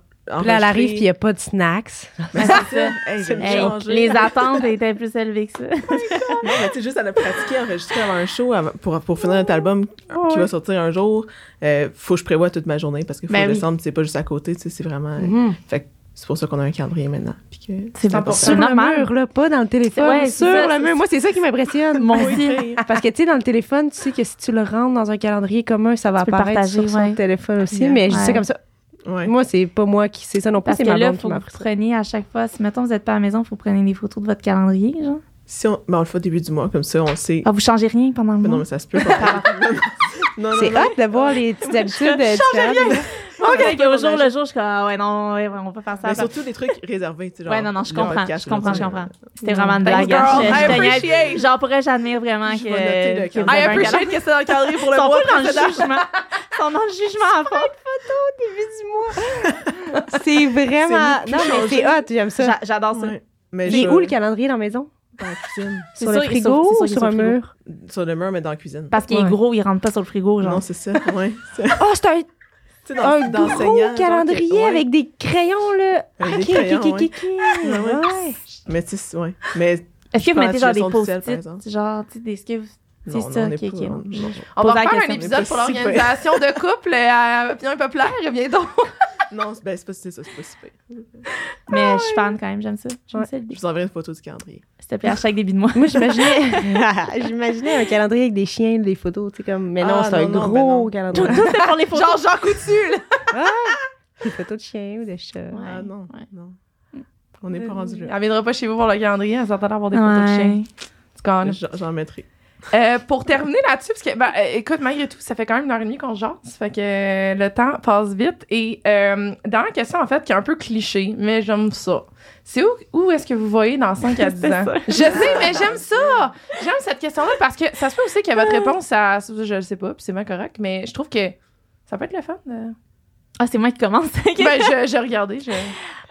là, elle arrive, puis il n'y a pas de snacks. Ben, c'est ça. Hey, j'ai Hey, les attentes étaient plus élevées que ça. Non, mais tu sais, juste à la pratiquer, enregistrer avant un show, avant- pour, pour finir notre album qui va sortir un jour, euh, faut que je prévoie toute ma journée parce qu'il faut Ben oui. descendre, c'est pas juste à côté, tu sais, c'est vraiment. Mhm. Fait que c'est pour ça qu'on a un calendrier maintenant. Puis que C'est important. Sur le mur, là, pas dans le téléphone. Ouais, sur ça, le mur. Moi, c'est ça qui m'impressionne. Aussi. Parce que, tu sais, dans le téléphone, tu sais que si tu le rentres dans un calendrier commun, ça va Tu apparaître partager, sur son ouais. téléphone aussi. Yeah. Mais je dis ça Ouais. comme ça. Ouais. Moi, c'est pas moi qui sais ça non plus, Parce c'est que ma là, blonde il qui faut que m'a vous preniez à chaque fois. Si, mettons, vous n'êtes pas à la maison, il faut prendre des photos de votre calendrier, genre. Si on, ben, on le fait au début du mois, comme ça, on sait. Ah, vous changez rien pendant le non, mois? mais ça se peut. non, non, C'est non. hot de voir les petites habitudes euh. Ok, Ouais, au jour ouais, le jour, je suis comme, ah ouais, non, ouais, on peut faire ça. Mais surtout des trucs réservés, tu sais, genre. Ouais, non, non, je comprends, podcast, je comprends, je comprends. C'était vraiment une blague. girl. Je- je. Genre, pour vrai, j'admire vraiment Je que. avez I appreciate que c'est dans le calendrier pour le Ils sont mois pas dans le précédent. jugement. Ils sont dans le jugement à fond. C'est vraiment. C'est Non, mais c'est hot, j'aime ça. J'a- J'adore ça. Ouais. Mais je- où le calendrier dans la maison? Dans la cuisine. C'est Sur le frigo ou sur un mur? Sur le mur, mais dans la cuisine. Parce qu'il est Ouais. gros, il rentre pas sur le frigo, genre. Non, c'est ça. Ouais. Oh, c'est un, dans- un d'enseignant, gros calendrier que- ouais. avec des crayons, là. Avec des Ok, crayons, ok, ok, ouais. Mais tu sais, ouais. Mais Est-ce que vous mettez genre des post-it, exemple? genre, tu sais, des ce que vous- C'est non, ça, on est. On va faire un épisode pour l'organisation de couple euh, à Opinion Populaire. Viens donc. Non, c'est ben, c'est pas c'est ça, c'est pas super. Mais je suis fan quand même, j'aime ça. J'aime Ouais. ça l'idée. Je vous enverrai une photo du calendrier. S'il te plaît, à chaque début de mois. Moi, j'imaginais, j'imaginais un calendrier avec des chiens, des photos, tu sais, comme, mais non, Ah, c'est un non, gros ben calendrier. Tout c'est pour les photos. Genre Jean Coutu, là. Des photos de chiens ou de chats. Ouais, ah non, ouais. non. On n'est pas rendu là. Elle viendra pas chez vous pour le calendrier. Elle s'entend d'avoir des photos de chiens. J'en mettrai. Euh, pour terminer là-dessus, parce que, ben, euh, écoute, malgré tout, ça fait quand même une heure et demie qu'on se jase, fait que euh, le temps passe vite. Et euh, dernière question, en fait, qui est un peu cliché, mais j'aime ça. C'est où, où est-ce que vous voyez dans 5 à 10 ans? Je sais, mais j'aime ça! J'aime cette question-là parce que ça se peut aussi que votre réponse, à, je le sais pas, puis c'est bien correct, mais je trouve que ça peut être le fun. de- Ah, c'est moi qui commence. Ben, je- j'ai regardé, je...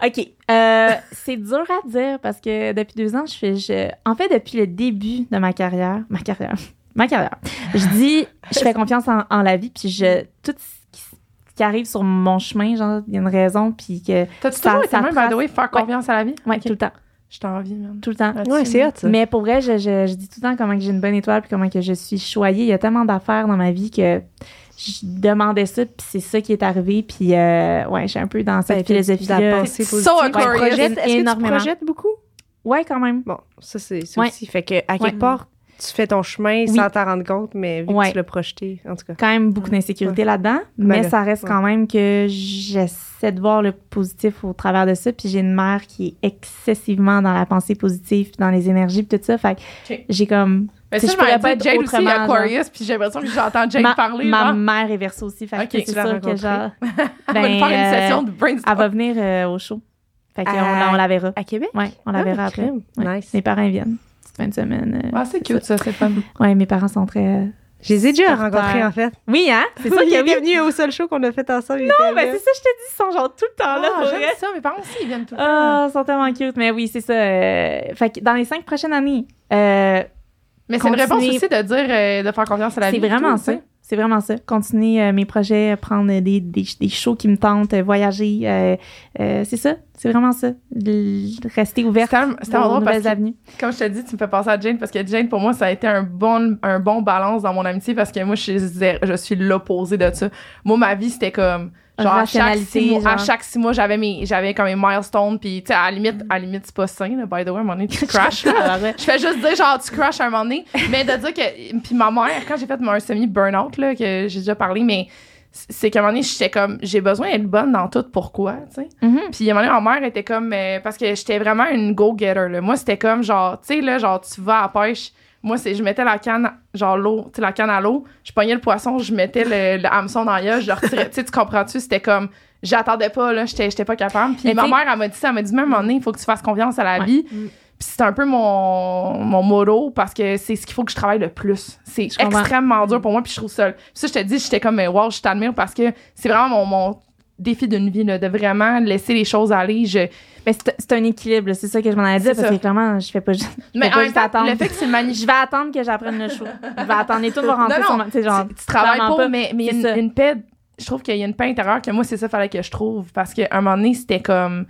OK. Euh, c'est dur à dire parce que depuis deux ans, je fais. Je... En fait, depuis le début de ma carrière, ma carrière, ma carrière, je dis, je fais confiance en, en la vie, puis je. Tout ce qui, ce qui arrive sur mon chemin, genre, il y a une raison, puis que. T'as-tu Ça- toujours été même, by trace- the way, faire confiance à la vie? Ouais, Ok. tout le temps. Je t'en envie, même. Tout le temps. Ouais, c'est hot, ça. Mais pour vrai, je, je, je dis tout le temps comment que j'ai une bonne étoile, puis comment que je suis choyée. Il y a tellement d'affaires dans ma vie que je demandais ça, puis c'est ça qui est arrivé. Puis, euh, ouais, je suis un peu dans cette de la philosophie-là. So projettes- Est-ce que tu projettes beaucoup? Ouais, quand même. Bon, ça, c'est ça Ouais. aussi. Fait que, à quelque Ouais. part, tu fais ton chemin Oui. sans t'en rendre compte, mais vu Ouais. que tu l'as projeté, en tout cas. quand même beaucoup d'insécurité là-dedans, mais Ben là, ça reste ouais. quand même que j'essaie de voir le positif au travers de ça. Puis j'ai une mère qui est excessivement dans la pensée positive, puis dans les énergies, puis tout ça. Fait que j'ai comme. Mais Tu ça, je pourrais pas être Jade aussi, genre. Aquarius, puis j'ai l'impression que j'entends Jade ma, parler, ma genre. mère est verso aussi. Fait Ok, que tu c'est sûr que genre. On va lui faire une euh, session de brainstorm. Elle va venir euh, au show. Fait qu'on À- la, on la verra. À Québec? Ouais, on la Ah, verra après. Nice. Mes parents viennent. Petite fin de semaine. euh, Ah, c'est cute, ça, c'est fun. Ouais, mes parents sont très. euh, Je les ai déjà rencontrés, en fait. Oui, hein? C'est ça qui est venu au seul show qu'on a fait ensemble. Non, Ben, c'est ça, je te dis, ils sont genre tout le temps là. Ah, j'aime ça. Mes parents aussi, ils viennent tout le temps. Ah, ils sont tellement cute. Mais oui, c'est ça. euh, Fait que dans les cinq prochaines années, euh, Mais c'est une réponse aussi de dire euh, de faire confiance à la vie. c'est vraiment tout, ça. C'est vraiment ça. Continuer euh, mes projets, prendre des, des, des shows qui me tentent, euh, voyager. euh, euh, c'est ça. C'est vraiment ça. Rester ouverte C'était un- nouvelles que, avenues. comme je te dis, tu me fais penser à Jane parce que Jane, pour moi, ça a été un bon, un bon balance dans mon amitié parce que moi, je suis, je suis l'opposé de ça. Moi, ma vie, c'était comme. Genre, à chaque, six mois, à chaque six mois, j'avais mes, j'avais comme mes milestones, puis, tu sais, à la limite, à la limite, c'est pas sain, là, by the way, à un moment donné, tu crashes. Je fais juste dire, genre, tu crashes à un moment donné. Mais de dire que. Puis ma mère, quand j'ai fait mon semi-burnout, là, que j'ai déjà parlé, mais c'est qu'à un moment donné, j'étais comme, j'ai besoin d'être bonne dans tout, pourquoi, tu sais. Mhm. Puis à un moment donné, ma mère était comme, euh, parce que j'étais vraiment une go-getter, là. Moi, c'était comme, genre, tu sais, là, genre, tu vas à la pêche. Moi, c'est, je mettais la canne, genre, l'eau, tu sais, la canne à l'eau, je pognais le poisson, je mettais le, le hameçon dans l'œil, je le retirais. tu sais, tu comprends-tu? C'était comme, j'attendais pas, là, j'étais, j'étais pas capable. Puis Mais ma mère, elle m'a dit ça, elle m'a dit, même à un moment donné, il faut que tu fasses confiance à la Ouais. vie. Puis c'est un peu mon, mon motto parce que c'est ce qu'il faut que je travaille le plus. C'est extrêmement dur pour moi, puis je trouve ça. Ça, je te dis, j'étais comme, wow, je t'admire parce que c'est vraiment mon, mon défi d'une vie, là, de vraiment laisser les choses aller. Je, Mais c'est c'est un équilibre, c'est ça que je m'en ai dit, parce ça. que clairement, je fais pas juste. mais en juste temps, attendre. le fait que c'est magnifique. Je vais attendre que j'apprenne le show. Je vais attendre et tout va rentrer Non, non, tu genre, tu travailles pas, pas. mais mais il y a C'est une, ça. une paix. je trouve qu'il y a une paix intérieure que moi, c'est ça fallait que je trouve. Parce qu'à un moment donné, c'était comme.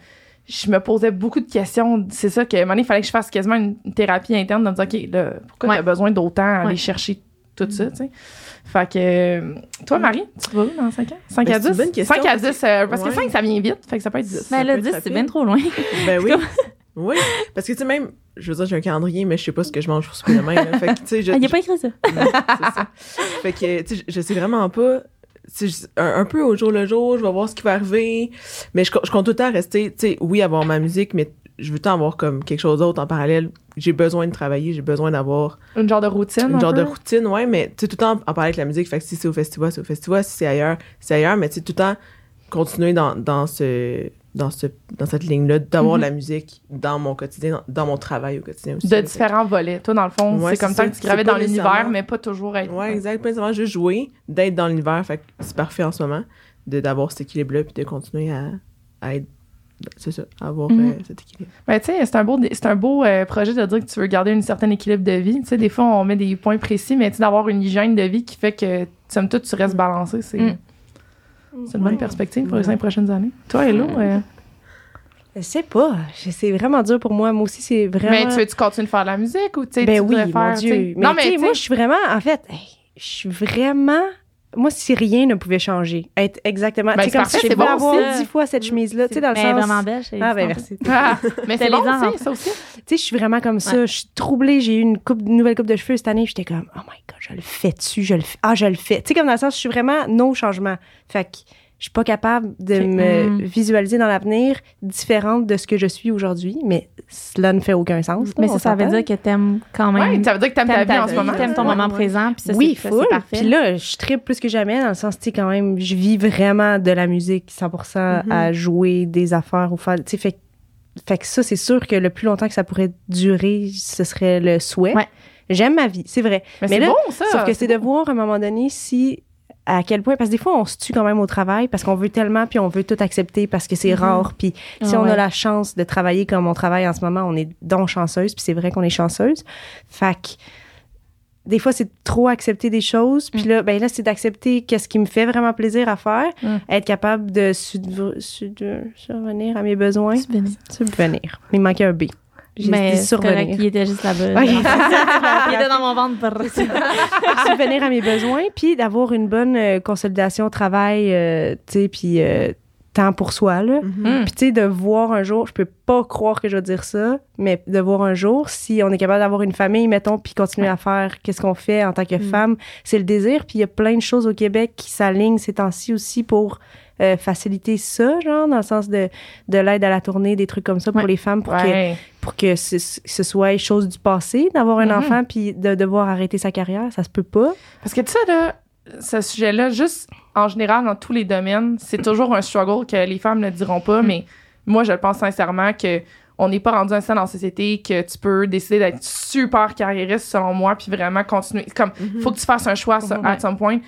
Je me posais beaucoup de questions. C'est ça qu'à un moment donné, il fallait que je fasse quasiment une thérapie interne de me dire, OK, là, pourquoi Ouais. t'as besoin d'autant aller chercher tout ça, tu sais? Fait que. euh, Toi, Marie, tu vas où dans 5 ans? 5 Ben, à c'est une 10? bonne question, 5 à parce 10, euh, parce que Ouais. 5, ça vient vite. Fait que ça peut être 10. Ben là, peut être 10, c'est bien trop loin. Ben oui. oui. Parce que, tu sais, même, je veux dire, j'ai un calendrier, mais je sais pas ce que je mange pour souper demain. là. Fait que, tu sais, je. Ah, il a je- pas écrit ça. Non, c'est ça. Fait que, tu sais, je je sais vraiment pas. Un, un peu au jour le jour, je vais voir ce qui va arriver. Mais je, je compte tout le temps rester, tu sais, oui, avoir ma musique, mais je veux temps avoir comme quelque chose d'autre en parallèle? J'ai besoin de travailler, j'ai besoin d'avoir Une genre de routine. une un genre de routine, ouais, mais tu sais, tout le temps en parler avec la musique. Fait que si c'est au festival, c'est au festival. Si c'est ailleurs, c'est ailleurs. Mais tu sais, tout le temps continuer dans, dans ce dans ce dans cette ligne-là, d'avoir Mhm. la musique dans mon quotidien, dans, dans mon travail au quotidien aussi. De Fait différents volets. Toi, dans le fond, Ouais, c'est comme ça que tu gravais dans l'univers, mais pas toujours être. Ouais, exact. Pas nécessairement juste jouer, d'être dans l'univers. Fait que c'est parfait en ce moment d'avoir cet équilibre-là puis de continuer à, à être. C'est ça, avoir Mhm. euh, cet équilibre. Ben, tu sais, c'est un beau, c'est un beau euh, projet de dire que tu veux garder un certain équilibre de vie. Tu sais, des fois, on met des points précis, mais tu sais, d'avoir une hygiène de vie qui fait que, somme toute, tu restes balancé, c'est Mm. c'est une bonne perspective pour les cinq prochaines années. Toi, Hello, euh, Je sais pas. C'est vraiment dur pour moi. Moi aussi, c'est vraiment. mais tu veux-tu continuer de faire de la musique ou tu sais, Ben tu oui, mon faire, Dieu. Mais non, mais moi, je suis vraiment, en fait, je suis vraiment. Moi, si rien ne pouvait changer, être exactement. Ben, c'est comme parfait, si je c'est pouvais bon avoir aussi. dix fois cette chemise-là, tu sais, dans le Mais sens. vraiment belle. Ah, ben merci. Ah, mais c'est les bon aussi, ça aussi. Tu sais, je suis vraiment comme ça. Ouais. Je suis troublée. J'ai eu une, coupe, une nouvelle coupe de cheveux cette année. J'étais comme, oh my God, je le fais dessus. Je le fais. Ah, je le fais. Tu sais, comme dans le sens, je suis vraiment no changement. Fait que je suis pas capable de me Mm. visualiser dans l'avenir différente de ce que je suis aujourd'hui. Mais cela ne fait aucun sens. Mais ça, ça veut dire que t'aimes quand Ouais, même. ça veut dire que t'aimes ta vie en ce moment. t'aimes ton Ouais, moment ouais. présent, puis ça, oui, full. Puis là, je tripe plus que jamais dans le sens, tu sais, quand même, je vis vraiment de la musique 100% à jouer des affaires ou faire, tu sais, fait, fait que ça, c'est sûr que le plus longtemps que ça pourrait durer, ce serait le souhait. Ouais. J'aime ma vie, c'est vrai. Mais, Mais c'est là, bon, ça. Sauf que c'est de voir à un moment donné si à quel point parce que des fois on se tue quand même au travail parce qu'on veut tellement puis on veut tout accepter parce que c'est rare puis si Ah on a la chance de travailler comme on travaille en ce moment on est donc chanceuse puis c'est vrai qu'on est chanceuse. Fait que des fois c'est trop accepter des choses puis là ben là c'est d'accepter qu'est-ce qui me fait vraiment plaisir à faire Mm. être capable de survenir à mes besoins Subvenir. subvenir. Il manquait un B j'ai survenir il était juste là-bas. Il était dans mon ventre. par- subvenir à mes besoins, puis d'avoir une bonne euh, consolidation au travail, euh, tu sais, puis euh, temps pour soi, là. Mhm. Mm. Puis tu sais, de voir un jour, je peux pas croire que je vais dire ça, mais de voir un jour, si on est capable d'avoir une famille, mettons, puis continuer à faire qu'est-ce qu'on fait en tant que femme, c'est le désir. Puis il y a plein de choses au Québec qui s'alignent ces temps-ci aussi pour euh, faciliter ça, genre, dans le sens de, de l'aide à la tournée, des trucs comme ça pour Ouais. les femmes, pour que pour que ce, ce soit chose du passé d'avoir un Mhm. enfant puis de devoir arrêter sa carrière, ça se peut pas. Parce que tu sais, là, ce sujet-là, juste en général, dans tous les domaines, c'est toujours un struggle que les femmes ne diront pas, mais moi, je le pense sincèrement que on n'est pas rendu à un stade dans la société que tu peux décider d'être super carriériste, selon moi, puis vraiment continuer. Comme, faut que tu fasses un choix ça, Mhm. à some point.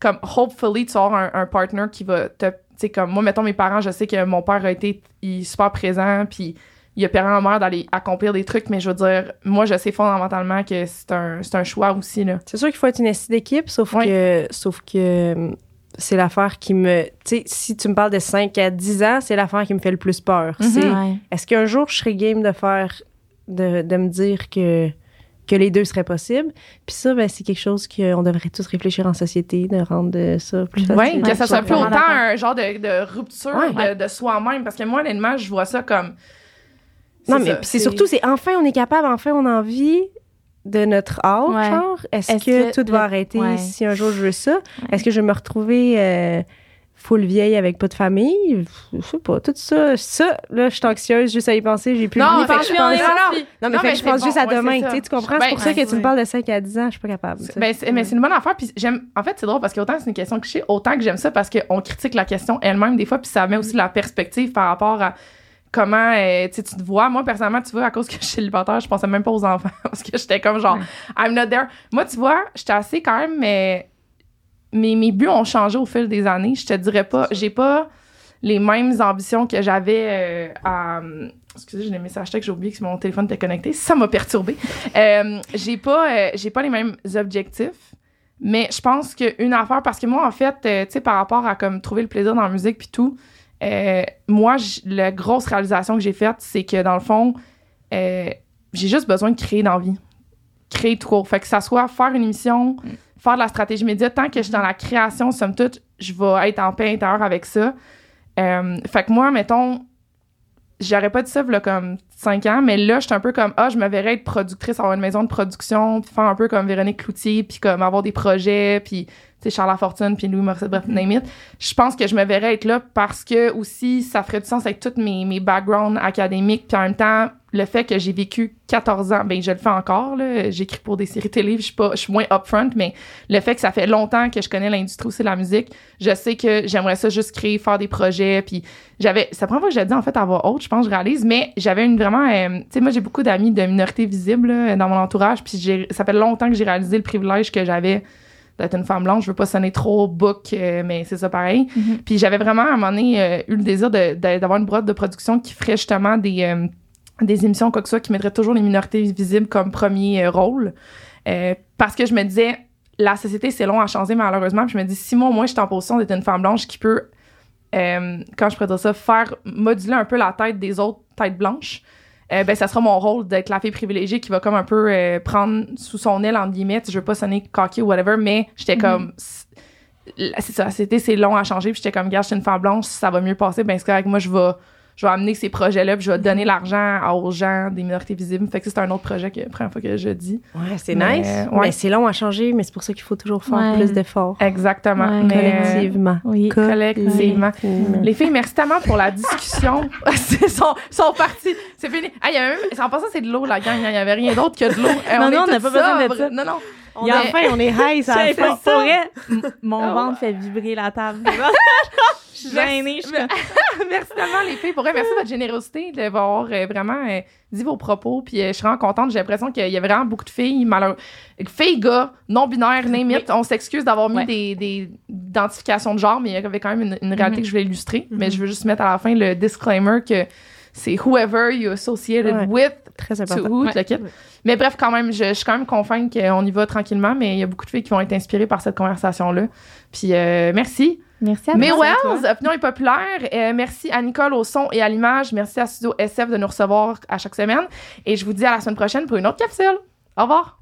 Comme, hopefully, tu vas avoir un, un partner qui va te. Tu sais, comme, moi, mettons, mes parents, je sais que mon père a été il est super présent, puis il a permis à ma mère d'aller accomplir des trucs, mais je veux dire, moi, je sais fondamentalement que c'est un, c'est un choix aussi, là. C'est sûr qu'il faut être une esti d'équipe, sauf que sauf que hum, c'est l'affaire qui me tu sais si tu me parles de 5 à 10 ans, c'est l'affaire qui me fait le plus peur. Mhm. C'est Ouais. est-ce qu'un jour je serais game de faire de, de me dire que que les deux seraient possibles. Puis ça, ben, c'est quelque chose qu'on devrait tous réfléchir en société, de rendre ça plus facile. Oui, que ça soit plus autant un genre de, de rupture Ouais. de, de soi-même. Parce que moi, honnêtement, je vois ça comme. Non, mais c'est surtout, c'est enfin on est capable, enfin on a envie de notre art, Ouais. genre. Est-ce que, que tout va le- arrêter ouais. si un jour je veux ça? Est-ce que je vais me retrouver euh, full vieille avec pas de famille? Je sais pas, tout ça. Ça, là, je suis anxieuse juste à y penser. J'ai plus Non, mais je je pense... erreur. Non, mais, Non, fait mais que je pense bon, juste à ouais, demain. Tu sais, tu comprends? Ben, c'est pour ça que ouais, tu me parles de 5 à 10 ans. Je suis pas capable. Ben, mais c'est une bonne affaire. Puis j'aime. En fait, c'est drôle parce que autant c'est une question que je sais, autant que j'aime ça parce qu'on critique la question elle-même des fois, puis ça met aussi la perspective par rapport à comment euh, tu te vois. Moi, personnellement, tu vois, à cause que je suis célibataire, je pensais même pas aux enfants parce que j'étais comme genre, I'm not there. Moi, tu vois, j'étais assez quand même, mais mes, mes buts ont changé au fil des années. Je te dirais pas, j'ai pas les mêmes ambitions que j'avais euh, à. Excusez, j'ai des messages textes, j'ai oublié que mon téléphone était connecté. Ça m'a perturbé. Euh, j'ai pas, euh, j'ai pas les mêmes objectifs. Mais je pense qu'une affaire, parce que moi, en fait, tu sais, par rapport à comme trouver le plaisir dans la musique puis tout, moi, la grosse réalisation que j'ai faite, c'est que dans le fond, j'ai juste besoin de créer dans la vie. Créer tout court. Fait que ça soit faire une émission, mm. Faire de la stratégie média, tant que je suis dans la création, somme toute, je vais être en paix intérieure avec ça. fait que moi, mettons, j'aurais pas dit ça là, comme 5 ans, mais là, je suis un peu comme, ah, je me verrais être productrice, avoir une maison de production, puis faire un peu comme Véronique Cloutier, puis comme avoir des projets, puis, Charles Fortune, puis Louis Morissette, bref. Je pense que je me verrais être là parce que aussi, ça ferait du sens avec tous mes, mes backgrounds académiques, puis en même temps, le fait que j'ai vécu 14 ans, ben je le fais encore, là. J'écris pour des séries télé, je suis moins upfront, mais le fait que ça fait longtemps que je connais l'industrie aussi la musique, je sais que j'aimerais ça juste créer, faire des projets, puis j'avais, la première fois que j'ai dit en fait à voix haute, je pense, je réalise, mais j'avais une vraiment, euh, tu sais, moi j'ai beaucoup d'amis de minorités visibles dans mon entourage, puis ça fait longtemps que j'ai réalisé le privilège que j'avais d'être une femme blanche. Je veux pas sonner trop book, euh, mais c'est ça pareil. Mm-hmm. Puis j'avais vraiment à un moment donné euh, eu le désir d'avoir une boîte de production qui ferait justement des des émissions quoi que ce soit qui mettraient toujours les minorités visibles comme premier euh, rôle. Euh, parce que je me disais, la société, c'est long à changer, malheureusement. Puis je me dis, si moi, moi, je suis en position d'être une femme blanche qui peut, euh, quand je pourrais ça, faire moduler un peu la tête des autres têtes blanches, ben, ça sera mon rôle d'être la fille privilégiée qui va comme un peu prendre sous son aile, entre guillemets. Je veux pas sonner cocky ou whatever, mais j'étais mm-hmm. comme. C'est ça, c'était c'est long à changer. Puis j'étais comme, gars, je suis une femme blanche, si ça va mieux passer, ben c'est correct. Moi, je vais je vais amener ces projets-là, puis je vais donner l'argent aux gens des minorités visibles. Fait que c'est un autre projet que la première fois que je dis. Ouais, c'est nice. Mais c'est long à changer, mais c'est pour ça qu'il faut toujours faire plus d'efforts. Exactement. collectivement. Oui, collectivement. Les filles, merci tellement pour la discussion. Ils sont, sont partis. C'est fini. Ah, y a même, en passant, c'est de l'eau, la gang. Il n'y avait rien d'autre que de l'eau. non, non, on n'a pas besoin de ça. Non, non. On est... enfin, on est high, ça fait ça. Mon ah ventre fait vibrer la table. Je suis gênée. merci tellement, les filles. Pour merci de votre générosité d'avoir euh, vraiment euh, dit vos propos. Puis euh, je suis vraiment contente. J'ai l'impression qu'il y a vraiment beaucoup de filles, malheureux. Filles, gars, non-binaires, name. On s'excuse d'avoir mis des, des, identifications de genre, mais il y avait quand même une, réalité mm-hmm. que je voulais illustrer. Mais je veux juste mettre à la fin le disclaimer que c'est whoever you associated with. Très important. Mais bref, quand même, je, suis quand même confiante qu'on y va tranquillement, mais il y a beaucoup de filles qui vont être inspirées par cette conversation-là. Puis merci. Merci à Mais Wells, opinion est populaire. Euh, merci à Nicole au son et à l'image. Merci à Studio SF de nous recevoir à chaque semaine. Et je vous dis à la semaine prochaine pour une autre capsule. Au revoir.